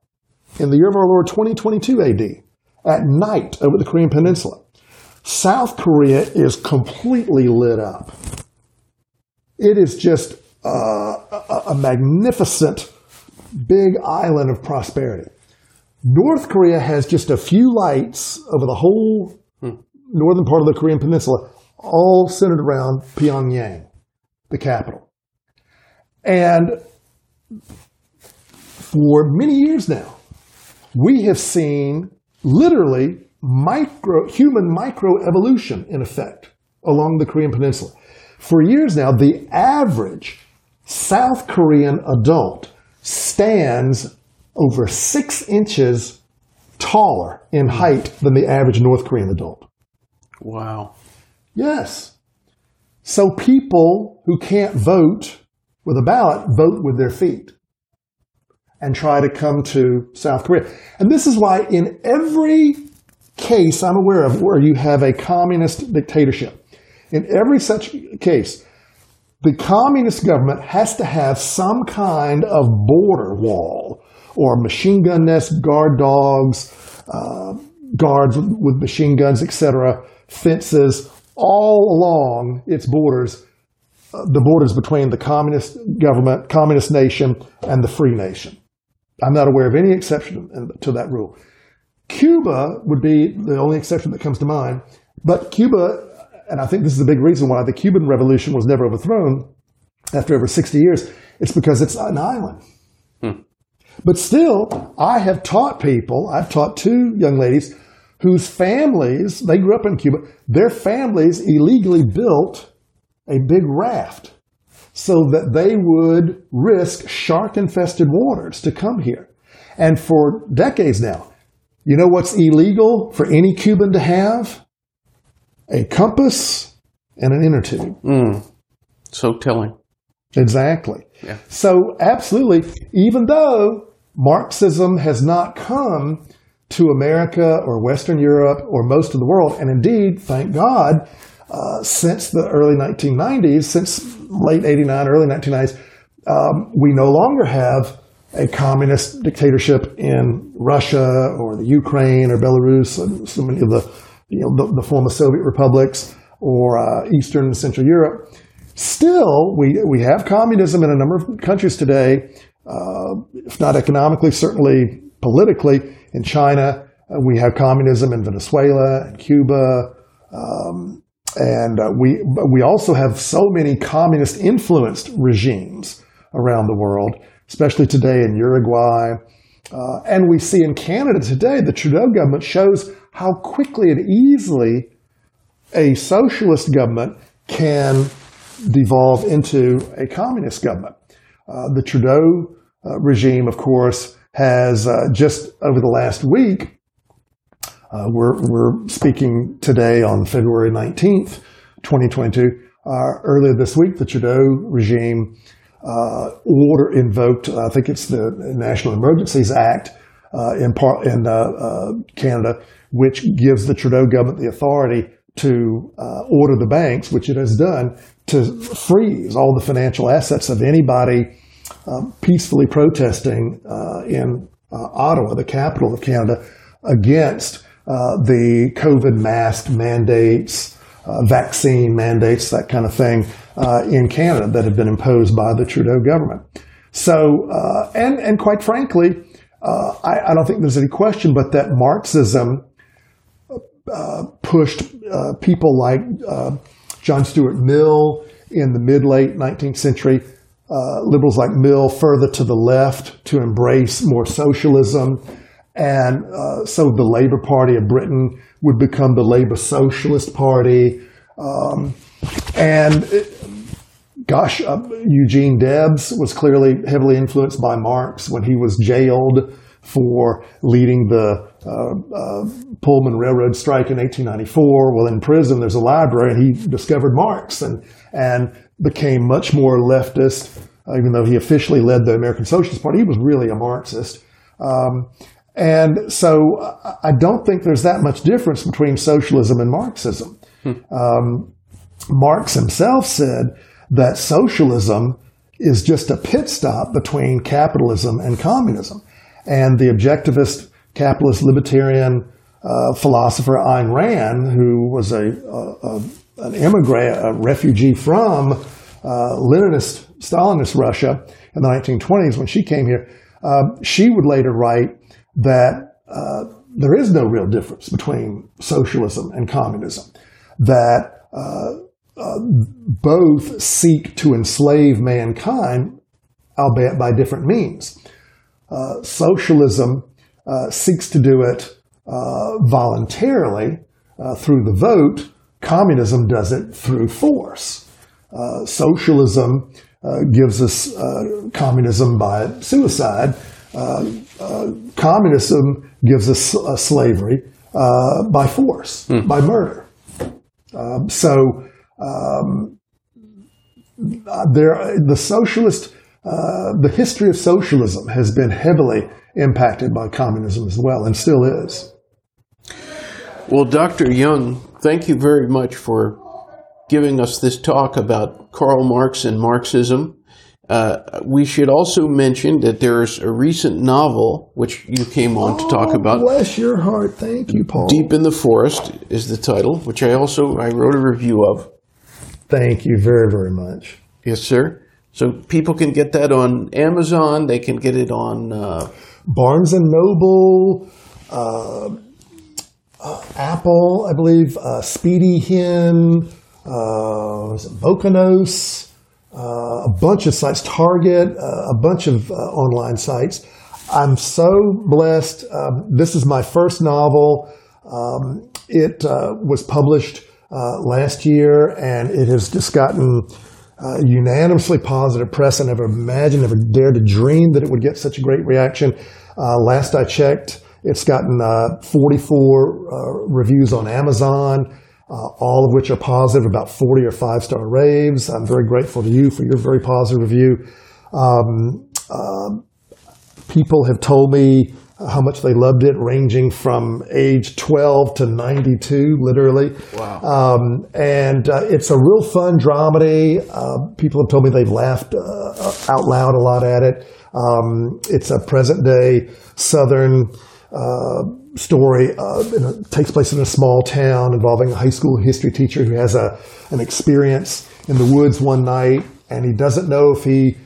in the year of our Lord 2022 AD, at night over the Korean Peninsula, South Korea is completely lit up. It is just a, a magnificent big island of prosperity. North Korea has just a few lights over the whole northern part of the Korean Peninsula, all centered around Pyongyang, the capital. And for many years now, we have seen literally micro, human microevolution in effect along the Korean Peninsula. For years now, the average South Korean adult stands over six inches taller in height than the average North Korean adult. Wow. Yes. So people who can't vote with a ballot vote with their feet and try to come to South Korea. And this is why in every case I'm aware of where you have a communist dictatorship, in every such case, the communist government has to have some kind of border wall or machine gun nest, guard dogs, uh, guards with machine guns, etc., fences all along its borders, uh, the borders between the communist government, communist nation, and the free nation. I'm not aware of any exception to that rule. Cuba would be the only exception that comes to mind, but Cuba and I think this is a big reason why the Cuban Revolution was never overthrown after over 60 years. It's because it's an island. Hmm. But still, I have taught people, I've taught two young ladies whose families, they grew up in Cuba, their families illegally built a big raft so that they would risk shark infested waters to come here. And for decades now, you know what's illegal for any Cuban to have? A compass and an inner tube. Mm. So telling. Exactly. Yeah. So, absolutely, even though Marxism has not come to America or Western Europe or most of the world, and indeed, thank God, uh, since the early 1990s, since late 89, early 1990s, um, we no longer have a communist dictatorship in Russia or the Ukraine or Belarus and so many of the you know, the, the former Soviet republics or uh, Eastern and Central Europe. Still, we, we have communism in a number of countries today, uh, if not economically, certainly politically. In China, uh, we have communism in Venezuela and Cuba. Um, and uh, we, we also have so many communist influenced regimes around the world, especially today in Uruguay. Uh, and we see in Canada today, the Trudeau government shows how quickly and easily a socialist government can devolve into a communist government. Uh, the Trudeau uh, regime, of course, has uh, just over the last week, uh, we're, we're speaking today on February 19th, 2022. Uh, earlier this week, the Trudeau regime uh, order invoked, I think it's the National Emergencies Act in, par- in Canada, which gives the Trudeau government the authority to uh, order the banks, which it has done, to freeze all the financial assets of anybody uh, peacefully protesting uh, in uh, Ottawa, the capital of Canada, against uh, the COVID mask mandates, uh, vaccine mandates, that kind of thing in Canada that have been imposed by the Trudeau government. So, and and quite frankly, I, I don't think there's any question but that Marxism uh, pushed uh, people like uh, John Stuart Mill in the mid late 19th century, uh, liberals like Mill further to the left to embrace more socialism. And uh, so the Labour Party of Britain would become the Labour Socialist Party. Um, and it, gosh, Eugene Debs was clearly heavily influenced by Marx when he was jailed for leading the uh, uh, Pullman Railroad strike in 1894. Well, in prison, there's a library, and he discovered Marx and and became much more leftist. Even though he officially led the American Socialist Party, he was really a Marxist. Um, and so I don't think there's that much difference between socialism and Marxism. Hmm. Um, Marx himself said that socialism is just a pit stop between capitalism and communism. And the objectivist capitalist libertarian uh, philosopher Ayn Rand, who was a, a, a an immigrant, a refugee from uh, Leninist, Stalinist Russia in the 1920s, when she came here, uh, she would later write that uh, there is no real difference between socialism and communism, that uh, both seek to enslave mankind, albeit by different means. Uh, socialism uh, seeks to do it uh, voluntarily uh, through the vote. Communism does it through force. Uh, socialism uh, gives us communism by suicide. communism gives us slavery by force, hmm. by murder. Um, so um, there, the socialist, uh, the history of socialism has been heavily impacted by communism as well, and still is. Well, Dr. Young, thank you very much for giving us this talk about Karl Marx and Marxism. Uh, we should also mention that there's a recent novel which you came on oh, to talk oh, about. Bless your heart, thank you, Paul. Deep in the Forest is the title, which I also I wrote a review of. Thank you very very much. Yes, sir. So people can get that on Amazon. They can get it on uh, Barnes and Noble, uh, uh, Apple, I believe, uh, Speedy Hen, uh, was it Bokanos, uh, a bunch of sites, Target, uh, a bunch of online sites. I'm so blessed. Um, this is my first novel. Um, it was published last year, and it has just gotten uh, unanimously positive press. I never imagined, never dared to dream that it would get such a great reaction. Uh, last I checked, it's gotten uh, 44 uh, reviews on Amazon, uh, all of which are positive, about 40 or five star raves. I'm very grateful to you for your very positive review. Um, um people have told me how much they loved it, ranging from age 12 to 92, literally. Wow. Um, and uh, it's a real fun dramedy. Uh, people have told me they've laughed uh, out loud a lot at it. Um, it's a present day Southern uh, story. Uh, it takes place in a small town involving a high school history teacher who has a, an experience in the woods one night, and he doesn't know if he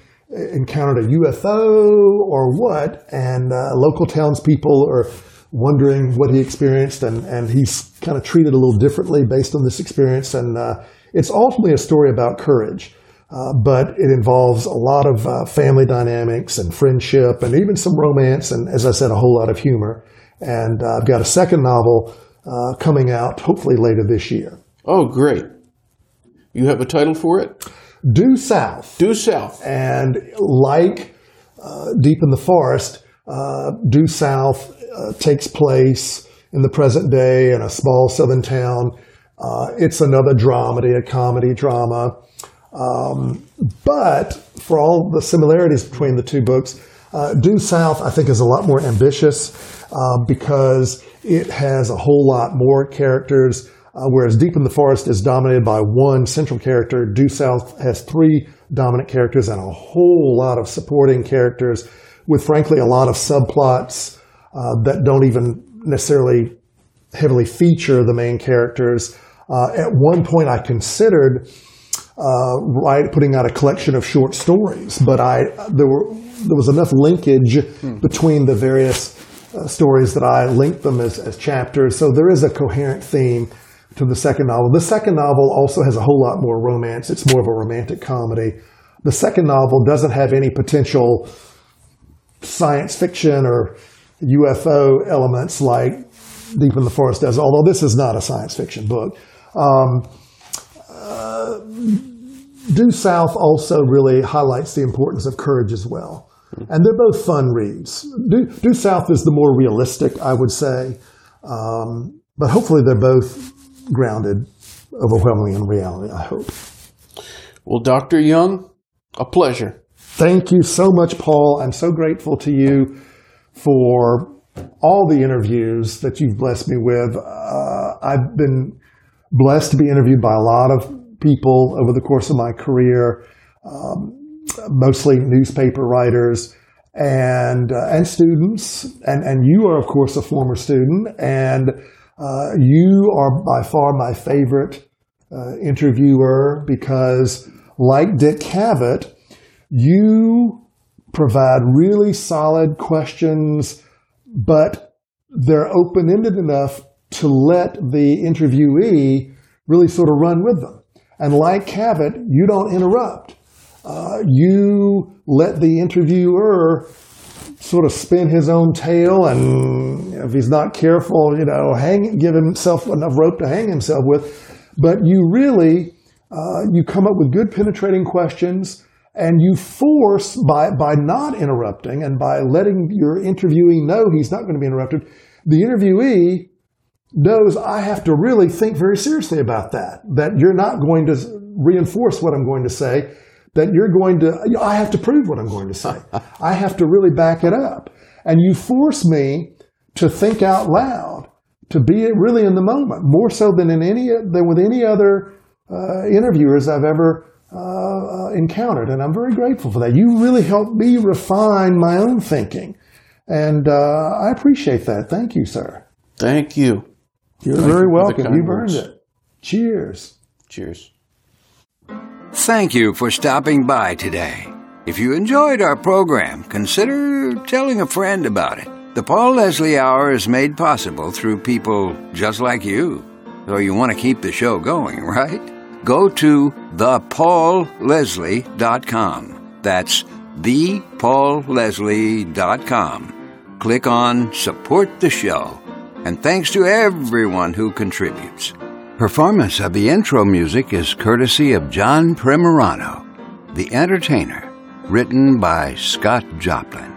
encountered a UFO or what, and uh, local townspeople are wondering what he experienced, and, and he's kind of treated a little differently based on this experience. And uh, it's ultimately a story about courage, uh, but it involves a lot of uh, family dynamics and friendship, and even some romance, and as I said, a whole lot of humor. And uh, I've got a second novel uh, coming out hopefully later this year. Oh, great! You have a title for it? due south. Due south. And like uh, Deep in the Forest, uh, due south uh, takes place in the present day in a small southern town. Uh, it's another dramedy, a comedy drama. Um, but for all the similarities between the two books, uh, Due South, I think, is a lot more ambitious uh, because it has a whole lot more characters. Uh, whereas Deep in the Forest is dominated by one central character, Due South has three dominant characters and a whole lot of supporting characters with, frankly, a lot of subplots uh, that don't even necessarily heavily feature the main characters. Uh, at one point, I considered uh, right putting out a collection of short stories, but I there were there was enough linkage hmm. between the various uh, stories that I linked them as, as chapters. So there is a coherent theme to the second novel. The second novel also has a whole lot more romance. It's more of a romantic comedy. The second novel doesn't have any potential science fiction or UFO elements like Deep in the Forest does, although this is not a science fiction book. Um, uh, Due South also really highlights the importance of courage as well. And they're both fun reads. Due, Due South is the more realistic, I would say. Um, but hopefully they're both grounded overwhelmingly in reality, I hope. Well, Dr. Young, a pleasure. Thank you so much, Paul. I'm so grateful to you for all the interviews that you've blessed me with. Uh, I've been blessed to be interviewed by a lot of people over the course of my career, um, mostly newspaper writers and uh, and students. And and you are, of course, a former student, and uh, you are by far my favorite uh, interviewer because, like Dick Cavett, you provide really solid questions, but they're open ended enough to let the interviewee really sort of run with them. And like Cavett, you don't interrupt. Uh, you let the interviewer sort of spin his own tail, and if he's not careful, you know, hang, give himself enough rope to hang himself with. But you really, uh, you come up with good penetrating questions, and you force by by not interrupting and by letting your interviewee know he's not going to be interrupted. The interviewee knows I have to really think very seriously about that. That you're not going to reinforce what I'm going to say. That you're going to, I have to prove what I'm going to say. I have to really back it up. And you force me to think out loud, to be really in the moment, more so than in any, than with any other uh, interviewers I've ever uh, encountered. And I'm very grateful for that. You really helped me refine my own thinking. And uh, I appreciate that. Thank you, sir. Thank you. You're Thank very you welcome. You've earned it. Cheers. Cheers. Thank you for stopping by today. If you enjoyed our program, consider telling a friend about it. The Paul Leslie Hour is made possible through people just like you. So you want to keep the show going, right? Go to thepaulleslie.com. That's thepaulleslie.com. Click on Support the Show. And thanks to everyone who contributes. Performance of the intro music is courtesy of John Primorano, The Entertainer, written by Scott Joplin.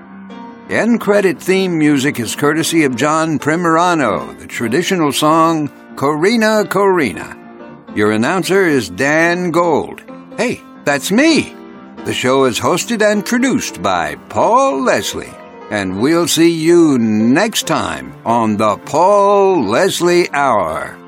End credit theme music is courtesy of John Primorano, the traditional song Corina Corina. Your announcer is Dan Gold. Hey, that's me. The show is hosted and produced by Paul Leslie. And we'll see you next time on the Paul Leslie Hour.